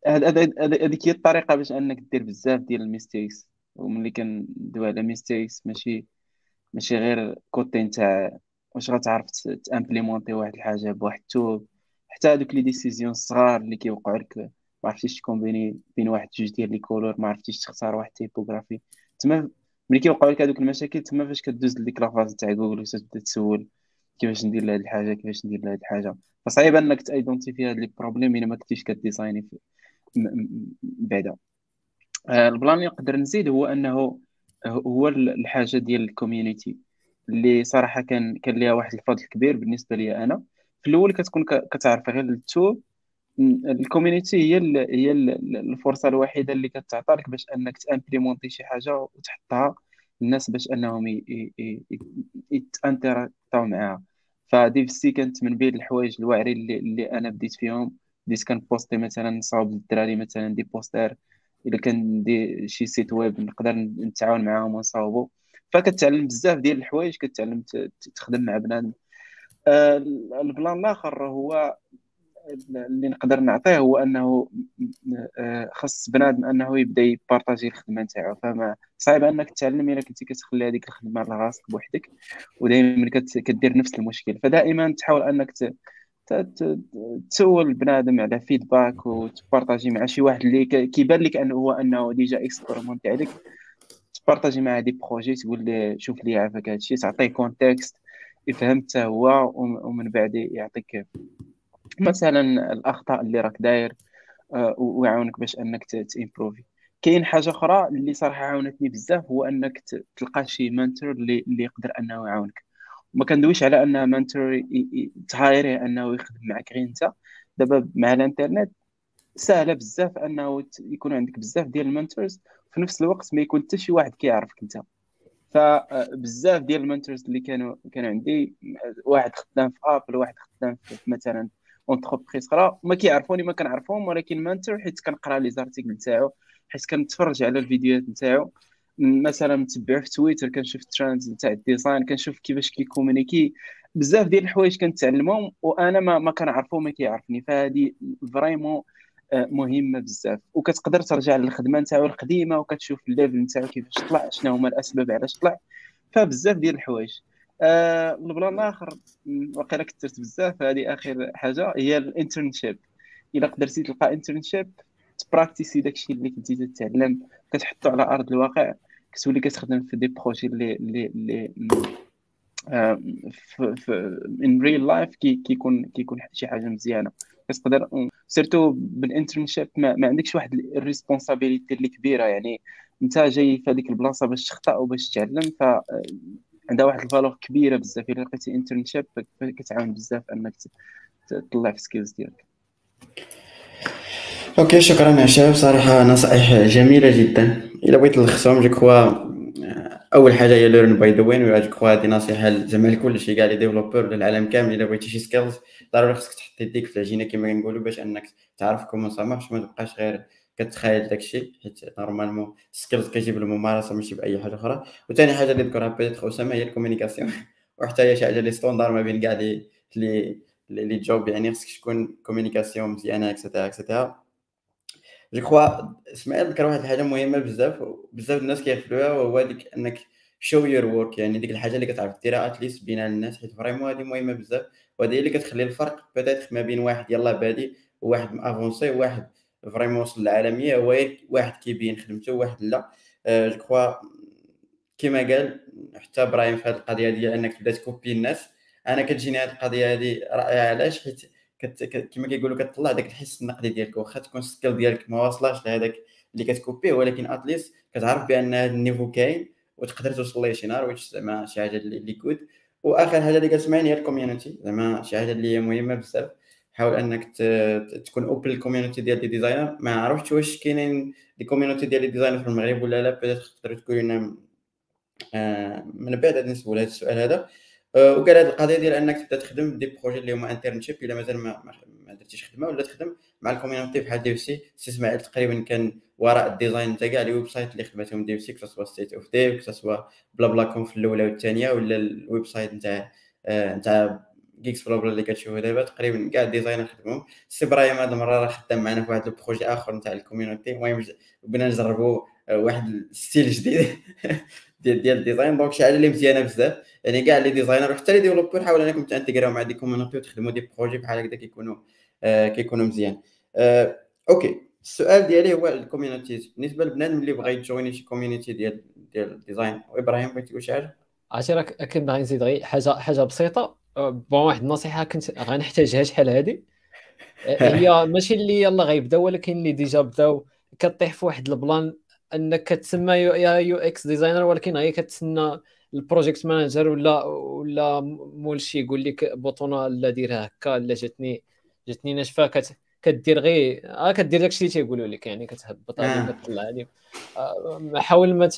S5: هذيك هي الطريقة باش أنك دير بزاف ديال ال mistakes وملي كندوي على mistakes ماشي ماشي غير côté نتاع واش غتعرف t implémenter واحد الحاجة بواحد ال tool. حتى هذوك les décisions الصغار اللي كيوقعوا لك ما عرفتيش t combiner بين واحد جوج ديال les couleurs ما عرفتيش تختار واحد typographie. تما ملي كيوقعوا لك هذوك المشاكل تما فاش كدوز لديك la phase تاع جوجل وتبدا تسول كيفاش ندير لهاد الحاجة كيفاش ندير لهاد الحاجة. فصعيب انك t identifier هاد les problèmes الا ما كنتيش كـ design ي بعدا. آه، ال plan اللي نقدر نزيد هو انه هو الحاجة ديال ال community اللي صراحة كان كان ليها واحد الفضل كبير بالنسبة لي أنا. في الأول كتكون كتعرف غير ال tool ال community هي ال هي ال الفرصة الوحيدة اللي كتعطى لك باش أنك t implémenter شي حاجة وتحطها الناس باش أنهم ي تانتراكتاو معاها. ف DevC كانت من بين الحوايج الواعرين اللي, اللي أنا بديت فيهم. بديت كن posté مثلا نصاوب للدراري مثلا des posters. إلا كان دي شي site web نقدر نتعاون معاهم ونصاوبو. فكتعلم بزاف ديال الحوايج كتعلم تخدم مع بنادم. آه، البلان الآخر هو اللي نقدر نعطيه هو أنه آه، خص بنادم أنه يبدأ ي partager الخدمة نتاعو. فما صعيب أنك تعلم إلا كنتي كتخلي هذيك الخدمة لراسك بوحدك ودائما كدير نفس المشكل. فدائما تحاول أنك تسول بنادم على feedback وت partager مع شي واحد اللي كيبان لك أنه هو أنه déjà expérimenté عليك. ت partager معاه des projets تقول لي شوف لي عافاك هادشي تعطيه context يفهم حتى هو ومن بعد يعطيك مثلا الأخطاء اللي راك داير آه، ويعاونك باش أنك ت improve كاين حاجة أخرى اللي صراحة عاونتني بزاف هو أنك تلقى شي mentor اللي اللي يقدر أنه يعاونك. وما كندويش على أن mentor ت hire ي أنه يخدم معك غير أنت. دابا مع الإنترنت سهله بزاف أنه يكون عندك بزاف ديال ال mentors في نفس الوقت ما يكون حتى شي واحد كيعرفك أنت. فبزاف ديال ال mentors اللي كانوا كانوا عندي واحد خدام في ابل واحد خدام في مثلا entreprise أخرى ما كيعرفوني ما كنعرفهم ولكن mentor حيت كنقرا les articles نتاعو حيت كنتفرج على الفيديوهات نتاعو. مثلا متبع في تويتر كنشوف ال trends نتاع ال design كنشوف كيفاش كي communiquer. بزاف ديال الحوايج كنتعلمهم وأنا ما, ما كنعرفو ما كيعرفني. فهذه vraiment آه، مهمة بزاف. وكتقدر ترجع للخدمة نتاعو القديمة وكتشوف ال level نتاعو كيفاش طلع شنو هما الأسباب علاش طلع. فبزاف ديال الحوايج. آه البلان الآخر واقيلا كثرت بزاف هذه آخر حاجة هي ال internship. إلا قدرتي تلقى internship ت pratiquer داكشي اللي كنتي تتعلم كتحطو على أرض الواقع كتولي كتخدم في des projets اللي اللي اللي في in real life كيكون كيكون شي حاجة مزيانة. كتقدر surtout بال internship ما, ما عندكش واحد ال responsibility اللي كبيرة يعني أنت جاي في هذيك البلاصة باش تخطأ وباش تتعلم ف عندها واحد ال valeur كبيرة بزاف إلا لقيتي internship كتعاون بزاف أنك تطلع في skills ديالك.
S1: okay شكرا يا شباب. صراحة نصائح جميلة جدا. إلا بغيت نلخصهم je crois أول حاجة هي learn by doing je crois هذه نصيحة زعما لكل شيء كاع les développeurs للعالم كامل. إلا بغيتي شي skills ضروري خصك تحط يديك في العجينة كما كنقولوا باش أنك تعرف comment ça marche ما تبقاش غير كتخيل داكشي حيت normalement skills كيجيب الممارسة ماشي بأي حاجة أخرى. وثاني حاجة اللي ذكرها peut-être اسامه هي ال communication وحتى هي شي حاجة اللي standard ما بين كاع les les les jobs يعني خصك تكون communication مزيانة et cetera et cetera je crois اسماعيل ذكر واحد الحاجة مهمة بزاف بزاف الناس كيغفلوها وهو ديك إنك show your work يعني ديك الحاجة اللي كتعرف ديرها at least بين الناس حيت vraiment هذه مهمة بزاف. وهذه اللي كتخلي الفرق peut-être ما بين واحد يلاه بادي وواحد avancé وواحد vraiment وصل للعالميه هو واحد كيبين خدمته وواحد لا. je crois كما قال حتى إبراهيم في هذه القضية ديال إنك تبدا ت copier الناس. أنا كتجيني هذه القضية هذه رائعة علاش؟ حيت كما كيقولوا كتطلع داك الحس النقدي ديالك واخا تكون ال skill ديالك ما واصلاش لهذاك اللي كت copier ه ولكن at least كتعرف بأن هذا ال niveau كاين وتقدر توصل ليه شي نهار زعما شي حاجة اللي good وآخر حاجة اللي كتسمعني هي الكوميونيتي زعما شي حاجة اللي هي مهمة بزاف. حاول إنك تكون اوبن الكوميونيتي ديال دي ديزاينر ما عرفتش واش كاينين دي كوميونيتي ديال ديزاينر في المغرب ولا لا. بدات تقدر تقول لنا آه، من بعد غادي نسول هذا السؤال هذا. آه، وقال هذه القضية ديال إنك تبدأ تخدم دي بروجي اللي هما انترنشيب إلا مازال ما, ما درتيش خدمة ولا تخدم مع الكوميونيتي بحال دي سي سي إسماعيل تقريبا كان وراء الديزاين تاع كاع لي ويب سايت اللي خدمتهم دي سي كسوا ستيت اوف ديف كسوا Blabla Conf الأولى والثانية ولا ال website نتاع نتاع Geeksblabla اللي كتشوفوا دابا تقريبا كاع ال designers خدمهم سي إبراهيم هذه المرة راه خدام معنا في واحد ال projet آخر نتاع ال community. المهم بغينا نجربوا واحد ال style جديد ديال ديال ال design. donc شي حاجة اللي مزيانة بزاف. يعني كاع les designers وحتى les développeurs حاولوا أنكم t'intégrer او مع des community وتخدموا des projets بحال هكذا كيكونوا آه كيكونوا مزيان. آه okay. السؤال ديالي هو ال communities. بالنسبة لبنادم اللي بغى ي join ي شي community ديال ديال ال design وإبراهيم بغيتي تقول شي حاجة؟
S3: عرفتي راك كنبغي نزيد غير حاجة حاجة بسيطة. آه، bon واحد النصيحة كنت غنحتاجها شحال هذه آه، هي ماشي اللي يلا غيبداو ولكن اللي déjà بداو كطيح في واحد البلان انك كتسمى UX designer ولكن غير كتسنى ال project manager ولا ولا مول شي يقول لك bouton لا ديرها هكا لا جاتني جاتني ناشفة كت كدير غير آه كدير داكشي اللي تيقولوا لك يعني كتهبط هذه كتطلع هذه حاول ما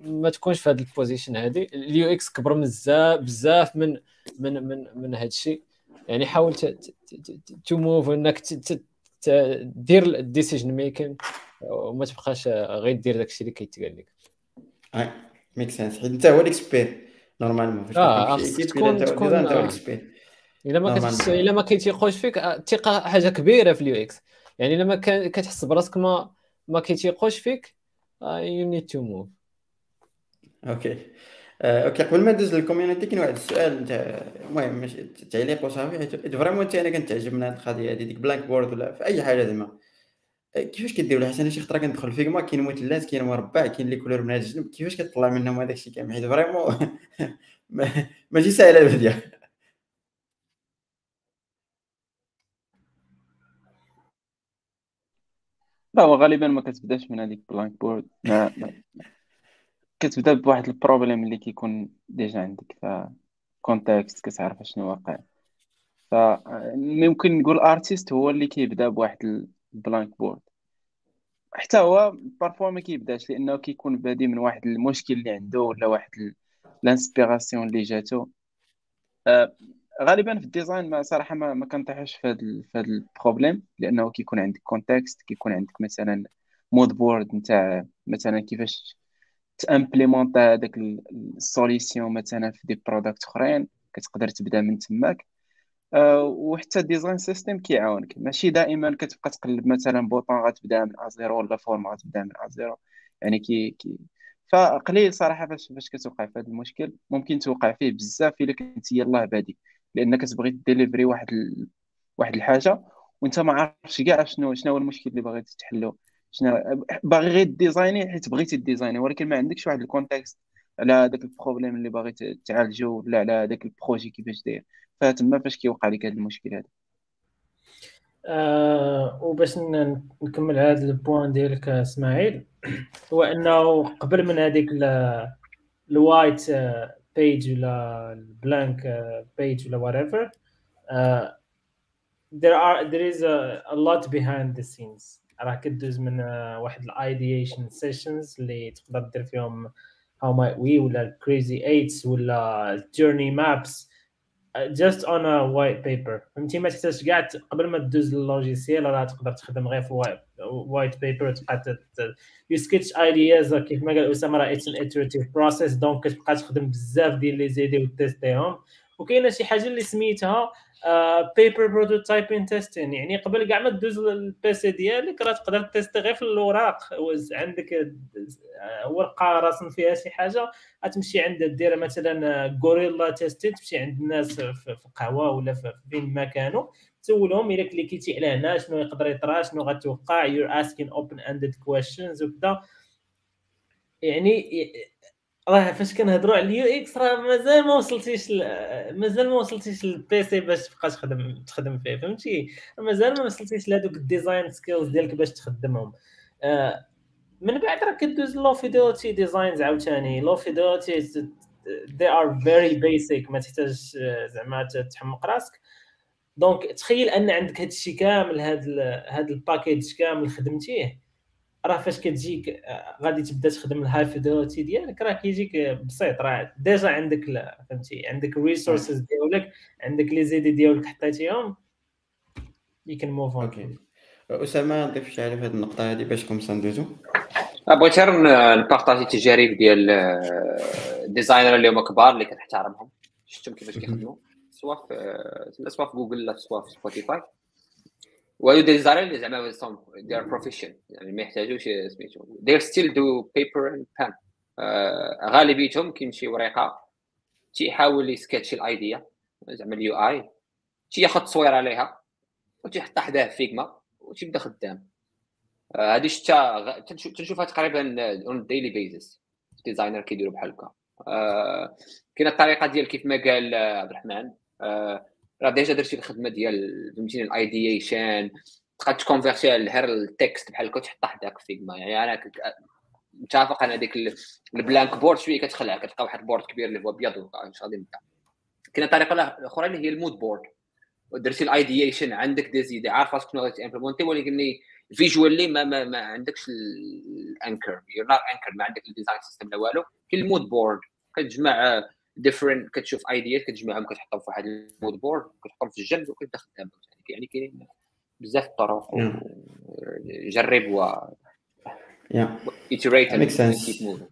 S3: ما تكونش في هذه ال position هذه ال UX كبر بزاف بزاف من من من من هذا الشيء. يعني حاول to move انك دير ال decision making وما تبقاش غير دير داكشي اللي كيتقال لك.
S1: make sense حيت أنت هو ال expert normalement
S3: آه تكون تكون إلا ما كتحس إلا ما كيتيقوش فيك الثقه حاجة كبيرة في ال UX. يعني لما كتحس براسك ما ما كيتيقوش فيك you need to move
S1: okay. Okay قبل ما ندوز لل community كاين واحد السؤال انت المهم تعليق وصافي حيت vraiment انت أنا كنتعجبنا هذه القضية هذه ديك blank board ولا في أي حاجة زعما. كيفاش كديروا حيت أنا شي خطرة كندخل Figma كاين مثلث كاين مربع كاين les couleurs من هذا الجنب كيفاش كتطلع منهم هذاك الشيء كامل؟ حيت vraiment ماشي ساهله البديه
S5: لا هو غالبا ما كتبداش من هذيك blank board. كتبدا بواحد ال problème اللي كيكون déjà عندك ف context كتعرف شنو واقع. ف ممكن نقول artiste هو اللي كيبدأ بواحد ال blank board حتى هو parfois ما كيبدأش لأنه كيكون بادي من واحد المشكل اللي عنده ولا واحد ال inspiration اللي جاتو. آه، غالبا في ال design ما صراحة ما, ما كنطيحش في هذا في هذا ال problème لأنه كيكون عندك context كيكون عندك مثلا mood board نتاع مثلا كيفاش t'implémente هذاك ال solution مثلا في des products أخرين كتقدر تبدا من تماك. أه وحتى ال design system كيعاونك. ماشي دائما كتبقى تقلب مثلا bouton غتبدا من à zéro ولا form غتبدا من à zéro يعني كي كي فقليل صراحة فاش فاش كتوقع في هذا المشكل. ممكن توقع فيه بزاف إلا كنت يلاه بادي لأنك تبغي deliver-ي واحد ال... واحد الحاجة وأنت ما عارفش كاع شنو شنو هو المشكل اللي باغي تحلو. شنو باغي غير design-ي حيت بغيتي design-ي ولكن ما عندكش واحد ال context على هذاك ال problème اللي باغي تعالجو ولا على هذاك ال projet كيفاش داير. فتما فاش كيوقع لك هذا المشكل هذا.
S6: آه وباش نكمل هذا ال point ديالك إسماعيل هو أنه قبل من هذيك ال white page ولا ال blank page ولا whatever uh, there are there is a, a lot behind the scenes. راه كدوز من واحد ال ideation sessions اللي تقدر دير فيهم how might we ولا crazy eights ولا journey maps just on a white paper فهمتي؟ ما تحتاجش كاع قبل ما تدوز لل logiciel راه تقدر تخدم غير في white paper تبقى you sketch ideas كيف ما قال أسامة راه it's an iterative process donc كتبقى تخدم بزاف ديال les idées و test-يهم وكاينة شي حاجة اللي سميتها paper prototyping testing يعني قبل كاع ما تدوز ال PC ديالك راه تقدر test-ي غير في الاوراق عندك ورقه راسم فيها شي حاجة غتمشي عند دير مثلا guerrilla testing تمشي عند الناس في القهوة ولا في فين ما كانوا تسولهم إلا cliquer-تي على هنا شنو يقدر يطرا شنو غتوقع you're asking open ended questions وكذا يعني راه فاش كنهضروا على ال UX راه مازال ما وصلتيش مازال ما وصلتيش لل PC باش تبقى تخدم تخدم فيه فهمتي؟ مازال ما وصلتيش لهذوك ال design skills ديالك باش تخدمهم. آه، من بعد راه كدوز low fidelity designs عاوتاني. low fidelity they are very basic ما تحتاج آه، زعما تحمق راسك. donc تخيل أن عندك هذا الشيء كامل هذا هذا ال package كامل خدمتيه. راه فاش كتجيك آه، غادي تبدا تخدم ال high fidelity ديالك راه كيجيك بسيط راه déjà عندك فهمتي عندك ال resources ديالك عندك les idées ديالك حطيتيهم you can move on
S1: okay اسامه نضيف شي حاجة في هذه النقطه هذه باش كم ندوزو
S4: آه، بغيت غير ن partager تجارب ديال ال designer آه، اللي هما كبار اللي كنحترمهم شفتهم كيفاش كيخدموا سواء في سواء في جوجل لا سواء في سبوتيفاي designer اللي زعما they are proficient يعني ما يحتاجوش سميتو they still do paper and pen غالبيتهم كاين شي ورقة تيحاول ي sketch ال idea زعما ال UI تياخذ تصوير عليها وتيحطها حداه فيجما وتيبدا خدام. هادي شتا تنشوفها تقريبا on daily basis designer كيديروا بحال هكا. كاينة الطريقة ديال كيف ما قال عبد الرحمن. راه déjà درتي الخدمة ديال فهمتيني ال ideation تبقى ت convertir غير ال text بحال هكا تحطها حداك فيجما يعني أنا متفق أنا ديك ال blank board شوية كتخلع كتلقى واحد البورد كبير اللي هو أبيض ومش غادي نبدا كاينة طريقة أخرى اللي هي المود board درتي ال ideation عندك دي عارف راسك شنو غادي ولكن visually ما, ما, ما عندكش ال anchor you know anchor ما عندك ال design system لا والو. كاين ال mood board كتجمع different كتشوف idea-ات كتجمعهم كتحطهم في واحد ال mood board كتحطهم في الجنب وكتبدا خدام يعني كاينين بزاف الطرق. جرب و
S1: moving.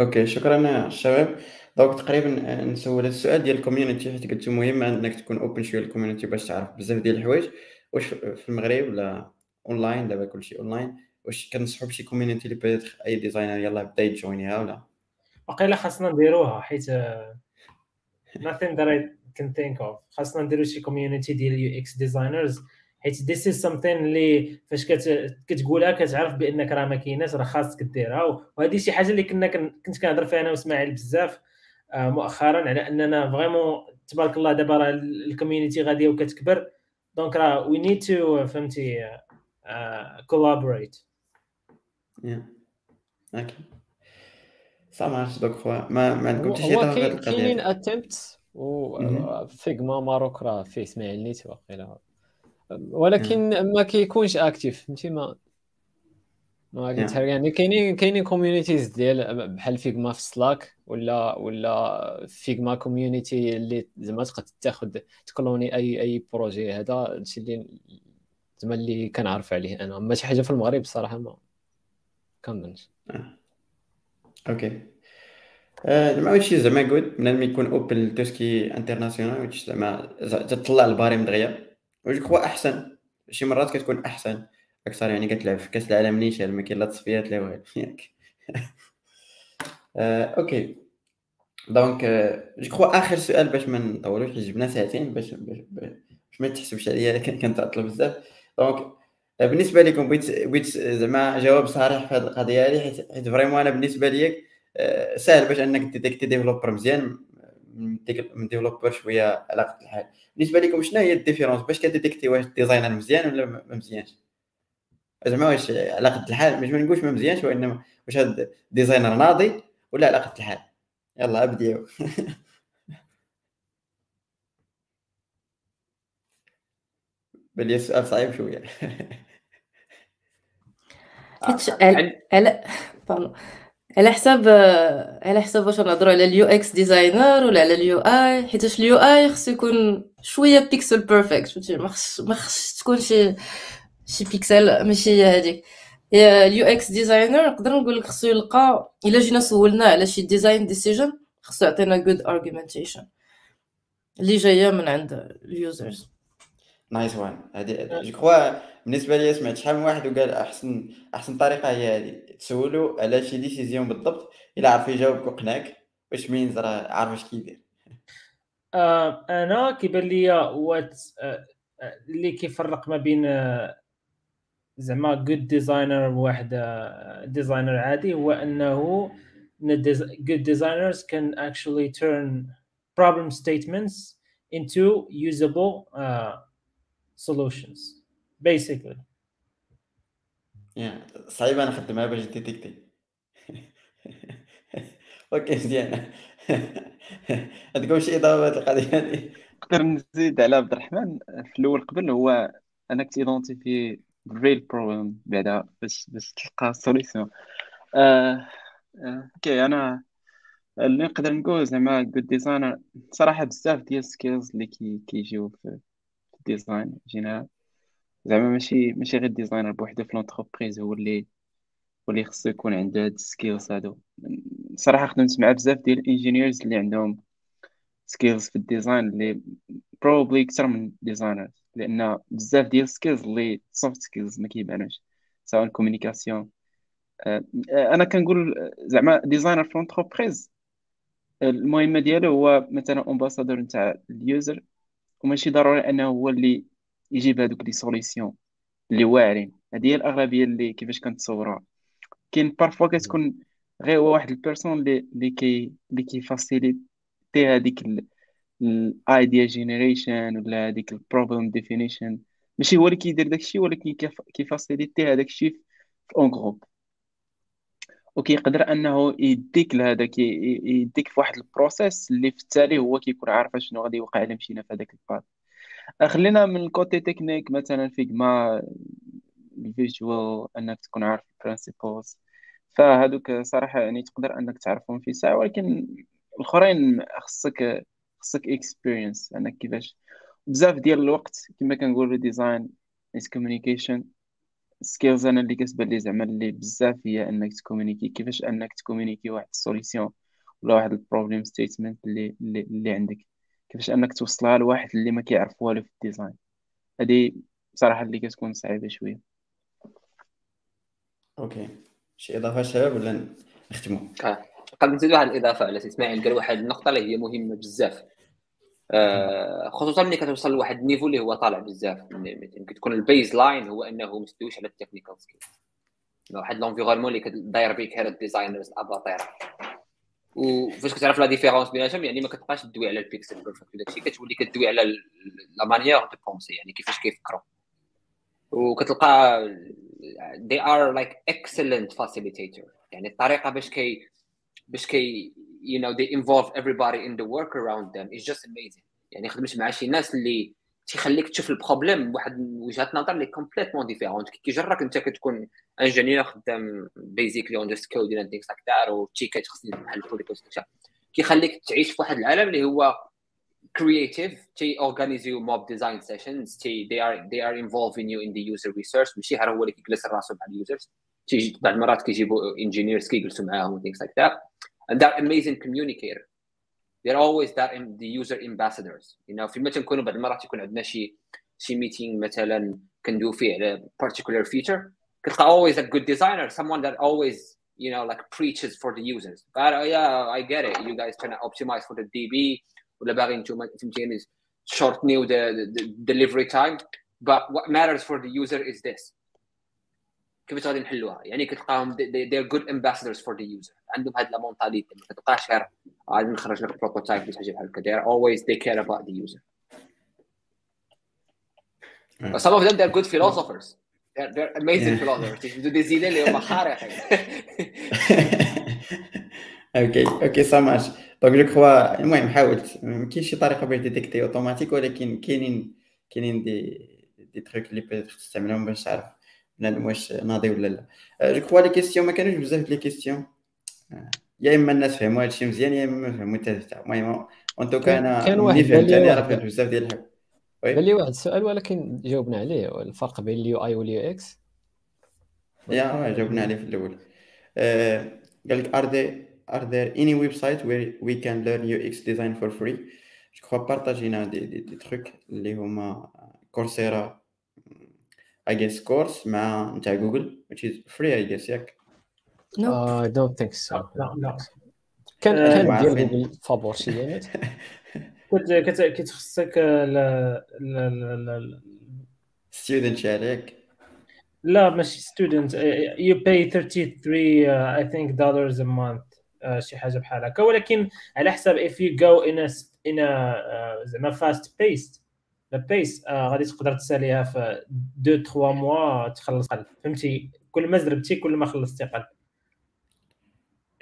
S1: Okay شكرا الشباب donc تقريبا نسول السؤال ديال ال community حيت قلتو مهم إنك تكون open شوية لل community باش تعرف بزاف ديال الحوايج. واش في المغرب؟ ولا اونلاين دابا كلشي اونلاين واش كنصحوا بشي community اللي peut-être any designer يلاه بدا ي join-يها ولا؟
S6: واقيلا خاصنا نديروها حيت nothing that I can think of. خاصنا نديرو شي community ديال UX designers حيت this is something اللي فاش كت... كتقولها كتعرف بأنك راه ما كايناش راه خاصك ديرها وهذه شي حاجة اللي كنا كنت كنهضر فيها أنا وإسماعيل بزاف آه، مؤخرا على أننا vraiment تبارك الله دابا راه ال community غادية وكتكبر. donc راه we need to فهمتي collaborate
S1: okay صافي donc خويا ما ما عندكم حتى شي
S3: هضره كاينين اتمبت و Figma Maroc راه فيه اسماعيل نيت واقيلا ولكن ما كيكونش actif فهمتي ما ما يعني كاينين كاينين communities ديال بحال Figma في Slack ولا ولا Figma community اللي زعما تقدر تاخذ تكلوني اي اي بروجي هذا هادشي اللي زعما اللي كنعرف عليه أنا اما شي حاجة في المغرب الصراحه ما كنظنش
S1: أوكي زعما هادشي زعما جود من يكون اوبن توسكي انترناسيونال زعما تطلع الباريم دغيا وجو كخوا احسن شي مرات كتكون احسن أكثر يعني كتلعب في كاس العالم نيشان ما كاين لا تصفيات لا والو ياك آه، أوكي donc je crois اخر سؤال باش ما نطولوش جبنا ساعتين باش باش ما تحسبش عليا كنتعطل بزاف donc آه، بالنسبة لكم بغيت بغيت زعما جواب صريح في هذه القضية هذه حيت vraiment أنا بالنسبة لي آه، سهل باش أنك ت détecter developer مزيان من developer شوية على قد الحال. بالنسبة لكم شنو هي la différence؟ باش ك détecter واش ال designer مزيان ولا ما مزيانش؟ زعما واش على قد الحال مش ما نقولش ما مزيانش وإنما واش هاد designer ناضي ولا على قد الحال. يلا ابديو بل السؤال صعيب شوية.
S2: على على حساب على حساب واش نهضروا على ال UX designer ولا على ال UI حيت ال UI خصو يكون شوية pixel perfect فهمتي؟ ما خص ما خص تكون شي شي بيكسل ماشي هي هذيك ال UX designer نقدر نقول لك خصو يلقى إلا جينا سولنا على شي design decision خصو يعطينا good argumentation اللي جاية من عند ال
S1: users nice one هادي je crois بالنسبة لي سمعت شحال من واحد وقال أحسن أحسن طريقة هي هذه تسولو على شي décision بالضبط إلا عرف يجاوبك وقنعك which means راه عارف اش كيدير.
S6: آه أنا كيبان لي what آه اللي كيفرق ما بين آه زعما good designer وواحد designer عادي هو أنه good designers can actually turn problem statements into usable uh, solutions. Basically.
S1: Yeah. صعيبة نخدمها باش détecter okay مزيان عندكم شي إضافة القضية هذه
S5: نقدر نزيد على عبد الرحمن. في الأول قبل هو انك ت identifier real problem بعدا باش باش تلقى solution آه آه okay أنا اللي نقدر نقول زعما good designer صراحة بزاف ديال ال skills اللي كي كيجيو في ال design général زعما ماشي ماشي غير designer بوحدو في l'entreprise هو اللي هو اللي خصو يكون عنده هاد ال skills هادو. صراحة خدمت مع بزاف ديال ال engineers اللي عندهم skills في ال design اللي probably أكثر من designers لأن بزاف ديال ال skills اللي soft skills ما كيبانوش سواء communication آه، أنا كنقول زعما designer في l'entreprise المهمة ديالو هو مثلا ambassadeur نتاع ال user وماشي ضروري أنه هو اللي يجيب هذوك les solutions اللي واعرين. هذه هي الأغلبية اللي كيفاش كنتصورها. كاين parfois كتكون غير هو واحد ال personne اللي اللي كي اللي كي faciliter هذيك ال idea generation ولا هذيك ال problem definition ماشي هو اللي كيدير داكشي ولكن كي faciliter هذاك الشيء في un groupe وكيقدر أنه يديك لهذاك يديك في واحد ال process اللي في التالي هو كيكون عارف شنو غادي يوقع الا مشينا في هذاك ال path خلينا من ال côté technique مثلا Figma ال visual إنك تكون عارف ال principles فهذوك صراحة يعني تقدر إنك تعرفهم في ساعة ولكن الآخرين خصك خصك experience إنك كيفاش. بزاف ديال الوقت كما كنقولوا design is communication skills أنا اللي كتبان لي زعما اللي بزاف هي إنك ت communiquer كيفاش إنك ت communiquer واحد ال solution ولا واحد ال problem statement اللي اللي, اللي عندك. كيفاش أنك توصلها لواحد اللي ما كيعرف والو في ال design. هذه بصراحه اللي كتكون صعيبة شوية.
S1: أوكي. شي إضافة شباب ولا نختموا
S4: آه. قبل نزيد واحد الإضافة على إسماعيل قال واحد النقطة اللي هي مهمة بزاف. آه خصوصا ملي كتوصل لواحد النيفو اللي هو طالع بزاف. يمكن تكون البيز لاين هو أنه مستويش على التكنيكال سكيل واحد لونفيرونمون اللي داير بيك هاد الديزاينرز الاباطير وفاش كتعرف لا ديفيرونس بيناتهم يعني ما كتبقاش تدوي على البيكسل بيرفكت وداكشي كتولي كدوي على la manière de penser يعني كيفاش كيفكروا. وكتلقى they are like excellent facilitator يعني الطريقة باش كي باش كي you know they involve everybody in the work around them is just amazing. يعني خدمت مع شي ناس اللي تيخليك تشوف ال problem بواحد وجهه نظر اللي complètement différente كي جرك انت كتكون ingénieur خدام basically on code and things like that أو ticket خصني بحال البوليكوس كيخليك تعيش في واحد العالم اللي هو creative تي you mob design sessions تي they are they are involving you in the user research. ماشي غير هو اللي كيجلس راسو مع اليوزرز تيجي بعض المرات كيجيبوا engineers كيجلسوا معاهم things like that. And they're amazing communicator. they're always that in the user ambassadors you know فيما تنكونوا بعض المرات يكون عندنا شي شي ميتينغ مثلا كندوي فيه على particular feature كتلقى always a good designer someone that always you know like preaches for the users but uh, yeah I get it you guys trying to optimize for the DB ولا باغي نتوما فهمتيني shortening the, the delivery time but what matters for the user is this كيفاش غادي نحلوها؟ يعني كتلقاهم they're good ambassadors for the user. عندهم هاد la mentalité ما كتبقاش غير غادي نخرج لك prototype اللي حاجة بحال هكا always they care about the user. But some of them they're good philosophers. They're, they're amazing philosophers. يجبدوا des idées اللي هما خارقين
S1: OK OK ça marche donc je crois المهم حاولت. ما كاينش شي طريقة باش détecter automatique ولكن كاينين كاينين des des trucs اللي peut-être تستعملهم باش تعرف بنادم واش ناضي ولا لا. je crois les questions ما كانوش بزاف les questions. يا إما الناس فهموا هادشي مزيان يا إما ما فهموا حتى حتى. المهم en tout cas أنا
S3: كان
S1: ملي
S3: واحد
S1: فهمت أنا راه فهمت بزاف ديال الحوايج
S3: بان لي واحد السؤال ولكن جاوبنا عليه الفرق بين ال UI وال UX؟
S1: يا آه، جاوبنا عليه في الأول. آه، قال لك are there are there any website where we can learn UX design for free? جو كخوا بارطاجينا دي دي, دي تروك اللي هما كورسيرا I guess كورس مع نتاع جوجل which is free I guess ياك
S2: نو
S3: اي دونت ثينك سو
S6: لا لا
S3: كان
S6: آه،
S3: كان
S1: عارفين.
S3: ديال جوجل فابور شي ديالات
S6: كنت كت- كتخصك لا لا لا لا
S1: student شي عليك
S6: لا ماشي student. Uh, you pay 33 uh, I think dollars a month. Uh, شي حاجة بحال هكا ولكن على حساب if you go in a s- in a uh, زعما fast paced la pace uh, غادي تقدر تساليها في 2 3 mois تخلص قل فهمتي؟ كل ما زربتي كل ما خلصتي قل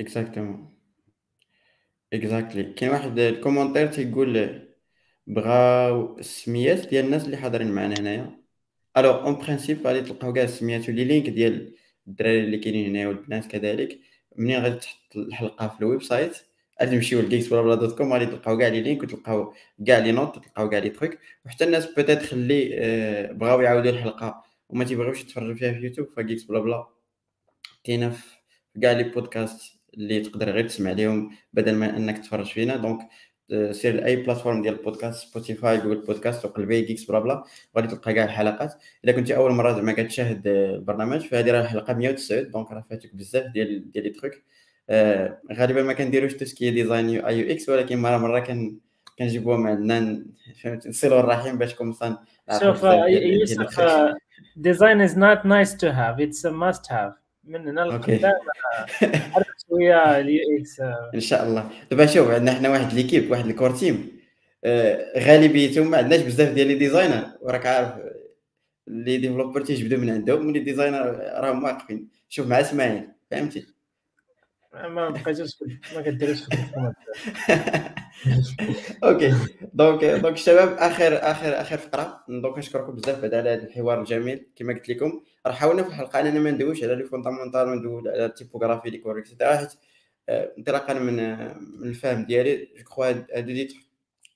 S1: exactement exactly كاين واحد ال commentaire تيقول بغاو السميات ديال الناس اللي حاضرين معنا هنايا. Alors en principe غادي تلقاو كاع السميات و les liens ديال الدراري اللي كاينين هنايا والبنات كذلك. منين غادي تحط الحلقة في ال website تمشيو ل Geeksblabla dot com غادي تلقاو كاع les liens وتلقاو كاع les notes تلقاو كاع les trucs وحتى الناس peut-être اللي آه، بغاو يعاودوا الحلقة وما تيبغيوش يتفرجوا فيها في يوتيوب ف Geeksblabla. كاينة في كاع les podcasts اللي تقدر غير تسمع ليهم بدل ما إنك تتفرج فينا. donc آه، سير لاي بلاتفورم ديال البودكاست سبوتيفاي جوجل بودكاست وقلبي جيكس بلا بلا غادي تلقى كاع الحلقات. إلا كنتي أول مرة زعما كتشاهد آه، البرنامج فهذه راه الحلقة 109 دونك راه فاتك بزاف ديال ديال لي آه، غالبا ما كنديروش تسكي ديزاين يو آي يو إكس ولكن مرة مرة كن كنجيبوها معنا فهمت نصلوا الرحيم باش كومسان
S6: شوف آه، يوسف آه، is not nice to have it's a must have. من هنا. لقدام آه، عرفت شوية اليو إكس
S1: إن شاء الله. دابا شوف عندنا حنا واحد l'équipe واحد ال core team. آه، غالبيتهم ما عندناش بزاف ديال les designers. وراك عارف آه، les développeurs تيجبدوا من عندهم و les designers راهم واقفين. شوف مع إسماعيل فهمتي؟
S6: ما بقيتش ما كديرش
S1: OK. donc donc الشباب آخر آخر آخر فقرة. donc نشكركم بزاف بعد على هذا الحوار الجميل. كما قلت لكم راه حاولنا في الحلقة. اننا ما ندويش على les fondamentaux وندوي على ال typographie les couleurs et cetera حيت آه، انطلاقا من من الفهم ديالي جو كخوا هادو دي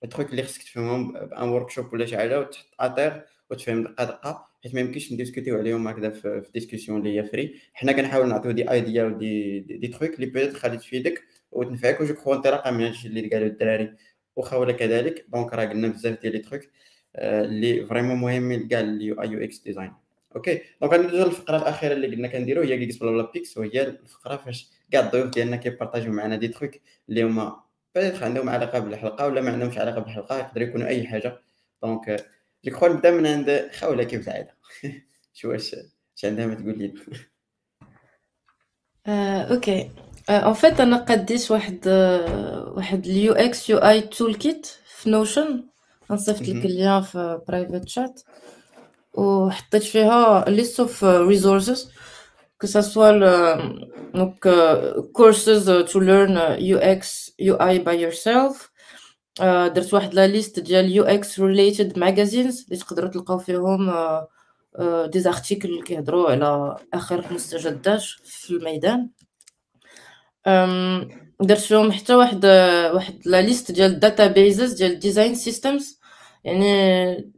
S1: التروك اللي خصك تفهمهم بأن ورك شوب ولا شي حاجة وتحط اتير وتفهم دقة دقة. حيت ما يمكنش نديسكوتيو عليهم هكذا في ديسكسيون اللي هي فري. حنا كنحاول نعطيو دي ايديا ودي دي تروك اللي بيتيت خلي تفيدك وتنفعك. وجو كخوا انطلاقا من هادشي اللي قالوا الدراري. وخاوله كذلك. دونك راه قلنا بزاف ديال لي تروك اللي فريمون مهمين لكاع اليو اي يو إكس ديزاين أوكي دونك غندوزو للفقرة الأخيرة اللي قلنا كنديرو هي كيكس بلا بلا بيكس وهي الفقرة فاش كاع الضيوف ديالنا كيبارطاجيو معنا دي تروك اللي هما peut-être عندهم علاقة بالحلقة ولا ما عندهمش علاقة بالحلقة يقدر يكونوا أي حاجة. donc je crois نبدا من عند خوله كيف العاده شو واش اش عندها ما تقول لي
S2: OK. en fait أنا قديت واحد آه، واحد ال UX UI toolkit في Notion غنصيفط لك.
S1: ال
S2: lien في private chat وحطيت فيها of uh, resources. Que ça soit le, donc uh, courses to learn UX UI by yourself. درت واحد لا ليست ديال UX related magazines اللي تقدروا تلقاو فيهم uh, uh, des articles اللي كيهضروا على اخر المستجدات في الميدان. درت فيهم حتى واحد واحد لا ليست ديال databases ديال design systems. يعني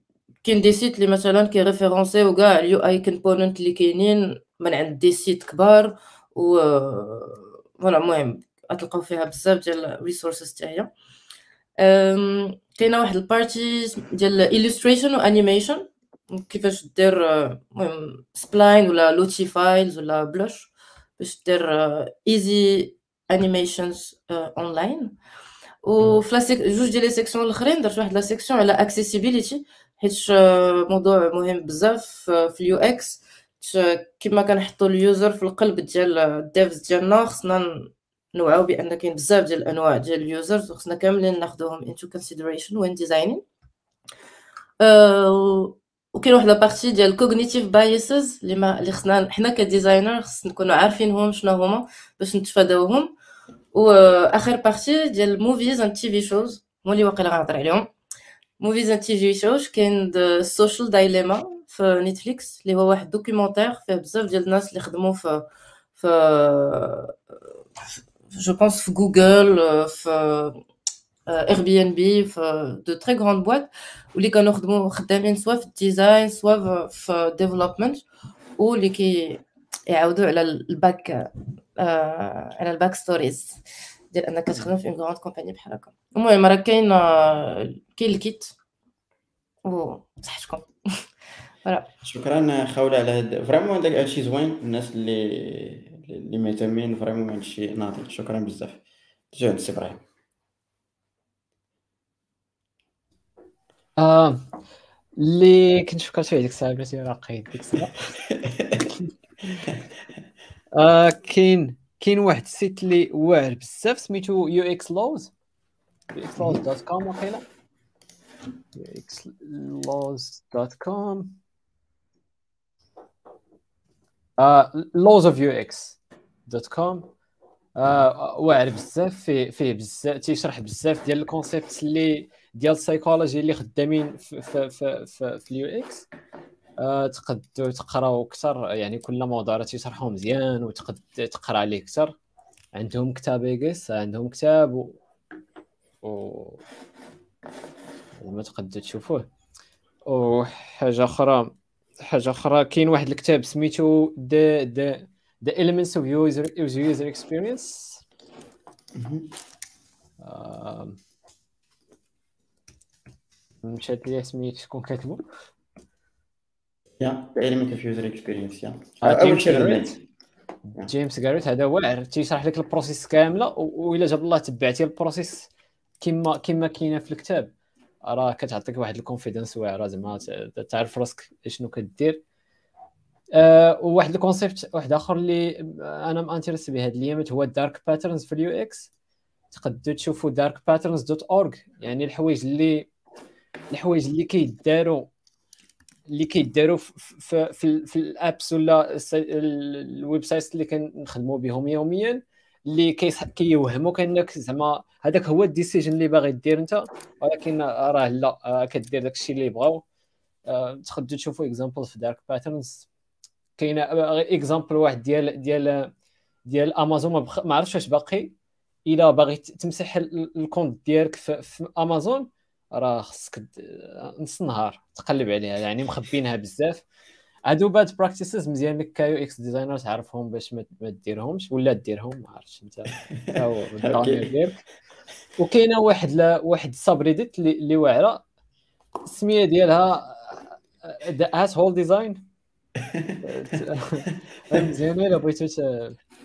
S2: كاين des sites اللي مثلا كيréférenciو كاع ال UI components اللي كاينين من عند des sites كبار و voilà المهم غتلقاو فيها بزاف ديال هي أم، كاينة واحد ال partie ديال illustration و animation. كيفاش دير آه، المهم Spline ولا LottieFiles ولا بلوش باش دير easy animations online وفي la sec- جوج ديال les sections الأخرين درت واحد la section على accessibility حيت آه، موضوع مهم بزاف آه، في ال UX. كما كنحطوا ال user في القلب ديال ال devs ديالنا خصنا نوعاو بأن كاين بزاف ديال الأنواع ديال ال users وخصنا كاملين ناخذوهم into consideration when designing. آه، وكاين واحد la partie ديال cognitive biases اللي ما اللي خصنا حنا ك designer خص نكونوا عارفينهم شنو هما باش نتفاداوهم. واخر partie ديال movies and TV shows هما اللي واقيلا غنهضر عليهم. movies and TV shows كاين ال Social Dilemma في Netflix اللي هو واحد documentaire فيه بزاف ديال الناس اللي خدموا في في je pense في جوجل في Airbnb في de très grandes boîtes واللي كانوا خدموا خدامين soit في ال design soit في development واللي كي على الباك على الباك ستوريز ديال انك كتخدم في اون غراند كومباني بحال هكا المهم راه كاين كاين الكيت وصحتكم
S1: شكرا خوله على هاد. فريمون داك هادشي زوين. الناس اللي اللي مهتمين فريمون هادشي ناضي شكرا بزاف. جود سي إبراهيم.
S3: آه اللي كنت فكرت فيه ديك الساعة بلاتي راه قيد ديك الساعة. آه كاين كاين واحد ال site اللي واعر بزاف سميتو UX laws. UX laws dot com وقيلا UX laws dot com. Laws of UX. dot com. واعر بزاف فيه فيه بزاف تيشرح بزاف ديال ال concepts اللي ديال السايكولوجي اللي خدامين في في في, في, ال UX. آه، تقدروا تقراو أكثر يعني كل موضوع راه تيشرحوه مزيان وتقد تقرا عليه أكثر. عندهم كتاب UX عندهم كتاب و, و... ما تقدر تشوفوه. وحاجة أخرى حاجة أخرى كاين واحد الكتاب سميتو the the the elements of user user experience. آم، مشات لي سميت شكون كاتبو
S1: يا element of user experience يا اول شيء
S3: جيمس جاريت هذا واعر تيشرح لك ال process كاملة. وإلا جاب الله تبعتي ال process كما كما كاينة في الكتاب. راه كتعطيك واحد ال confidence واعره زعما تعرف راسك شنو كدير. وواحد ال concept واحد آخر اللي أنا m'intéresse به هاد الايامات هو ال dark patterns في ال UX. تقدروا تشوفوا dark patterns dot org يعني الحوايج اللي الحوايج اللي كيداروا اللي كيداروا في في في, ال apps ولا ال websites اللي كنخدموا بهم يوميا اللي كيوهموك انك زعما هذاك هو ال decision اللي باغي دير أنت. ولكن راه لا آه، كدير داك الشيء اللي بغاو. آه، تقدروا تشوفوا examples في dark patterns كاينة example واحد ديال ديال ديال امازون ما, بخ... ما عرفتش واش باقي. إلا باغي تمسح ال- ال compte ديالك في, في امازون راه خصك نص نهار. تقلب عليها يعني مخبينها بزاف. هادو bad practices مزيان لك ك UX designer تعرفهم باش ما ديرهمش. ولا ديرهم ما عرفتش انت. ديالك. وكاينة واحد لا واحد subreddit اللي اللي واعرة. السمية ديالها asshole design مزيانه إلا بغيتو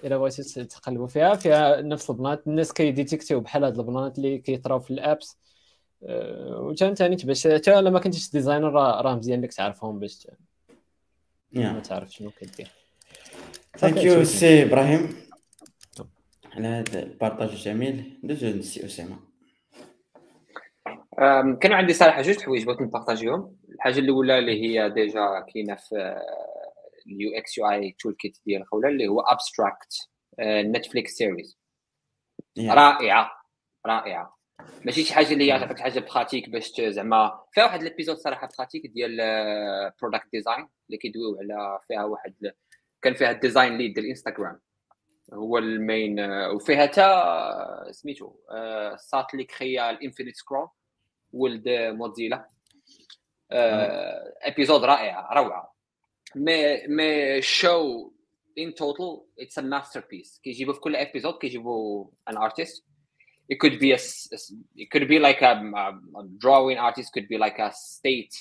S3: إلا بغيتو ت- تقلبوا فيها. فيها نفس ال patterns الناس كيديتيكتيو بحال هاد ال patterns اللي كيطراو في ال apps. وتا ثاني باش حتى الا ما كنتيش designer راه مزيان لك تعرفهم باش ما تعرف شنو كدير thank
S1: you
S3: شكراً.
S1: سي إبراهيم. على هذا ال partage الجميل. ندوزو للسي
S4: أسامة. كانوا عندي صراحة جوج حوايج بغيت نبارطاجيهم. الحاجة الأولى اللي هي déjà كاينة في اليو إكس يو آي تول كيت ديال خوله اللي هو ابستراكت نتفليكس سيريز رائعة رائعة. ماشي شي حاجة اللي هي تعطيك حاجة بخاتيك باش زعما فيها واحد الابيزود صراحة بخاتيك ديال برودكت ديزاين اللي كيدويو على فيها واحد كان فيها الديزاين ليد ديال الانستغرام هو المين آه، وفيها تا سميتو آه، سات اللي كريا الانفينيت سكرول ولد موزيلا. épisode رائعه روعة. mais mais show in total it's a masterpiece كيجيبوا في كل épisode كيجيبوا an artist it could be a it could be like a, a, a drawing artist could be like a state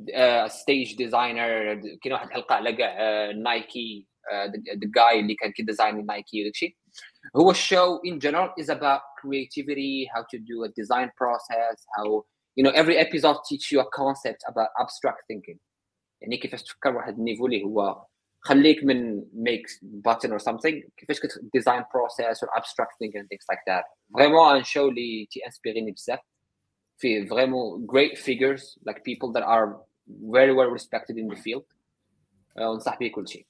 S4: uh, stage designer. كاين واحد الحلقة على كاع Nike the guy اللي كان كي design Nike وداك الشيء هو الشو in general is about creativity how to do a design process how you know every episode teach you a concept about abstract thinking يعني كيفاش تفكر واحد النيفو اللي هو خليك من make button or something كيفاش كت design process or abstract thinking and things like that vraiment un show اللي تي انسبيريني بزاف فيه vraiment great figures like people that are very well respected in the field uh, ونصح به كل شيء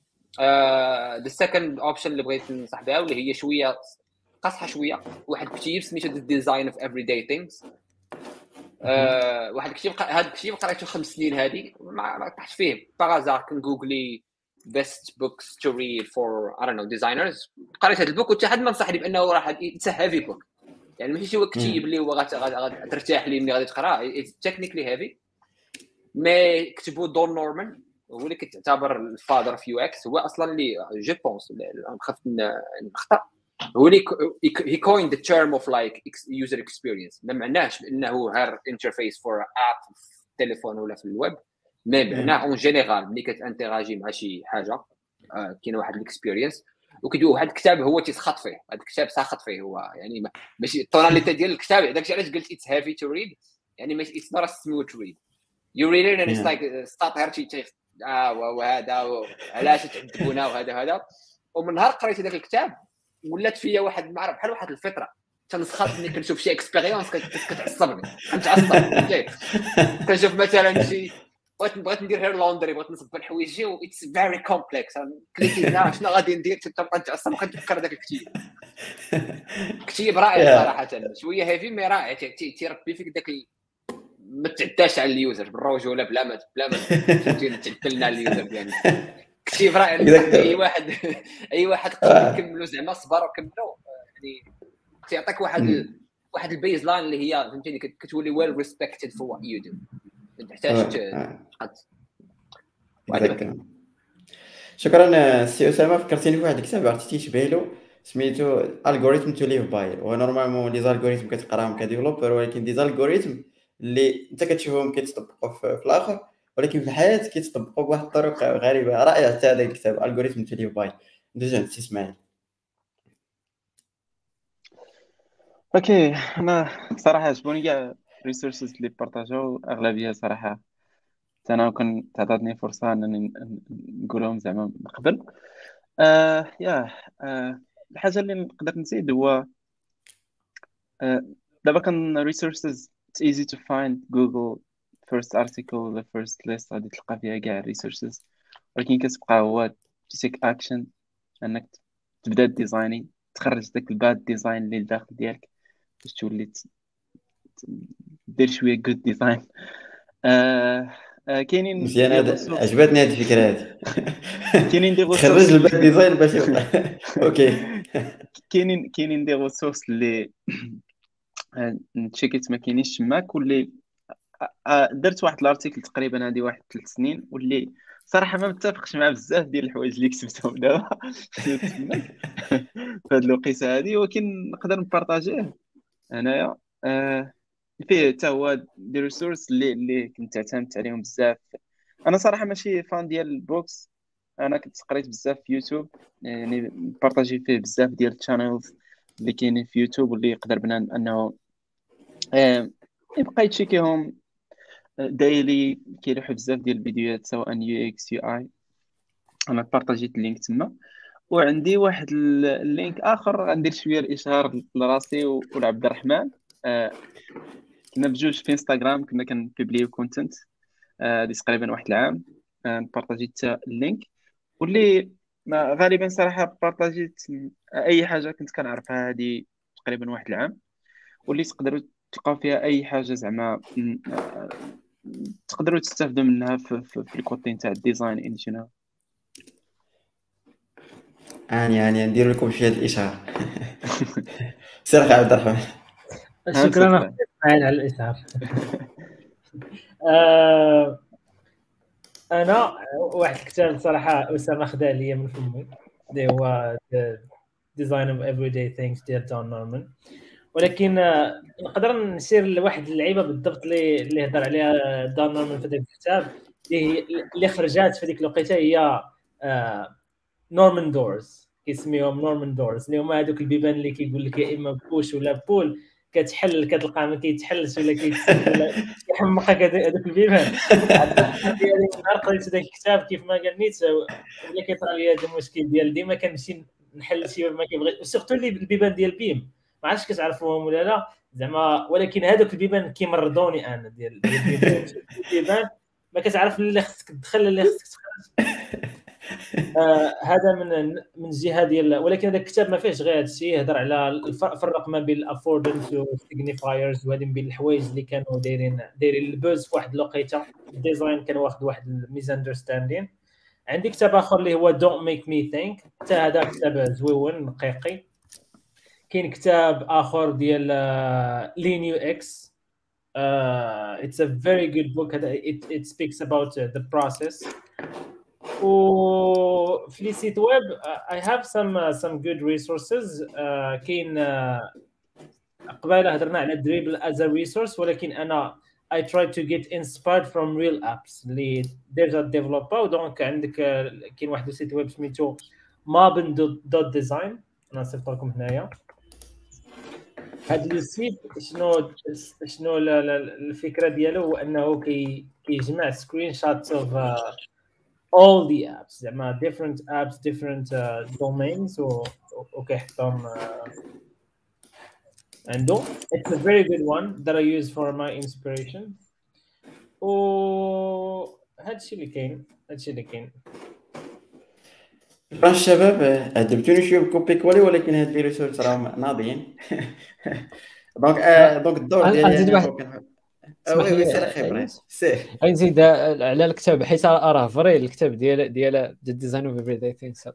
S4: the second option اللي بغيت ننصح بها واللي هي شوية قاصحه شوية. واحد كتيب سميتو the design of everyday things. آه واحد الكتيب هذا الكتيب قريته خمس سنين هذه ما طحت فيه. باغازار كنجوجلي best books to read for I don't know designers. قريت هذا البوك وحتى حد ما نصحني بأنه راه اتس هيفي بوك يعني ماشي هو كتيب اللي هو غت- غت- غت- ترتاح لي ملي غادي تقرأه. تكنيكلي هيفي مي كتبوا دون نورمان هو اللي كتعتبر الفادر في يو إكس هو أصلا اللي جو بونس خفت نخطا هو اللي هي كوين ذا تيرم اوف لايك يوزر اكسبيرينس ما معناش بأنه غير انترفيس فور اب في التليفون ولا في الويب. مي معناه اون جينيرال ملي كتانتيراجي مع شي حاجة آه، كاين واحد الاكسبيرينس وكيدوي واحد الكتاب هو تيسخط فيه. هذا الكتاب ساخط فيه هو. يعني ما- ماشي التوناليتي ديال الكتاب الشيء علاش قلت اتس هيفي تو ريد يعني ماشي اتس نوت سموث ريد يو ريد ات اتس. لايك شي تيف آه وهذا علاش تعذبونا وهذا وهذا. ومن نهار قريت هذاك الكتاب ولات فيا واحد ما عرف بحال واحد الفطرة. تنسخط ملي كنشوف شي expérience كتعصبني. كنتعصب كنشوف مثلا شي بغيت بغيت ندير her laundry بغيت نصبن حوايجي و it's very complex cliquer هنا شنو غادي ندير؟ تبقى نتعصب وكنتفكر داك الكتيب. كتيب رائع. صراحة شوية heavy mais رائع. تي- تي- تيربي فيك ال- ما تعداش على ال user بالرجوله بلا ما بلا ما تعدلنا على ال user ديالنا كتيب رائع أي واحد أي واحد قدر يكملو زعما صبر وكملو. يعني تيعطيك واحد واحد ال baseline اللي هي فهمتيني كت- كتولي well respected for what you do ما تحتاج
S1: آه.
S4: تقد-.
S1: شكرا سي أسامة فكرتيني بواحد الكتاب عرفتي تيشبه له سميتو Algorithms to live by هو normalement les algorithmes كتقراهم ك developer ولكن des algorithmes اللي انت كتشوفهم كيتطبقوا في, الآخر ولكن في الحياة كيتطبقوا بواحد الطرق غريبة. رائع حتى هذا الكتاب Algorithms to by ندوز عند إسماعيل؟
S5: okay أنا صراحة عجبوني كاع ال resources اللي بارطاجاو أغلبية صراحة حتى أنا كنت تعطاتني فرصة أنني نقولهم زعما من قبل. آه يا آه الحاجة اللي نقدر نزيد هو آه دابا كان resources it's easy to find Google first article ولا first list. غادي تلقى فيها كاع resources. ولكن كتبقى هو to take action. أنك تبدأ designing تخرج داك ال bad design اللي داخل ديالك باش تولي دير شوية good design آه آه كاينين
S1: مزيان هذا. عجبتني هذه الفكرة هذه.
S5: كاينين دي
S1: تخرج ال bad design باش okay.
S5: كاينين كاينين des ressources اللي تشيكيت ما كاينينش تماك واللي درت واحد ال article تقريبا هذه واحد ثلاث سنين واللي صراحة ما متفقش مع بزاف ديال الحوايج اللي كتبتهم دابا. في هذه الوقيتة هذه ولكن نقدر نبارطاجيه. هنايا فيه حتى هو des ressources اللي اللي كنت اعتمدت عليهم بزاف. أنا صراحة ماشي fan ديال ال books. أنا كنت قريت بزاف في يوتيوب. يعني بارطاجي فيه بزاف ديال ال channels اللي كاينين في يوتيوب واللي يقدر بنا أنه يبقى يتشيكيهم daily كيلوحوا بزاف ديال الفيديوهات سواء UX UI. أنا بارطاجيت ال link تما. وعندي واحد ال link آخر غندير شوية الإشهار لراسي ولعبد الرحمن. آه كنا بجوج في إنستغرام كنا كنبيبليو content هذه تقريبا واحد العام. آه بارطاجيت ال link. واللي غالبا صراحة بارطاجيت أي حاجة كنت كنعرفها هذه تقريبا واحد العام. واللي تقدروا تلقاو فيها أي حاجة زعما تقدروا تستافدوا منها في, في, في ال côté نتاع ال design in general
S1: اني يعني ندير لكم شوية الاشهار سير عبد الرحمن.
S6: شكرا على الاشهار آه، أنا واحد الكتاب صراحة أسامة خدا ليا من فمي. اللي هو Design of Everyday Things ديال دون نورمان ولكن آه، نقدر نسير لواحد اللعيبة بالضبط اللي اللي هضر عليها دون نورمان في ذاك الكتاب اللي خرجات في ديك الوقيتة هي Norman doors كيسميوهم Norman doors اللي هما هذوك البيبان اللي كيقول لك يا إما push ولا pull كتحل كتلقى ما كيتحلش ولا كيحمقك هذوك البيبان. نهار قريت ذاك الكتاب كيف ما قال نيت ولا كيطرى لي هذا المشكل ديال ديما كنمشي نحل شي ما كيبغي و surtout اللي البيبان ديال بيم. ما عرفتش كتعرفوهم ولا لا. زعما ولكن هذوك البيبان كيمرضوني أنا ديال البيبان ما كتعرف اللي خصك تدخل اللي خصك تخرج. آه هذا من من الجهه ديال ولكن هذا الكتاب ما فيهش غير هذا الشيء يهضر على فرق ما بين ال affordance وال signifiers وهذه بين الحوايج اللي كانوا دايرين دايرين ال buzz في واحد الوقيتة. ال design كان واخد واحد ال misunderstanding عندي كتاب آخر اللي هو Don't make me think حتى هذا كتاب زوين حقيقي كاين كتاب آخر ديال Lean UX it's a very good book it, it speaks about uh, the process. وفي les sites web I have some some good resources كاين قبيلة هضرنا على Dribbble as a resource ولكن أنا I try to get inspired from real apps. اللي déjà développés و donc عندك كاين واحد ال site web سميتو Mobbin dot design أنا صيفط لكم هنايا. هذا ال site شنو شنو الفكرة ديالو هو أنه كي كيجمع screenshots of all the apps. زعما different apps different uh, domains و وكيحطهم uh, عنده it's a very good one that I use for my inspiration. و هادشي اللي كاين هادشي اللي كاين.
S1: شكرا الشباب عجبتوني شوية ب copier-coller ولكن هاد les ressources راهم ناضيين. donc donc الدور ديالي
S3: نزيد على الكتاب حيت راه free الكتاب ديال ديال Design of Everyday Things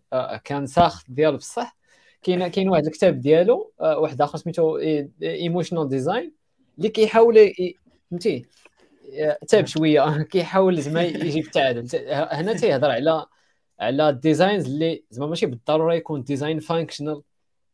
S3: كان ساخت ديال بصح. كاين كاين واحد الكتاب ديالو آه، واحد اخر سميتو ايموشنال ديزاين اللي كيحاول فهمتي؟ تاب شوية. كيحاول زعما يجيب التعادل هنا تيهضر على على الديزاينز اللي زعما ماشي بالضرورة يكون ديزاين فانكشنال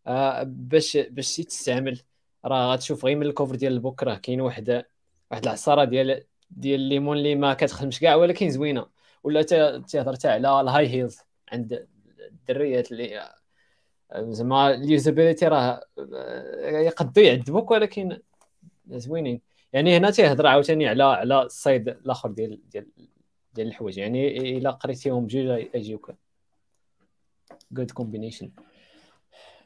S3: آه، باش باش تستعمل راه غتشوف غير من الكوفر ديال البوك راه كاين واحد واحد العصارة ديال ديال الليمون اللي ما كتخدمش كاع ولكن زوينة. ولا تيهضر حتى على ال high heels عند الدريات اللي زعما ال usability راه يقدروا يعذبوك ولكن زوينين. يعني هنا تيهضر عاوتاني على على ال side الآخر ديال ديال ديال الحوايج. يعني إلا قريتيهم بجوج يجيوك good combination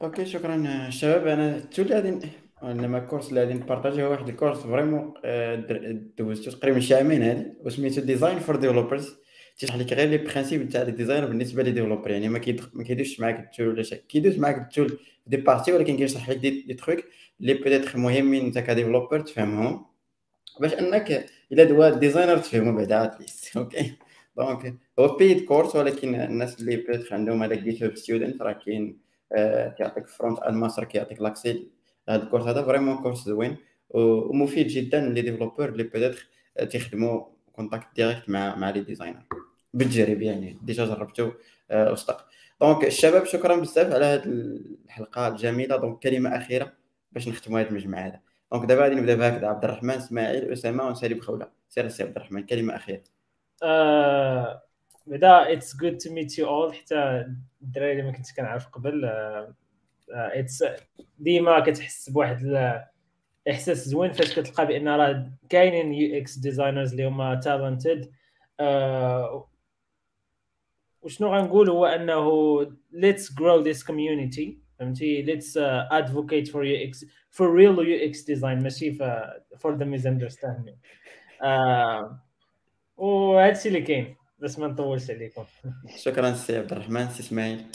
S1: okay شكرا شباب. أنا tool اللي غادي انما ال course اللي غادي نpartagي هو واحد ال course vraiment دوزتو تقريبا شي عامين وسميتو design for developers تيشرح لك غير les principes تاع ال design بالنسبة les développeurs يعني ما ما كيدوزش معاك ال tool ولا شي كيدوز معاك ال tool des parties ولكن كيشرح لك des, des اللي peut-être مهمين انت ك développeur تفهمهم. باش انك الا دوا designer تفهمو بعدا at least okay؟ donc هو paid course ولكن الناس اللي peut-être عندهم هذاك GitHub student راه كاين آه، كيعطيك Frontend Masters كيعطيك l'accès هذا. ال course هذا vraiment course زوين ومفيد جدا les développeurs اللي peut-être تيخدموا contact direct مع مع les designers بالتجربه يعني déjà جربته وصدق. donc الشباب شكرا بزاف على هذه الحلقة الجميلة. donc كلمة أخيرة باش نختموا هذا المجمع هذا. donc دابا غادي نبدأ بهكذا. عبد الرحمن إسماعيل أسامة ونسالي بخوله سير سي عبد الرحمن كلمة أخيرة.
S6: آه، بعدا it's good to meet you all حتى الدراري اللي ما كنتش كنعرف قبل it's آه، ديما كتحس بواحد إحساس زوين فاش كتلقى بأن راه كاينين UX designers اللي هما talented آه وشنو غنقول؟ هو أنه let's grow this community. فهمتي؟ Let's uh, advocate for UX for real UX design ماشي؟ for the misunderstanding. آه وهذا الشيء اللي كاين بس ما نطولش عليكم.
S1: شكرا سي عبد الرحمن سي إسماعيل.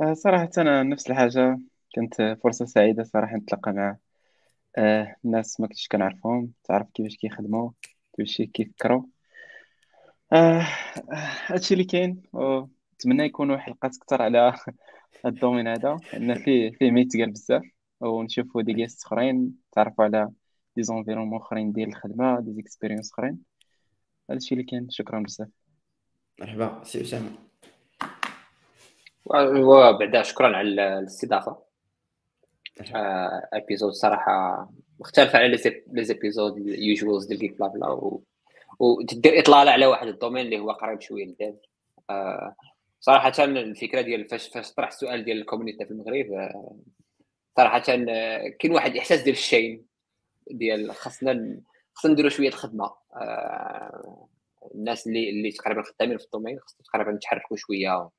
S5: آه، صراحة أنا نفس الحاجة كانت فرصة سعيدة صراحة نتلاقى مع آه الناس ما كنتش كنعرفهم تعرف كيفاش كيخدموا كيفاش كيفكروا. آه هادشي اللي كاين ونتمنى يكونوا حلقات أكثر على ال domaine هذا لأن فيه فيه ما يتقال بزاف ونشوفوا des guests أخرين تعرفوا على des environnements أخرين ديال الخدمة des expériences أخرين. هادشي اللي كاين شكرا بزاف.
S1: مرحبا سي أسامة.
S4: وبعدا شكرا على الاستضافة. épisode صراحة مختلفة على les épisodes ال usuals ديال Geeksblabla و... وتدير إطلالة على واحد ال domaine اللي هو قريب شوية لل dev آه صراحة الفكرة ديال فاش فاش طرح السؤال ديال ال community في المغرب آه صراحة آه، كاين واحد الإحساس ديال ال shame ديال خاصنا خاصنا نديروا شوية الخدمه آه الناس اللي اللي تقريبا خدامين في ال domaine خاصنا تقريبا نتحركوا شوية.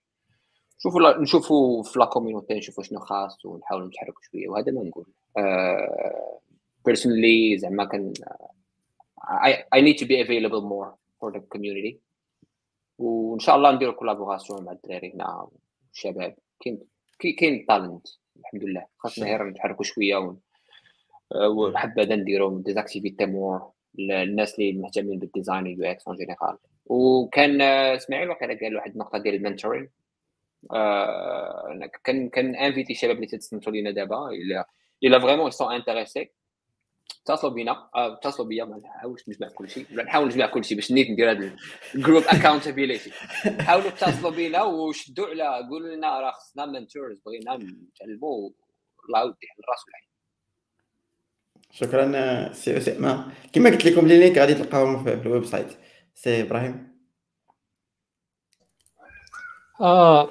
S4: نشوفوا نشوفوا في la communauté نشوفوا شنو خاص ونحاولوا نتحركوا شوية وهذا ما نقول. personally زعما كان I, I need to be available more for the community. وان شاء الله نديروا collaboration مع الدراري هنا والشباب كاين كاين talent الحمد لله خاصنا غير نتحركوا شوية وحبذا نديروا des activités more للناس اللي مهتمين بال design UX en général وكان إسماعيل وقيلا قال واحد النقطة ديال ال mentoring آه كان كان invité الشباب اللي تتصنتوا لينا دابا. إلا إلا vraiment sont intéressés اتصلوا بينا. اتصلوا بيا ما نحاولش نجمع كل شيء. نحاول نجمع كل شيء باش نيت ندير هذا ال group accountability حاولوا اتصلوا بينا وشدوا على قولوا لنا راه خصنا mentors بغينا نتعلموا الله يودي الراس والعين
S1: شكرا سي اسامه كما قلت لكم les liens غادي تلقاوهم في ال website سي إبراهيم.
S3: آه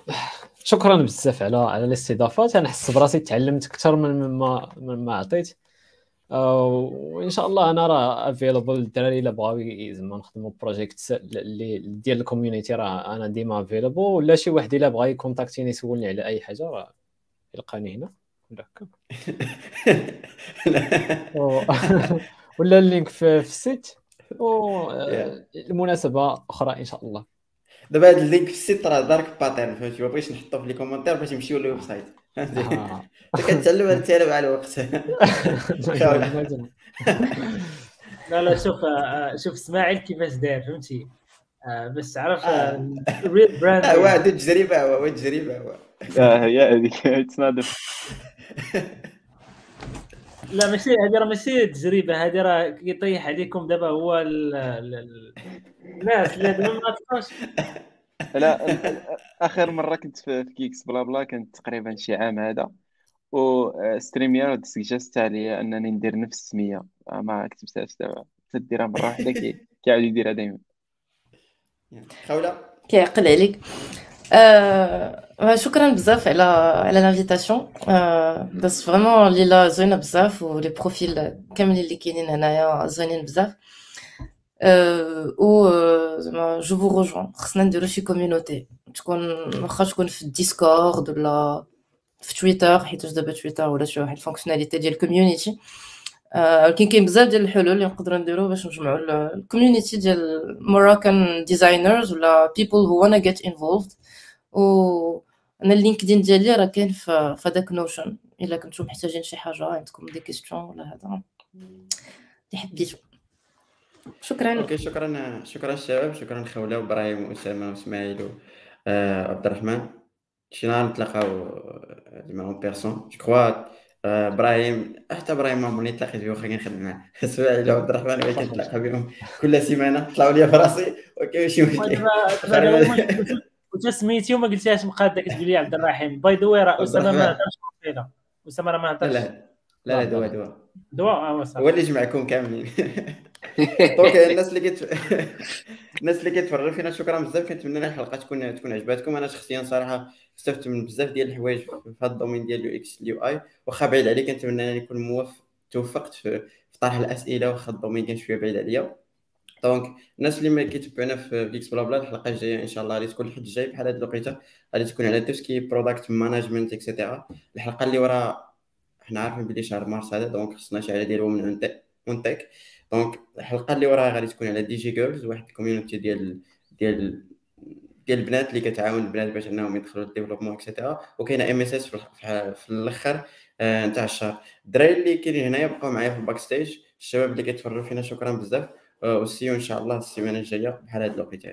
S3: شكرا بزاف على على الاستضافات أنا حس براسي تعلمت أكثر من ما من ما عطيت وإن شاء الله أنا راه available للدراري إلا بغاو زعما نخدموا project اللي ديال ال community راه أنا ديما available ولا شي واحد إلا بغا يcontactيني يسولني على أي حاجة راه يلقاني هنا. ولا هكا ولا ال link في, في ال site. المناسبة أخرى إن شاء الله.
S1: دابا هذا ال link في ال site راه دارك pattern فهمتي؟ ما بغيتش نحطو في les commentaires باش يمشيو لل website آه. انت كتعلم انت مع الوقت.
S6: لا لا شوف آه، شوف إسماعيل كيفاش داير فهمتي؟ آه، بس تعرف الريل براند
S1: هو عنده تجربه هو تجربه هو
S5: هي هذيك اتس
S6: لا ماشي هذه راه ماشي تجربة هذه راه يطيح عليكم دابا هو الناس اللي ما تفهمش
S5: لا آخر مرة كنت في كيكس بلا بلا كانت تقريبا شي عام هذا. و stream suggest عليا أنني ندير نفس السمية. ما كتبتهاش دابا. تديرها مرة واحدة كيعاود يديرها دائما
S1: خوله
S2: كيعقل عليك. آه شكرا بزاف على على l'invitation آه بس vraiment ليلا زوينة بزاف و les profils كاملين اللي كاينين هنايا زوينين بزاف. و je vous rejoins خصنا نديرو شي community تكون واخا تكون في ال Discord ولا في تويتر حيت دابا تويتر ولا شي واحد ال fonctionnalité ديال ال community ولكن كاين بزاف ديال الحلول اللي نقدروا نديرو باش نجمعوا ال community ديال Moroccan designers ولا people who wanna get involved و أنا ال LinkedIn ديالي راه كاين في هذاك Notion الا كنتو محتاجين شي حاجة عندكم des questions ولا هذا اللي حبيتو شكرا.
S1: أوكي شكرا شكرا الشباب شكرا خولة وإبراهيم وأسامة وإسماعيل وعبد الرحمن. شي نهار نتلاقاو زعما en personne je crois إبراهيم حتى إبراهيم ما ملي تلاقيت به واخا كنخدم معاه إسماعيل وعبد الرحمن اللي كنتلاقى بهم كل سيمانة طلعوا لي في راسي OK ماشي مشكل
S6: وانت سميتي وما قلتيهاش مقاده كتقول لي عبد الرحيم. by the way راه أسامة ما هضرش فينا أسامة راه ما هضرش
S1: لا لا دواء دواء
S6: دواء
S1: هو اللي جمعكم كاملين. donc الناس اللي كت الناس اللي كيتفرجوا فينا شكرا بزاف كنتمنى الحلقة تكون تكون عجباتكم أنا شخصيا صراحة استفدت من بزاف ديال الحوايج في هذا ال domaine ديال ال UX ال UI. واخا بعيد عليك كنتمنى نكون موفق توفقت في طرح الأسئلة واخا ال domaine كان شوية بعيد عليا. donc الناس اللي ما كيتبعونا في فيكس blabla الحلقة الجاية إن شاء الله غادي تكون الحد الجاي. بحال هاد الوقيتة غادي تكون على tout ce qui product management et cetera الحلقة اللي ورا حنا عارفين بلي شهر مارس هذا donc خصنا شي حاجة women in tech donc الحلقة اللي وراها غادي تكون على Django Girls واحد ال community ديال ديال ديال البنات اللي كتعاون البنات باش انهم يدخلوا ال développement et cetera وكاينة ام اس اس في الأخر آه، نتاع الشهر. الدراري اللي كاينين هنايا بقاو معايا في ال backstage الشباب اللي كيتفرجوا فينا شكرا بزاف. و see you إن شاء الله السيمانة الجاية بحال هاد الوقت